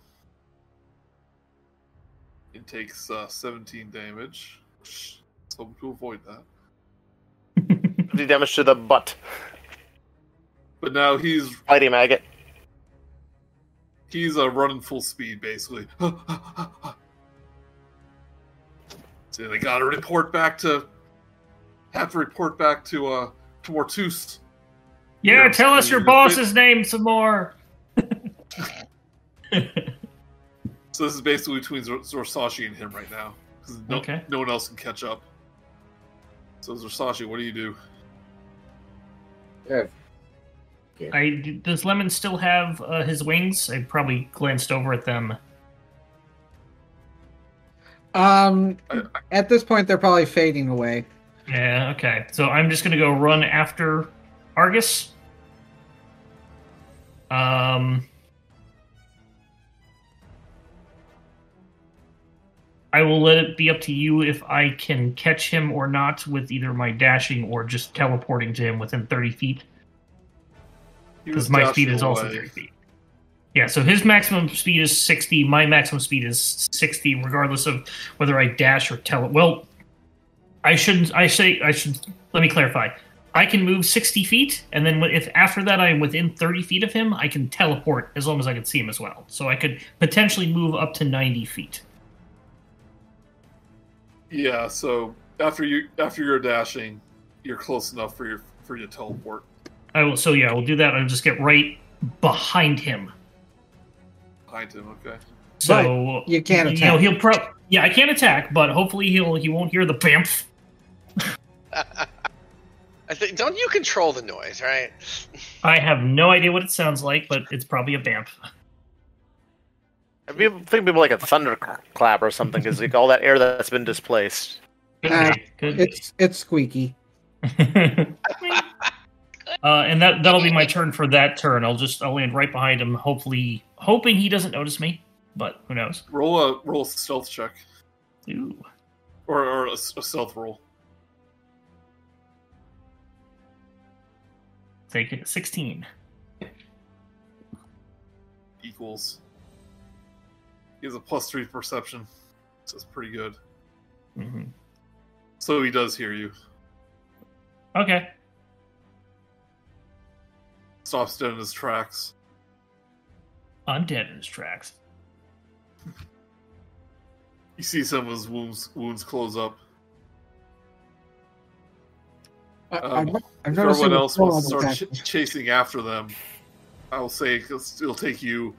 It takes uh, 17 damage. So to avoid that. 50 damage to the butt. But now he's Mighty maggot. he's uh, running full speed basically. so they got to report back to have to report back to uh to Mortus. Yeah, Yeah, tell us your you're boss's name some more. So this is basically between Zor- Zorsashi and him right now because no, Okay. no one else can catch up. So Zorsashi, what do you do? Yeah. I does Lemon still have uh, his wings? I probably glanced over at them. Um, I- at this point, they're probably fading away. Yeah, okay. So I'm just gonna go run after Argus. Um I will let it be up to you if I can catch him or not with either my dashing or just teleporting to him within 30 feet. Because my speed is also away. 30 feet. Yeah, so his maximum speed is 60. My maximum speed is 60, regardless of whether I dash or tele. Well, I shouldn't. I say I should. Let me clarify. I can move 60 feet, and then if after that I am within 30 feet of him, I can teleport as long as I can see him as well. So I could potentially move up to 90 feet. Yeah, so after you after you're dashing, you're close enough for your for you to teleport I will. So yeah, we'll do that. I'll just get right behind him. behind him. Okay. So you can't You know, attack. he'll pro. Yeah, I can't attack, but hopefully he'll he won't hear the bamf. I think don't you control the noise, right? I have no idea what it sounds like, but it's probably a bamf. I mean, think people like a thunderclap or something, because like all that air that's been displaced. Could be, could be. It's it's squeaky. Uh, and that that'll be my turn for that turn. I'll just I'll land right behind him, hopefully hoping he doesn't notice me, but who knows? Roll a roll a stealth check Ooh. or, or a, s- a stealth roll. Take it 16. equals. He has a plus three perception, so it's pretty good. hmm So he does hear you. Okay. Stops dead in his tracks. I'm dead in his tracks. You see some of his wounds wounds close up. I, Um, I'm, I'm if noticing everyone else flow wants to start ch- chasing after them, I will say it'll it'll take you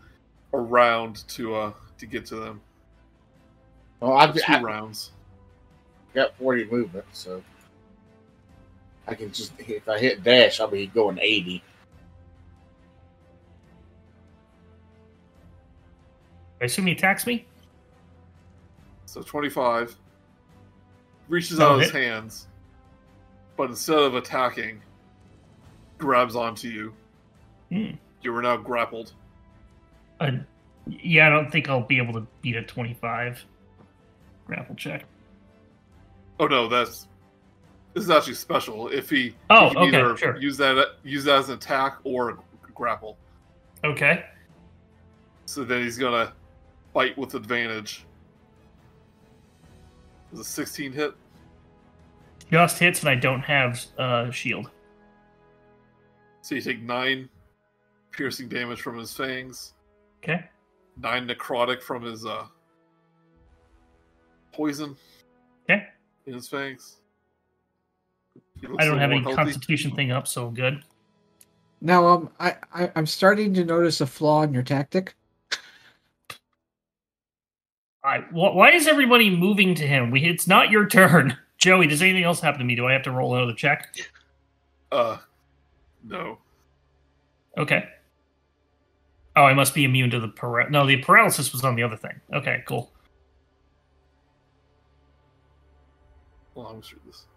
a round to uh to get to them. Well, I've, Two I've rounds. got 40 movement, so I can just, if I hit dash, I'll be going 80. I assume he attacks me? So twenty five. Reaches out his hands, but instead of attacking, grabs onto you. Hmm. You are now grappled. Uh, yeah, I don't think I'll be able to beat a 25 grapple check. Oh no, that's this is actually special. If he, Oh, he okay, either sure. use that use that as an attack or grapple. Okay. So then he's gonna fight with advantage. Is a 16 hit? Just hits, and I don't have uh, shield. So you take nine piercing damage from his fangs, Okay. nine necrotic from his uh poison Okay. in his fangs. He looks I a don't have any healthy. constitution thing up, so good. Now, um, I, I I'm starting to notice a flaw in your tactic. I, wh- why is everybody moving to him? We, it's not your turn. Joey, does anything else happen to me? Do I have to roll another check? Uh, no. Okay. Oh, I must be immune to the para- No, the paralysis was on the other thing. Okay, cool. Well, I'm sure this.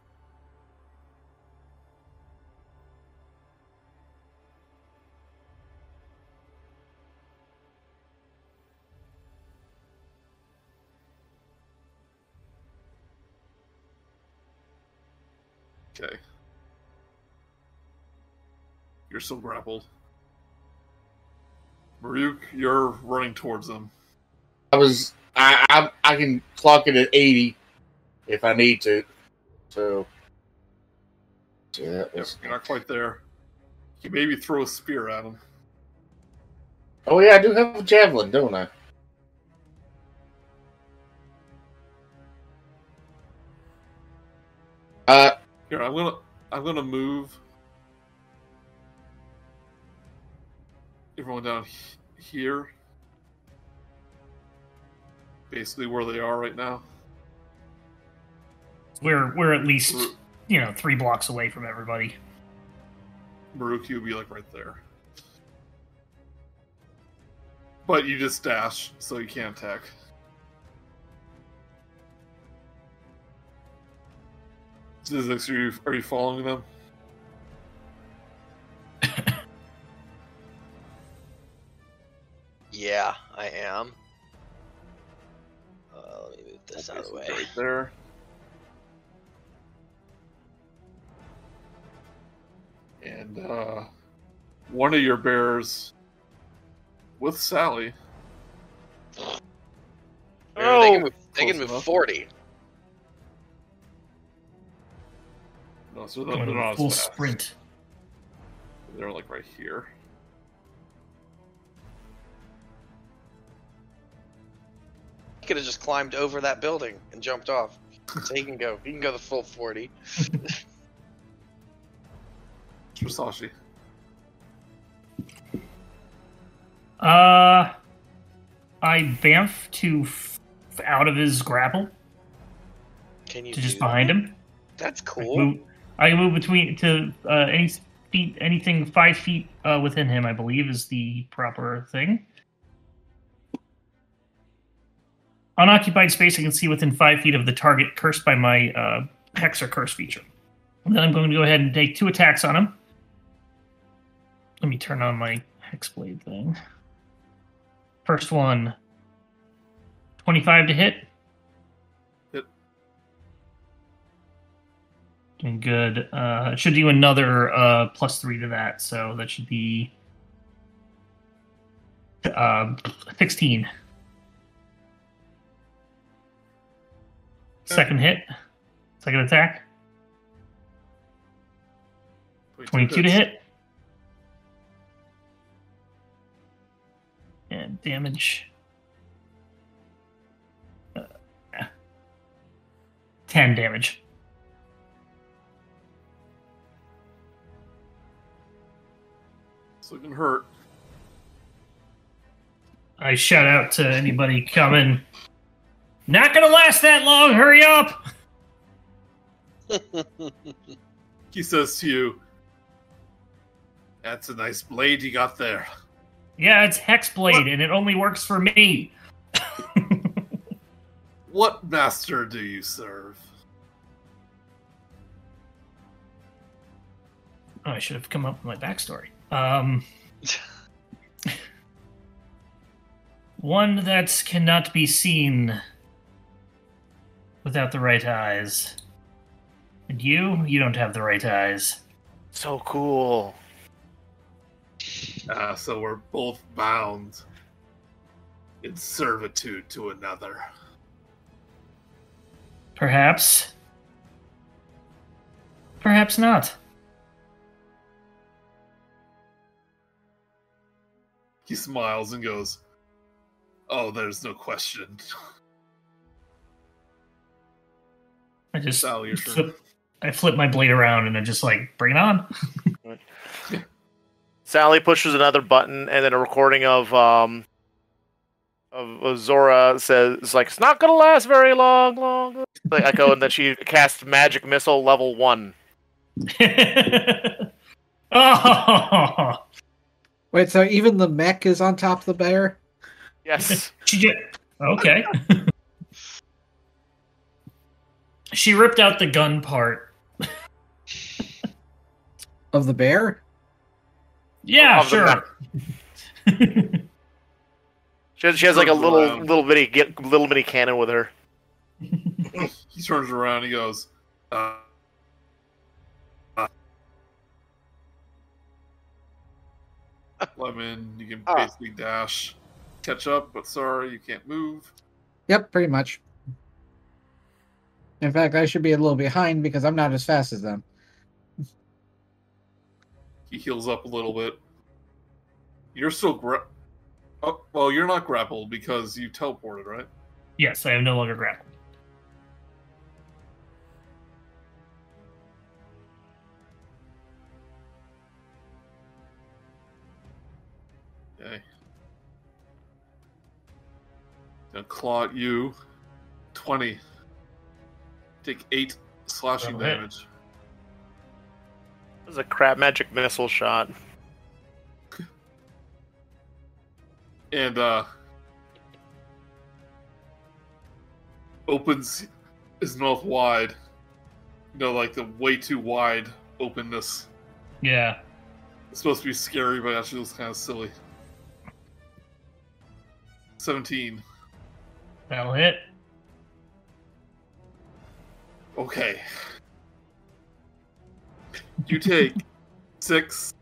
Okay. You're still grappled. Murook, you're running towards them. I was, I, I, I can clock it at 80 if I need to. So, yeah, Yep, you're not quite there. You maybe throw a spear at him. oh yeah, I do have a javelin, don't I? Uh, Here, I'm gonna I'm gonna move everyone down h- here. Basically where they are right now. We're we're at least you know three blocks away from everybody. Maruki will be like right there. But you just dash, so you can't attack. Zyzzyx, are you, are you following them? Yeah, I am. Uh, let me move this out of the way. Right there. And uh, one of your bears with Sally. They Oh, can move, they can move 40. No, so they're, Going not full fast. sprint. They're like right here. He could have just climbed over that building and jumped off. So he can go. He can go the full 40. Masashi. Uh, I bamf to f- out of his grapple Can you to just do behind him. That's I can cool. move, I can move between to uh, any feet, anything five feet uh, within him. I believe is the proper thing. Unoccupied space I can see within five feet of the target cursed by my uh, hex or curse feature. And then I'm going to go ahead and take two attacks on him. Let me turn on my hexblade thing. First one. 25 to hit. Hit. Good. Uh, it should do another uh, plus three to that, so that should be uh, 16. Second hit. Second attack. 22 to hit. And damage. Uh, 10 damage. It's looking hurt. I shout out to anybody coming. Not gonna last that long, hurry up! He says to you, That's a nice blade you got there. Yeah, it's hex Hexblade, and it only works for me. What master do you serve? Oh, I should have come up with my backstory. Um, one that cannot be seen without the right eyes. And you, you don't have the right eyes. So cool. Ah, so we're both bound in servitude to another. Perhaps. Perhaps not. He smiles and goes, Oh, there's no question. I just Sally, your turn. flip, I flip my blade around and I just like bring it on. Sally pushes another button, and then a recording of um of, of Zora says it's like it's not gonna last very long, long. Like echo, and then she casts magic missile level one. oh, Wait, so even the mech is on top of the bear? Yes, she just okay. she ripped out the gun part. Of the bear? Yeah, Of sure. she has, she has like a little around. little bitty little bitty cannon with her. He turns around he goes, uh, Lemon, you can Ah. basically dash, catch up, but sorry, you can't move. Yep, pretty much. In fact, I should be a little behind because I'm not as fast as them. He heals up a little bit. You're still gra- oh, well, you're not grappled because you teleported, right? yes, I am no longer grappled. Gonna claw at you. 20. Take 8 slashing That'll hit. damage. This is a crap magic missile shot. And, uh. Opens his mouth wide. You know, like the way too wide openness. Yeah. It's supposed to be scary, but actually looks kind of silly. 17. That'll hit. Okay. You take six.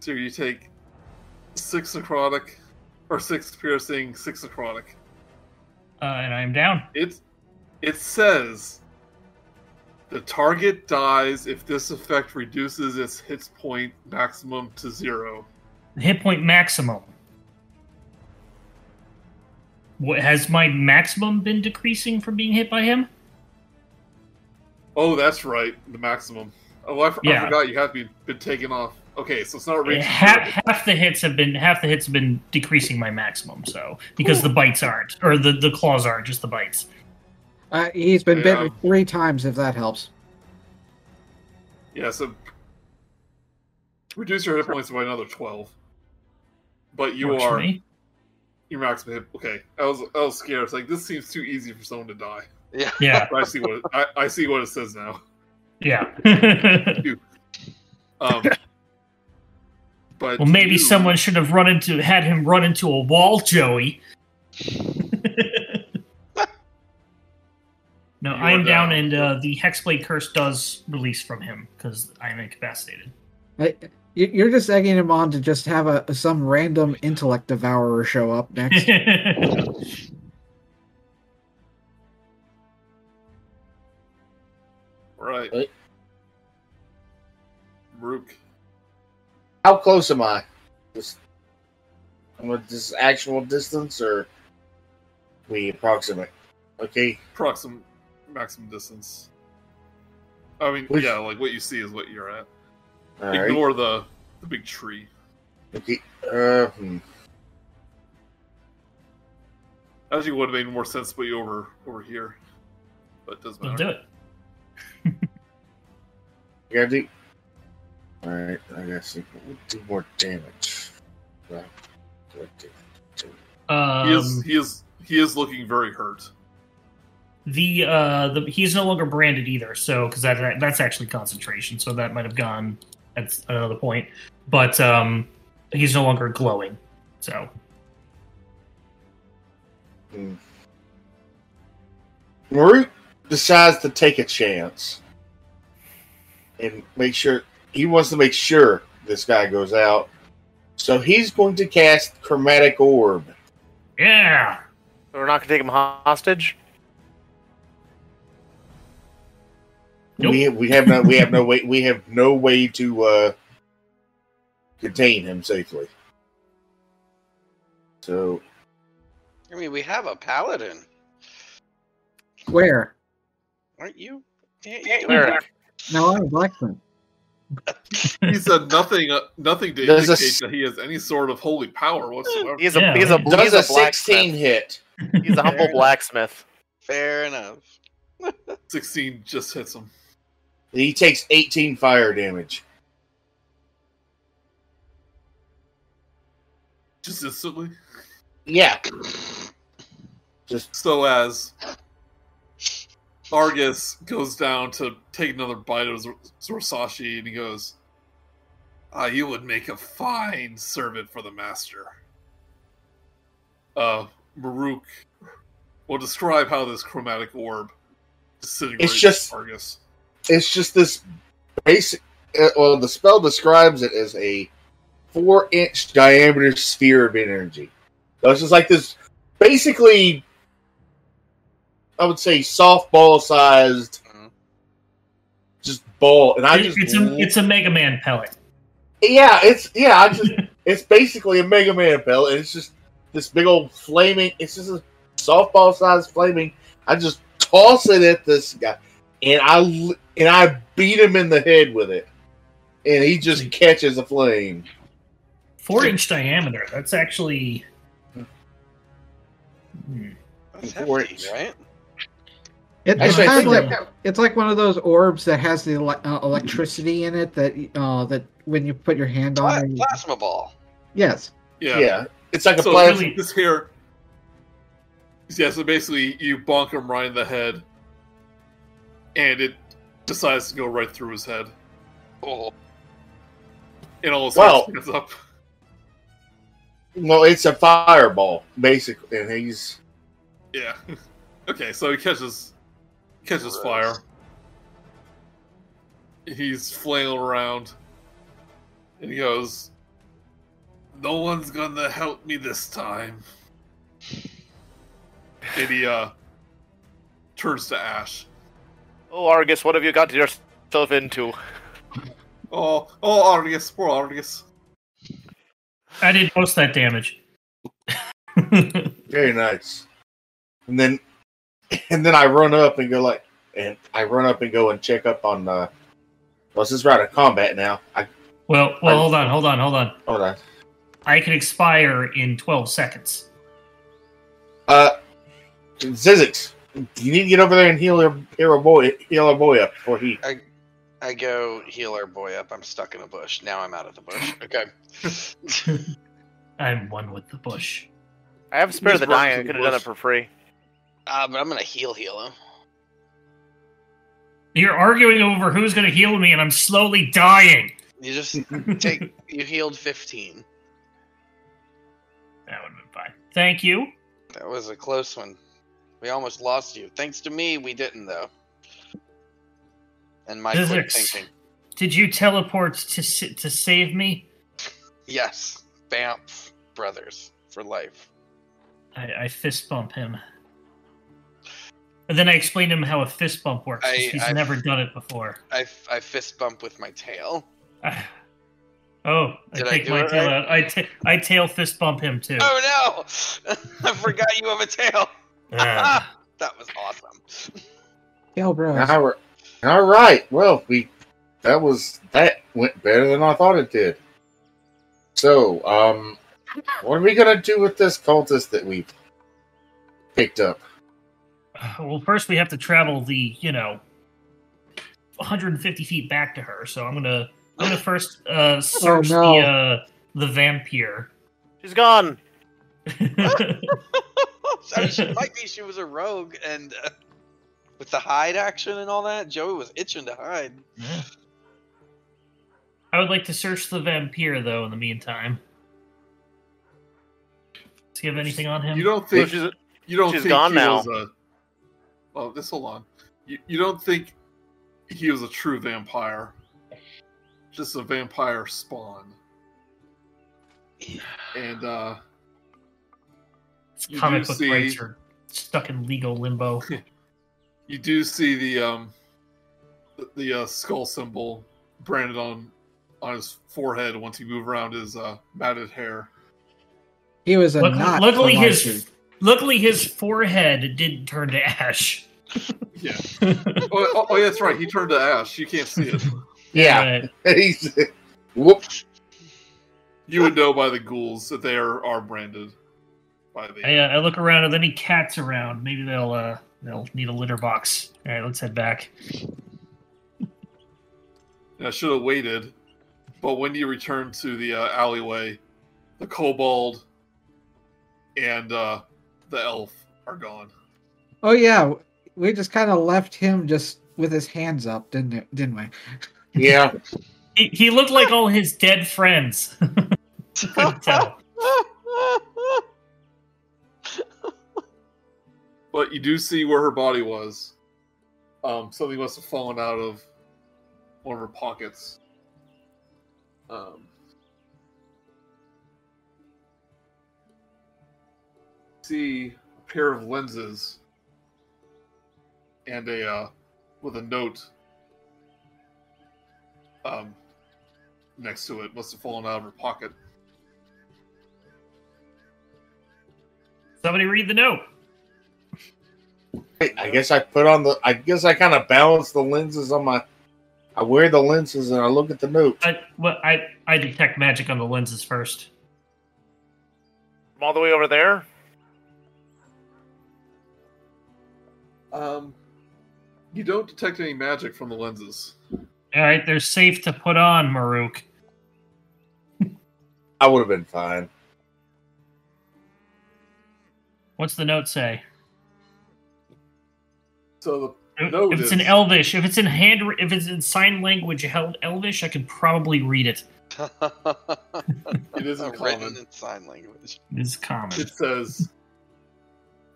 So you take six necrotic, or six piercing, six necrotic. Uh, and I'm down. It it says the target dies if this effect reduces its hit point maximum to zero. Hit point maximum. What has my maximum been decreasing from being hit by him? Oh, that's right, the maximum. Oh, I, f- I Yeah. forgot you have been, been taken off. Okay, so it's not reaching. half, half the hits have been half the hits have been decreasing my maximum. So because Cool. the bites aren't, or the the claws aren't, just the bites. Uh, he's been Yeah. bitten three times, if that helps. Yeah, so reduce your hit points by another twelve. But you Works for are me. your maximum hit. Okay, I was I was scared. It's like this seems too easy for someone to die. Yeah. Yeah, I see what it, I, I see what it says now. yeah. Um, but Well, maybe you- someone should have run into had him run into a wall, Joey. no, You I am down, down. and uh, the Hexblade curse does release from him because I am incapacitated. Like, you- You're just egging him on to just have a some random intellect devourer show up next. right, Right. Rook. How close am I? Just with this actual distance, or we approximate? Okay, Proximate maximum distance. I mean, Which- yeah, like what you see is what you're at. All right. Ignore the the big tree. Okay. Uh, hmm. Actually, would have made more sense to put you over over here, but it doesn't We'll matter. do it. You gotta do. All right. I guess we will do more damage. Right. What do I do? Um, He is he is he is looking very hurt. the uh, the he's no longer branded either, so because that, that that's actually concentration, so that might have gone at another point. But um, he's no longer glowing, so Hmm. Murook decides to take a chance and make sure he wants to make sure this guy goes out. So he's going to cast Chromatic Orb. yeah. We're not gonna take him hostage. Nope. We we have no we have no way we have no way to uh, contain him safely. So I mean, we have a paladin, Where? aren't you? Can't you do No, I'm a blacksmith. He said nothing uh, nothing to There's a indicate s- that he has any sort of holy power whatsoever. he's a Yeah. he's a does he's a a sixteen hit. He's a humble blacksmith. Fair enough. Sixteen just hits him. He takes eighteen fire damage. Just instantly. Yeah. Just So as Argus goes down to take another bite of Zor- Zorsashi, and he goes, "Ah, you would make a fine servant for the master." Uh, Murook will describe how this chromatic orb disintegrates just- Argus. It's just this basic. Uh, well, the spell describes it as a four-inch diameter sphere of energy. So it's just like this, basically. I would say softball-sized, Mhm. just ball, and I It- just it's a it's a Mega Man pellet. yeah, it's yeah, I just it's basically a Mega Man pellet. And it's just this big old flaming. It's just a softball-sized flaming. I just toss it at this guy, and I l- and I beat him in the head with it, and he just catches a flame. Four inch diameter. That's actually. Hmm. That's Four hefty, inch. right? It, it's kind of like it's like one of those orbs that has the ele- uh, electricity in it that uh, that when you put your hand on it. plasma ball. Yes. Yeah. Yeah, it's like a So plasma. really- this here, yeah. So basically, you bonk him right in the head, and it decides to go right through his head, Oh, It all of a Well- stands up. Well, it's a fireball basically, and he's Yeah. okay, so he catches catches Gross. fire. He's flailing around, and he goes, "No one's gonna help me this time." And he uh turns to Ash. Oh, Argus, what have you got yourself into? Oh, oh, Argus, poor Argus. I did most that damage. very nice. And then, and then I run up and go like, and I run up and go and check up on. uh Well, since we're out of combat now, I well, well, hold on, hold on, hold on. hold on. I can expire in twelve seconds. Uh, Zyzzyx, you need to get over there and heal your heal our boy, heal our boy up before he. I I go heal our boy up. I'm stuck in a bush. Now I'm out of the bush. Okay. I'm one with the bush. I have spare Just the dying. I could have done it for free. Uh, but I'm gonna heal heal him. You're arguing over who's going to heal me, and I'm slowly dying. You just take. You healed fifteen. That would have been fine. Thank you. That was a close one. We almost lost you. Thanks to me, we didn't though. And my quick Physics. thinking. Did you teleport to to save me? Yes, Bamf brothers for life. I, I fist bump him. And then I explain to him how a fist bump works. I- he's I've- never done it before. I, I fist bump with my tail. Ah. oh, I Did I take my tail right? out. I, ta- I tail fist bump him too. Oh no! I forgot you have a tail. That was awesome. Yo, bro. All right. All right. Well, we that was that went better than I thought it did. So, um, what are we gonna do with this cultist that we picked up? well, first we have to travel the, you know, 150 feet back to her. So I'm gonna, I'm gonna first uh, search no. the uh, the vampire. She's gone. I mean, she might be. She was a rogue, and uh, with the hide action and all that, Joey was itching to hide. Yeah. I would like to search the vampire though. In the meantime, does he have anything on him? You don't So think she's you don't she's think gone he now. was a Oh, this hold on. You, you don't think he was a true vampire. Just a vampire spawn. And uh you comic book see- rights are stuck in legal limbo. you do see the um the, the uh, skull symbol branded on on his forehead once he moved around his uh matted hair. He was a Luck- not. luckily, his monster. luckily his forehead didn't turn to ash. Yeah. oh, oh, oh, yeah, that's right. He turned to ash. You can't see it. Yeah, Right. he's whoop. You would know by the ghouls that they are, are branded by the. I, uh, I look around Are there any cats around. Maybe they'll uh they'll need a litter box. All right, let's head back. And I should have waited, but when you return to the uh, alleyway, the kobold and uh, the elf are gone. Oh yeah, we just kind of left him just with his hands up, didn't it, didn't we? Yeah, He, he looked like all his dead friends. Couldn't tell. But you do see where her body was. Um, something must have fallen out of one of her pockets. Um, see a pair of lenses and a uh, with a note um, next to it. Must have fallen out of her pocket. Somebody read the note. I I guess I put on the. I guess I kind of balance the lenses on my. I wear the lenses and I look at the note. I, well, I I detect magic on the lenses first. From all the way over there. Um, you don't detect any magic from the lenses. All right, they're safe to put on, Murook. I would have been fine. What's the note say? So If Note if it's in Elvish, if it's in hand, if it's in sign language held Elvish, I can probably read it. It is in written common. in sign language. It is common. It says,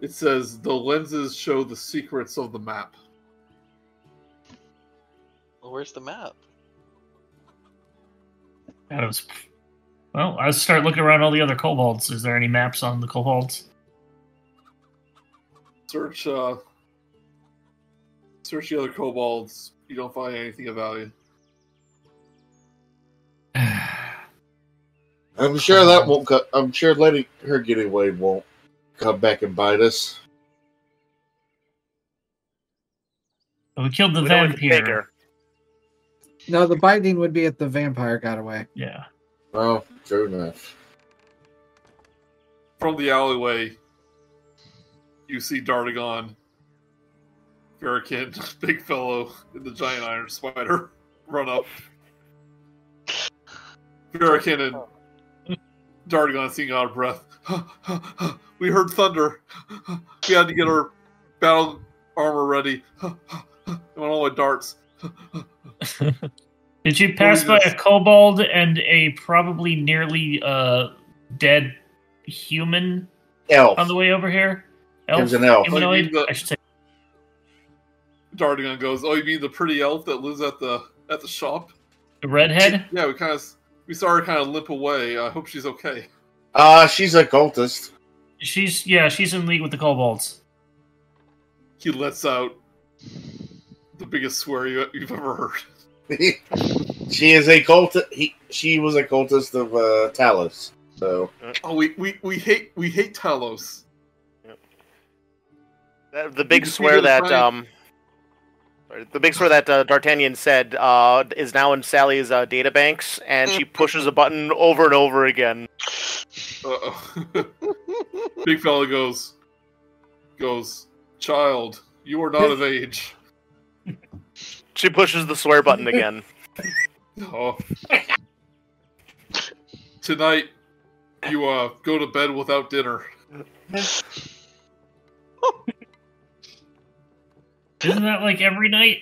it says the lenses show the secrets of the map. Well, where's the map? That was. Well, I'll start looking around all the other kobolds. Is there any maps on the kobolds? Search, uh, search the other kobolds. You don't find anything of value. I'm sure that um, won't. Co- I'm sure letting her get away won't come back and bite us. we killed the we know we can take vampire. her. No, the biting would be if the vampire got away. Yeah. Oh, true enough. From the alleyway, you see Dardagon, Farrakin, big fellow in the giant iron spider, run up. Farrakin and Dardagon seeing out of breath. we heard thunder. We had to get our battle armor ready. and all my darts. Did you pass by a kobold and a probably nearly uh, dead human Elf. on the way over here? It was an elf. Humanoid? Oh, the- I should say. Dardigan goes, "Oh, you mean the pretty elf that lives at the at the shop?" The redhead? Yeah, we kind of we saw her kind of limp away. I hope she's okay. Uh, she's a cultist. She's yeah, she's in league with the kobolds. He lets out the biggest swear you, you've ever heard. she is a cultist. He, she was a cultist of uh, Talos. So Oh, we, we, we hate we hate Talos. That- The big swear that um, sorry, the big swear that uh, D'Artagnan said uh, is now in Sally's uh, data banks, and she pushes a button over and over again. Uh-oh. Big fella goes goes, child, you are not of age. She pushes the swear button again. Oh. Tonight, you uh go to bed without dinner. Isn't that like every night?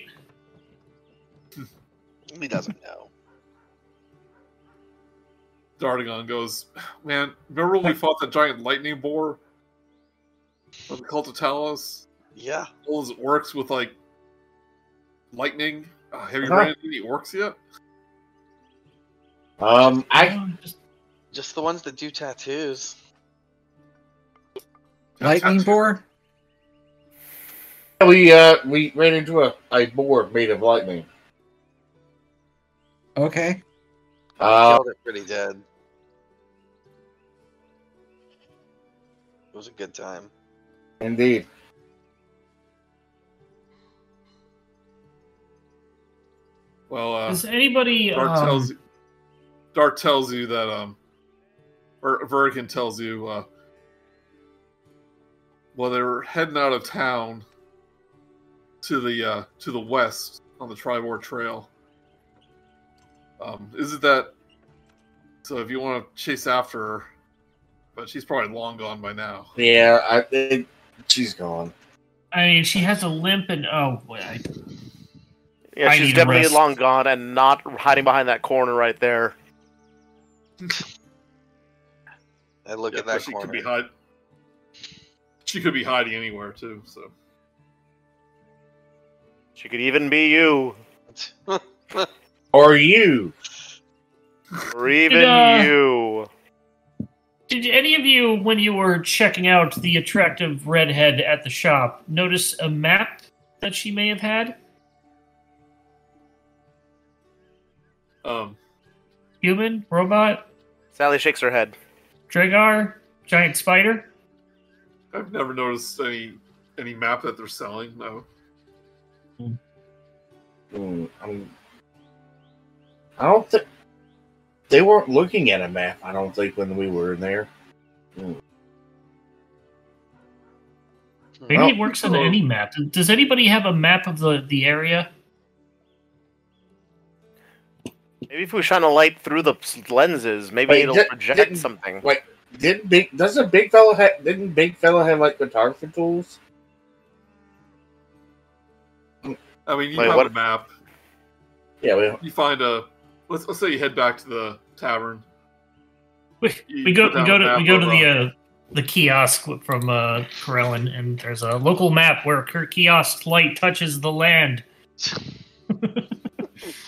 He doesn't know. Dardigan goes, man, remember when we fought that giant lightning boar? From the cult of Talos? Yeah. Well, it works with like lightning. Uh, have you Uh-huh. ran into any orcs yet? um, I Oh, just- Just the ones that do tattoos. Lightning boar? We uh we ran into a, a boar made of lightning. Okay. Uh, Killed it pretty dead. It was a good time. indeed. Well, uh, Does anybody Dart um, tells you, Dart tells you that um, or Vertigan tells you uh, well they're heading out of town to the uh, to the west on the Triboar Trail. Um, is it that? So if you want to chase after her, but she's probably long gone by now. Yeah, I think she's gone. I mean, she has a limp and oh, boy, I, Yeah, I she's definitely rest. long gone and not hiding behind that corner right there. I look Yeah, at that but she corner. could be hide. She could be hiding anywhere too. So She could even be you, Or you? or even uh, you. Did any of you, when you were checking out the attractive redhead at the shop, notice a map that she may have had? um, Human, robot, Sally shakes her head. Dragar, giant spider? I've never noticed any any map that they're selling. No. Hmm, I'm- I don't think they weren't looking at a map. I don't think when we were in there. Mm. Hmm. Maybe Well, it oh, works on any map. Does anybody have a map of the, the area? Maybe if we shine a light through the lenses, maybe Wait, it'll di- project didn't- something. Wait, didn't big doesn't big fellow have didn't big fella have like photography tools? I mean, you Wait, have what- a map. Yeah, well, You find a. Let's let's say you head back to the tavern. We, we go we go to we go to the uh, the kiosk from uh, Corellin, and there's a local map where her kiosk light touches the land.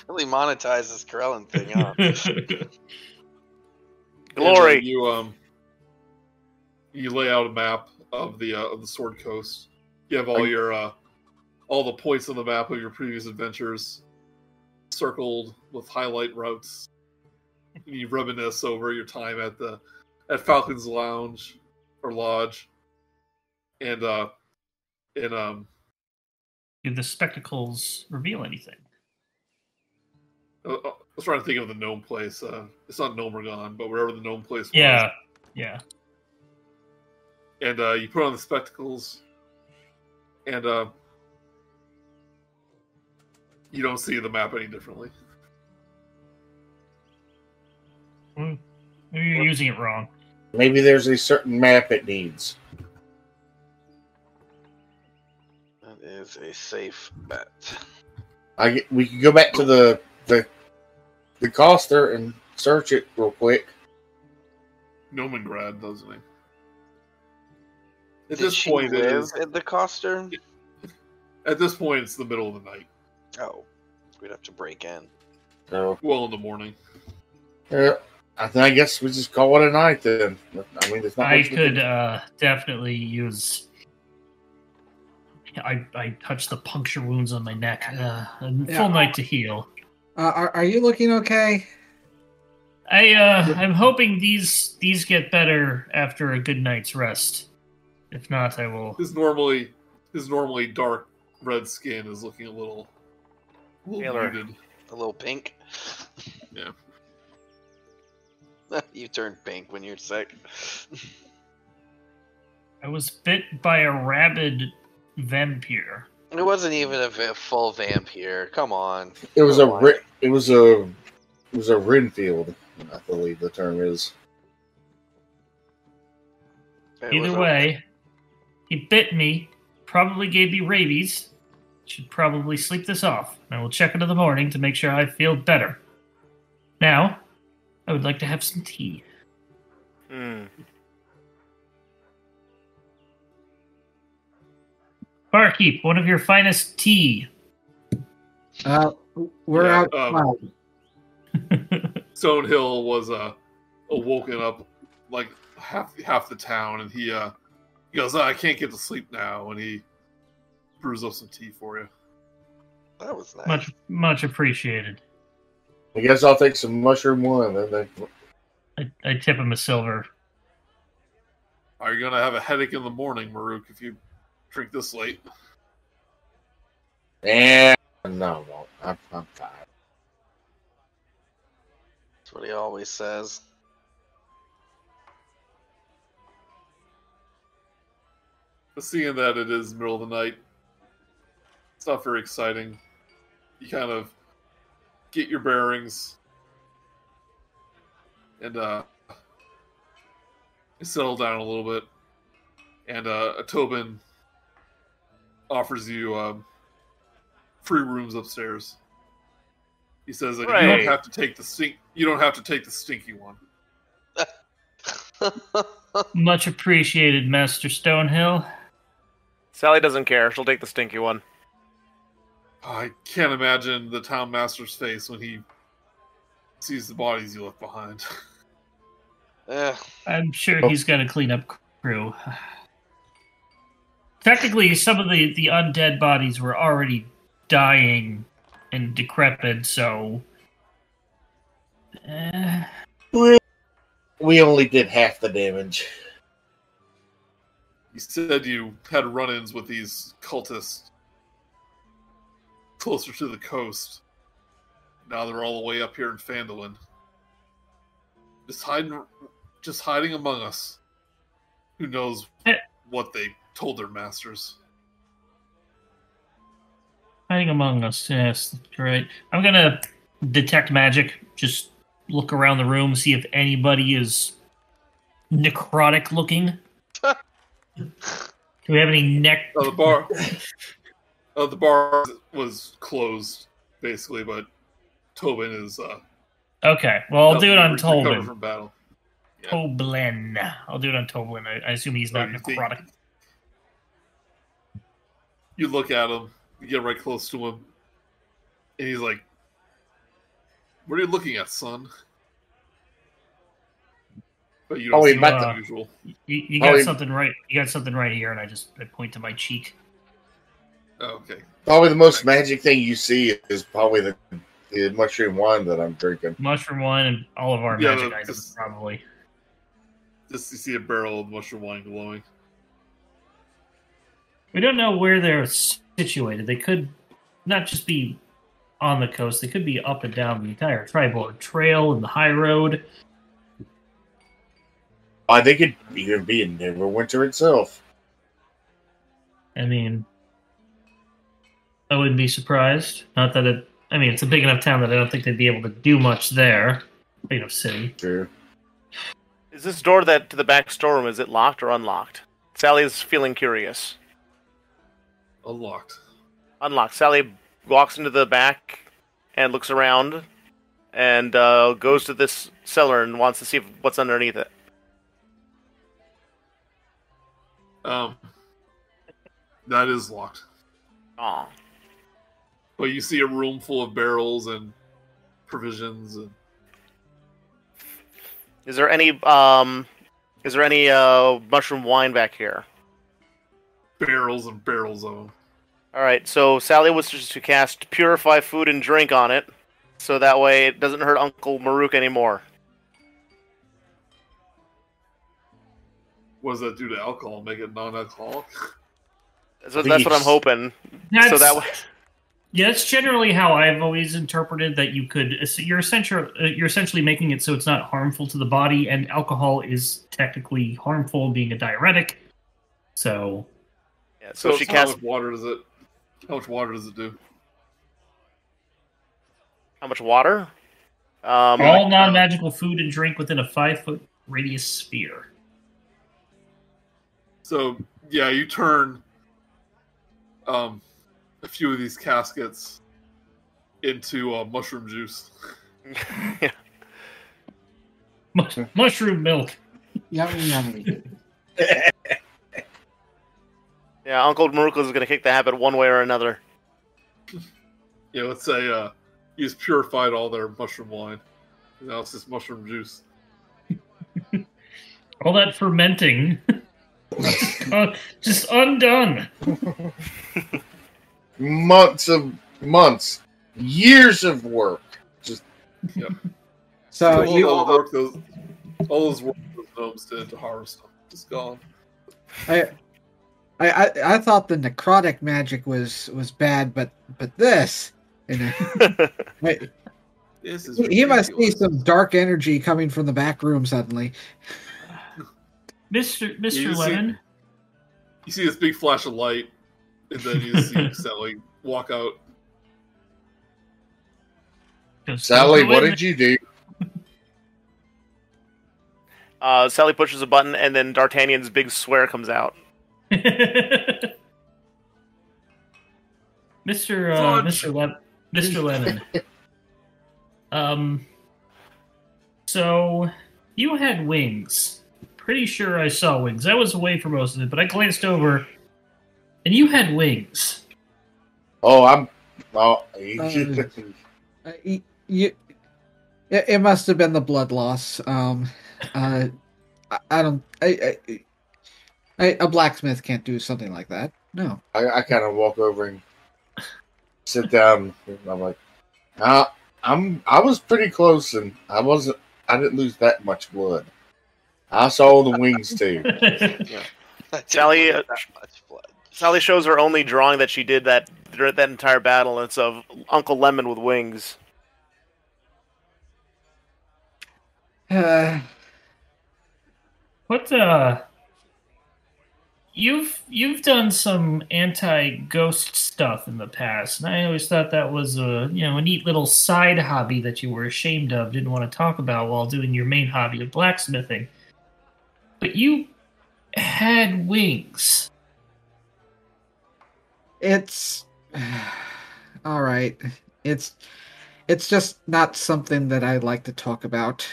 really monetize this Corellin thing, huh? And, uh, Glory. you um. You lay out a map of the uh, of the Sword Coast. You have all Are- your uh, all the points on the map of your previous adventures circled with highlight routes. You reminisce over your time at the at Falcon's Lounge or Lodge, and uh, and um, Do the spectacles reveal anything? uh, I was trying to think of the gnome place. Uh, it's not Gnomengarde, but wherever the gnome place was. Yeah, yeah. and uh, you put on the spectacles, and uh, you don't see the map any differently. Hmm. Maybe you're using it wrong. maybe there's a certain map it needs. that is a safe bet. I get- we can go back to the the the Coster and search it real quick. Gnomengarde, doesn't he? At Did this she point, it live is, at the Coster? at this point, it's the middle of the night. Oh, we'd have to break in. So, Well, in the morning. yeah, I think I guess we just call it a night then. I mean, there's not I much we could can- uh, definitely use. I I touched the puncture wounds on my neck. Uh, a Yeah. full night to heal. Uh, are, are you looking okay? I uh, I'm hoping these these get better after a good night's rest. If not, I will. His normally, his normally dark red skin is looking a little, a little Taylor. muted. A little pink. Yeah. you turn pink when you're sick. I was bit by a rabid vampire. It wasn't even a va- full vampire. Come on. It was a on. ri- it was a it was a Renfield, I believe the term is. It was Either a- way, he bit me. Probably gave me rabies. Should probably sleep this off. I will check into the morning to make sure I feel better. Now, I would like to have some tea. Hmm. Barkeep, one of your finest tea. Uh, we're Yeah, out. um. Stonehill was uh awoken up like half half the town, and he uh he goes, "I can't get to sleep now," and he brews up some tea for you. That was nice. much, much appreciated. I guess I'll take some mushroom one and then I, I tip him a silver. Are you gonna have a headache in the morning, Murook, if you drink this late? Yeah, no, I won't. I'm, I'm fine. That's what he always says. But seeing that it is middle of the night, it's not very exciting. You kind of get your bearings and uh settle down a little bit. And uh Tobin offers you um free rooms upstairs. He says that you don't have to take the stink you don't have to take the stinky one. Much appreciated, Master Stonehill. Sally doesn't care. She'll take the stinky one. I can't imagine the town master's face when he sees the bodies you left behind. Eh, I'm sure he's got a cleanup crew. Technically, some of the, the undead bodies were already dying and decrepit, so. Eh, We only did half the damage. you said you had run-ins with these cultists closer to the coast. Now they're all the way up here in Phandalin. Just hiding, just hiding among us. Who knows what they told their masters? hiding among us, yes, that's right. I'm gonna detect magic, just look around the room, see if anybody is necrotic looking. Do we have any neck? Oh, the bar. oh, the bar was closed basically, but Tobin is. Uh, Okay, well, I'll do it on recovered Tobin. from battle. Yeah. Toblin. I'll do it on Toblin. I, I assume he's not Oh, you think- necrotic. You look at him, you get right close to him, and he's like, "What are you looking at, son?" But you don't Oh, he see meant the usual. You, you Oh, got he- something right. You got something right here, and I just I point to my cheek. Oh, okay. Probably the most magic thing you see is probably the, the mushroom wine that I'm drinking. Mushroom wine and all of our Yeah, magic but items, this- probably. Just you see a barrel of mushroom wine glowing. We don't know where they're situated. They could not just be on the coast. They could be up and down the entire Triboar Trail and the high road. I think it even be in Neverwinter itself. I mean, I wouldn't be surprised. Not that it. I mean, it's a big enough town that I don't think they'd be able to do much there. Big enough city. Sure. Is this door that to the back storeroom is it locked or unlocked? Sally's feeling curious. Unlocked. Unlocked. Sally walks into the back and looks around, and uh, goes to this cellar and wants to see what's underneath it. Um, that is locked. Aw. But you see a room full of barrels and provisions and Is there any um is there any uh mushroom wine back here? barrels and barrels of them. All right, so Sally wishes to cast purify food and drink on it, so that way it doesn't hurt Uncle Murook anymore. What does that do to alcohol? Make it non-alcoholic? So that's what I'm hoping. That's, So that way, yeah, that's generally how I've always interpreted that you could. You're essentially you're essentially making it so it's not harmful to the body, and alcohol is technically harmful, being a diuretic. So yeah, so, So, she how casts much water does it? How much water does it do? how much water? Um, all non-magical food and drink within a five foot radius sphere. So yeah, you turn um a few of these caskets into uh, mushroom juice. Mush- mushroom milk. Yummy, yummy. yeah, Uncle Murook is going to kick the habit one way or another. Yeah, let's say uh, you just purified all their mushroom wine. Now it's just mushroom juice. All that fermenting. Uh, just undone. Months of months, years of work. Just yeah. So all you all, work those all those work those gnomes did to harvest them is gone. I, I, I, I thought the necrotic magic was was bad, but but this, you know, wait, This is he he must see some dark energy coming from the back room suddenly. Mr. Mr. You see- You see this big flash of light, and then you see Sally walk out. Sally, what did you do? Uh, Sally pushes a button, and then D'Artagnan's big swear comes out. Mr. Uh, Mr. Le- Mr. Lemon. um. So you had wings. Pretty sure I saw wings. I was away for most of it, but I glanced over, and you had wings. Oh, I'm. Oh, Uh, y- you, it, it must have been the blood loss. Um, uh, I, I don't. I, I, I, a blacksmith can't do something like that. No. I, I kind of walk over and sit down. And I'm like, uh, I'm. I was pretty close, and I wasn't. I didn't lose that much blood. I saw the wings too. I didn't Sally, uh, that much blood. Sally shows her only drawing that she did that that entire battle, it's of Uncle Lemon with wings. Uh, What uh You've you've done some anti-ghost stuff in the past, and I always thought that was a you know a neat little side hobby that you were ashamed of, didn't want to talk about while doing your main hobby of blacksmithing. But you had wings. It's all right. It's it's just not something that I like to talk about.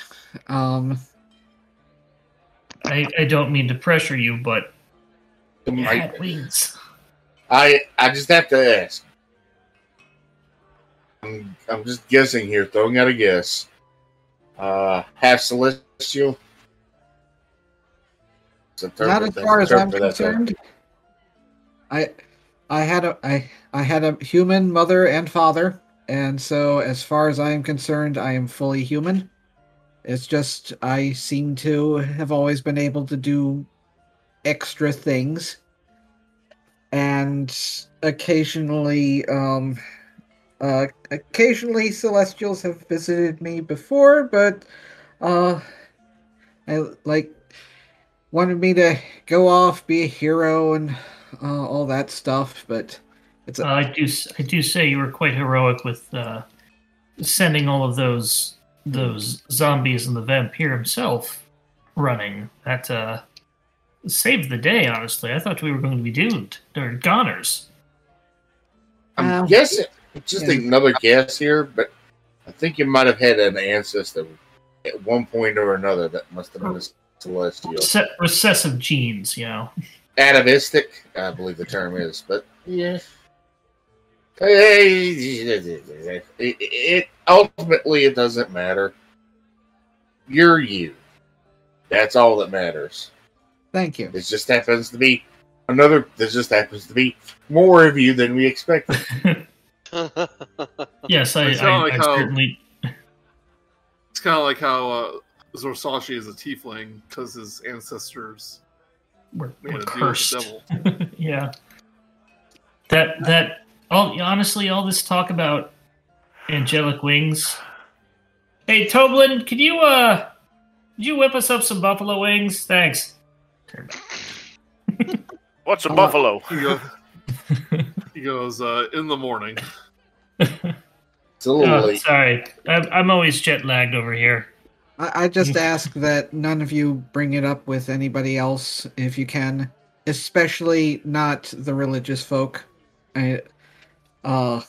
Um, I, I don't mean to pressure you, but you I, wings. I I just have to ask. I'm, I'm just guessing here, throwing out a guess. Uh, half celestial. It's a term not as far as I'm for that concerned. I I had a I I had a human mother and father, and so as far as I am concerned, I am fully human. It's just I seem to have always been able to do extra things, and occasionally, um, uh, occasionally celestials have visited me before, but uh, I like wanted me to go off, be a hero, and uh, all that stuff. But it's Uh, I do s- I do say you were quite heroic with uh, sending all of those those zombies and the vampire himself running. That uh, saved the day. Honestly, I thought we were going to be doomed or goners. I'm Um, guessing, just yeah. another guess here, but I think you might have had an ancestor at one point or another that must have been a celestial. Recessive genes, you know. Atavistic, I believe the term is, but yeah. It, it ultimately it doesn't matter. You're you. That's all that matters. Thank you. It just happens to be another. There just happens to be more of you than we expected. Yes, I, It's I, like I how- certainly. It's kind of like how uh, Zorsashi is a tiefling because his ancestors We're, made we're a deal with cursed. yeah. That that all honestly, all this talk about angelic wings. Hey Toblin, could you uh could you whip us up some buffalo wings? Thanks. What's a Oh, buffalo? He goes, he goes uh, in the morning. It's a little Oh, late. sorry, I'm, I'm always jet lagged over here. I, I just ask that none of you bring it up with anybody else if you can, especially not the religious folk. I, uh,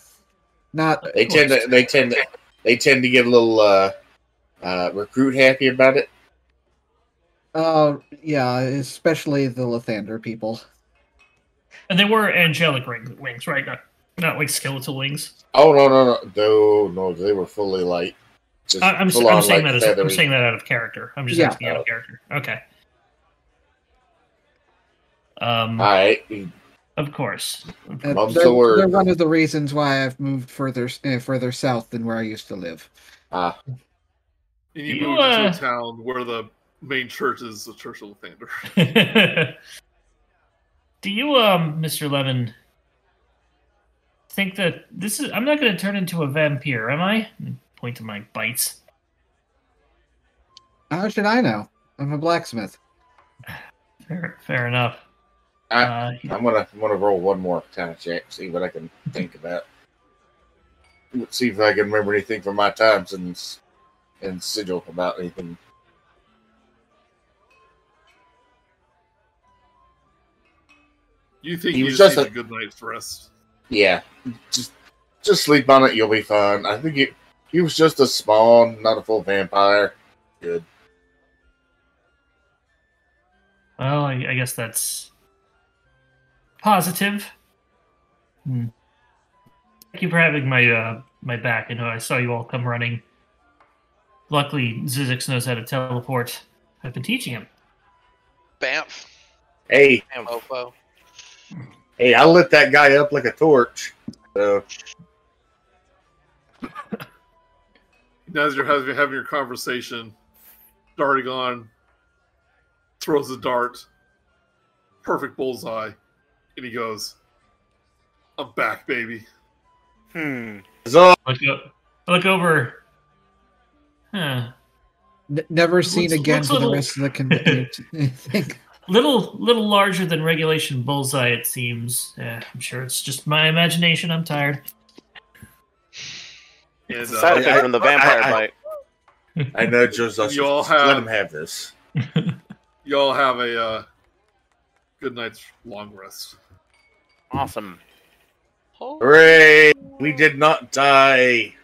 not They tend to. They tend to. They tend to get a little uh, uh, recruit happy about it. Uh, yeah, especially the Lathander people. And they were angelic ring, wings, right? Not not like skeletal wings. Oh no no no no no! They were fully light. Just I, I'm, I'm saying like, that as, I'm saying that out of character. I'm just Yeah. asking out of character. Okay. Um, All right, of course. Uh, Mum's they're, the word. they're one of the reasons why I've moved further uh, further south than where I used to live. ah, And you, You, moved into uh, a town where the main church is the Church of Lathander. Do you, um, Mr. Levin, think that this is? I'm not going to turn into a vampire, am I? Point to my bites. How should I know? I'm a blacksmith. Fair, fair enough. I, Uh, I'm gonna I'm gonna roll one more kind of check, see what I can think about. Let's see if I can remember anything from my times in and Sigil about anything. You think He you was just just need a- a good night's rest? Yeah, just just sleep on it. You'll be fine. I think he he was just a spawn, not a full vampire. Good. well, I, I guess that's positive. Hmm. Thank you for having my uh, my back. I know I saw you all come running. Luckily, Zyzzyx knows how to teleport. I've been teaching him. Bamf. Hey Bamf. Mofo. hey, I lit that guy up like a torch. So As you're having, having your conversation, Dardagon throws a dart, perfect bullseye, and he goes, "I'm back, baby." Hmm. so Look, look over. Huh. N- never seen Looks- again looks for the rest of the community. Little, little larger than regulation bullseye. It seems. Eh, I'm sure it's just my imagination. I'm tired. And It's a side uh, effect from the vampire I- I- bite. I know Joseph. You all have, let have- him have this. y'all have a uh, good night's long rest. Awesome. Hooray! We did not die.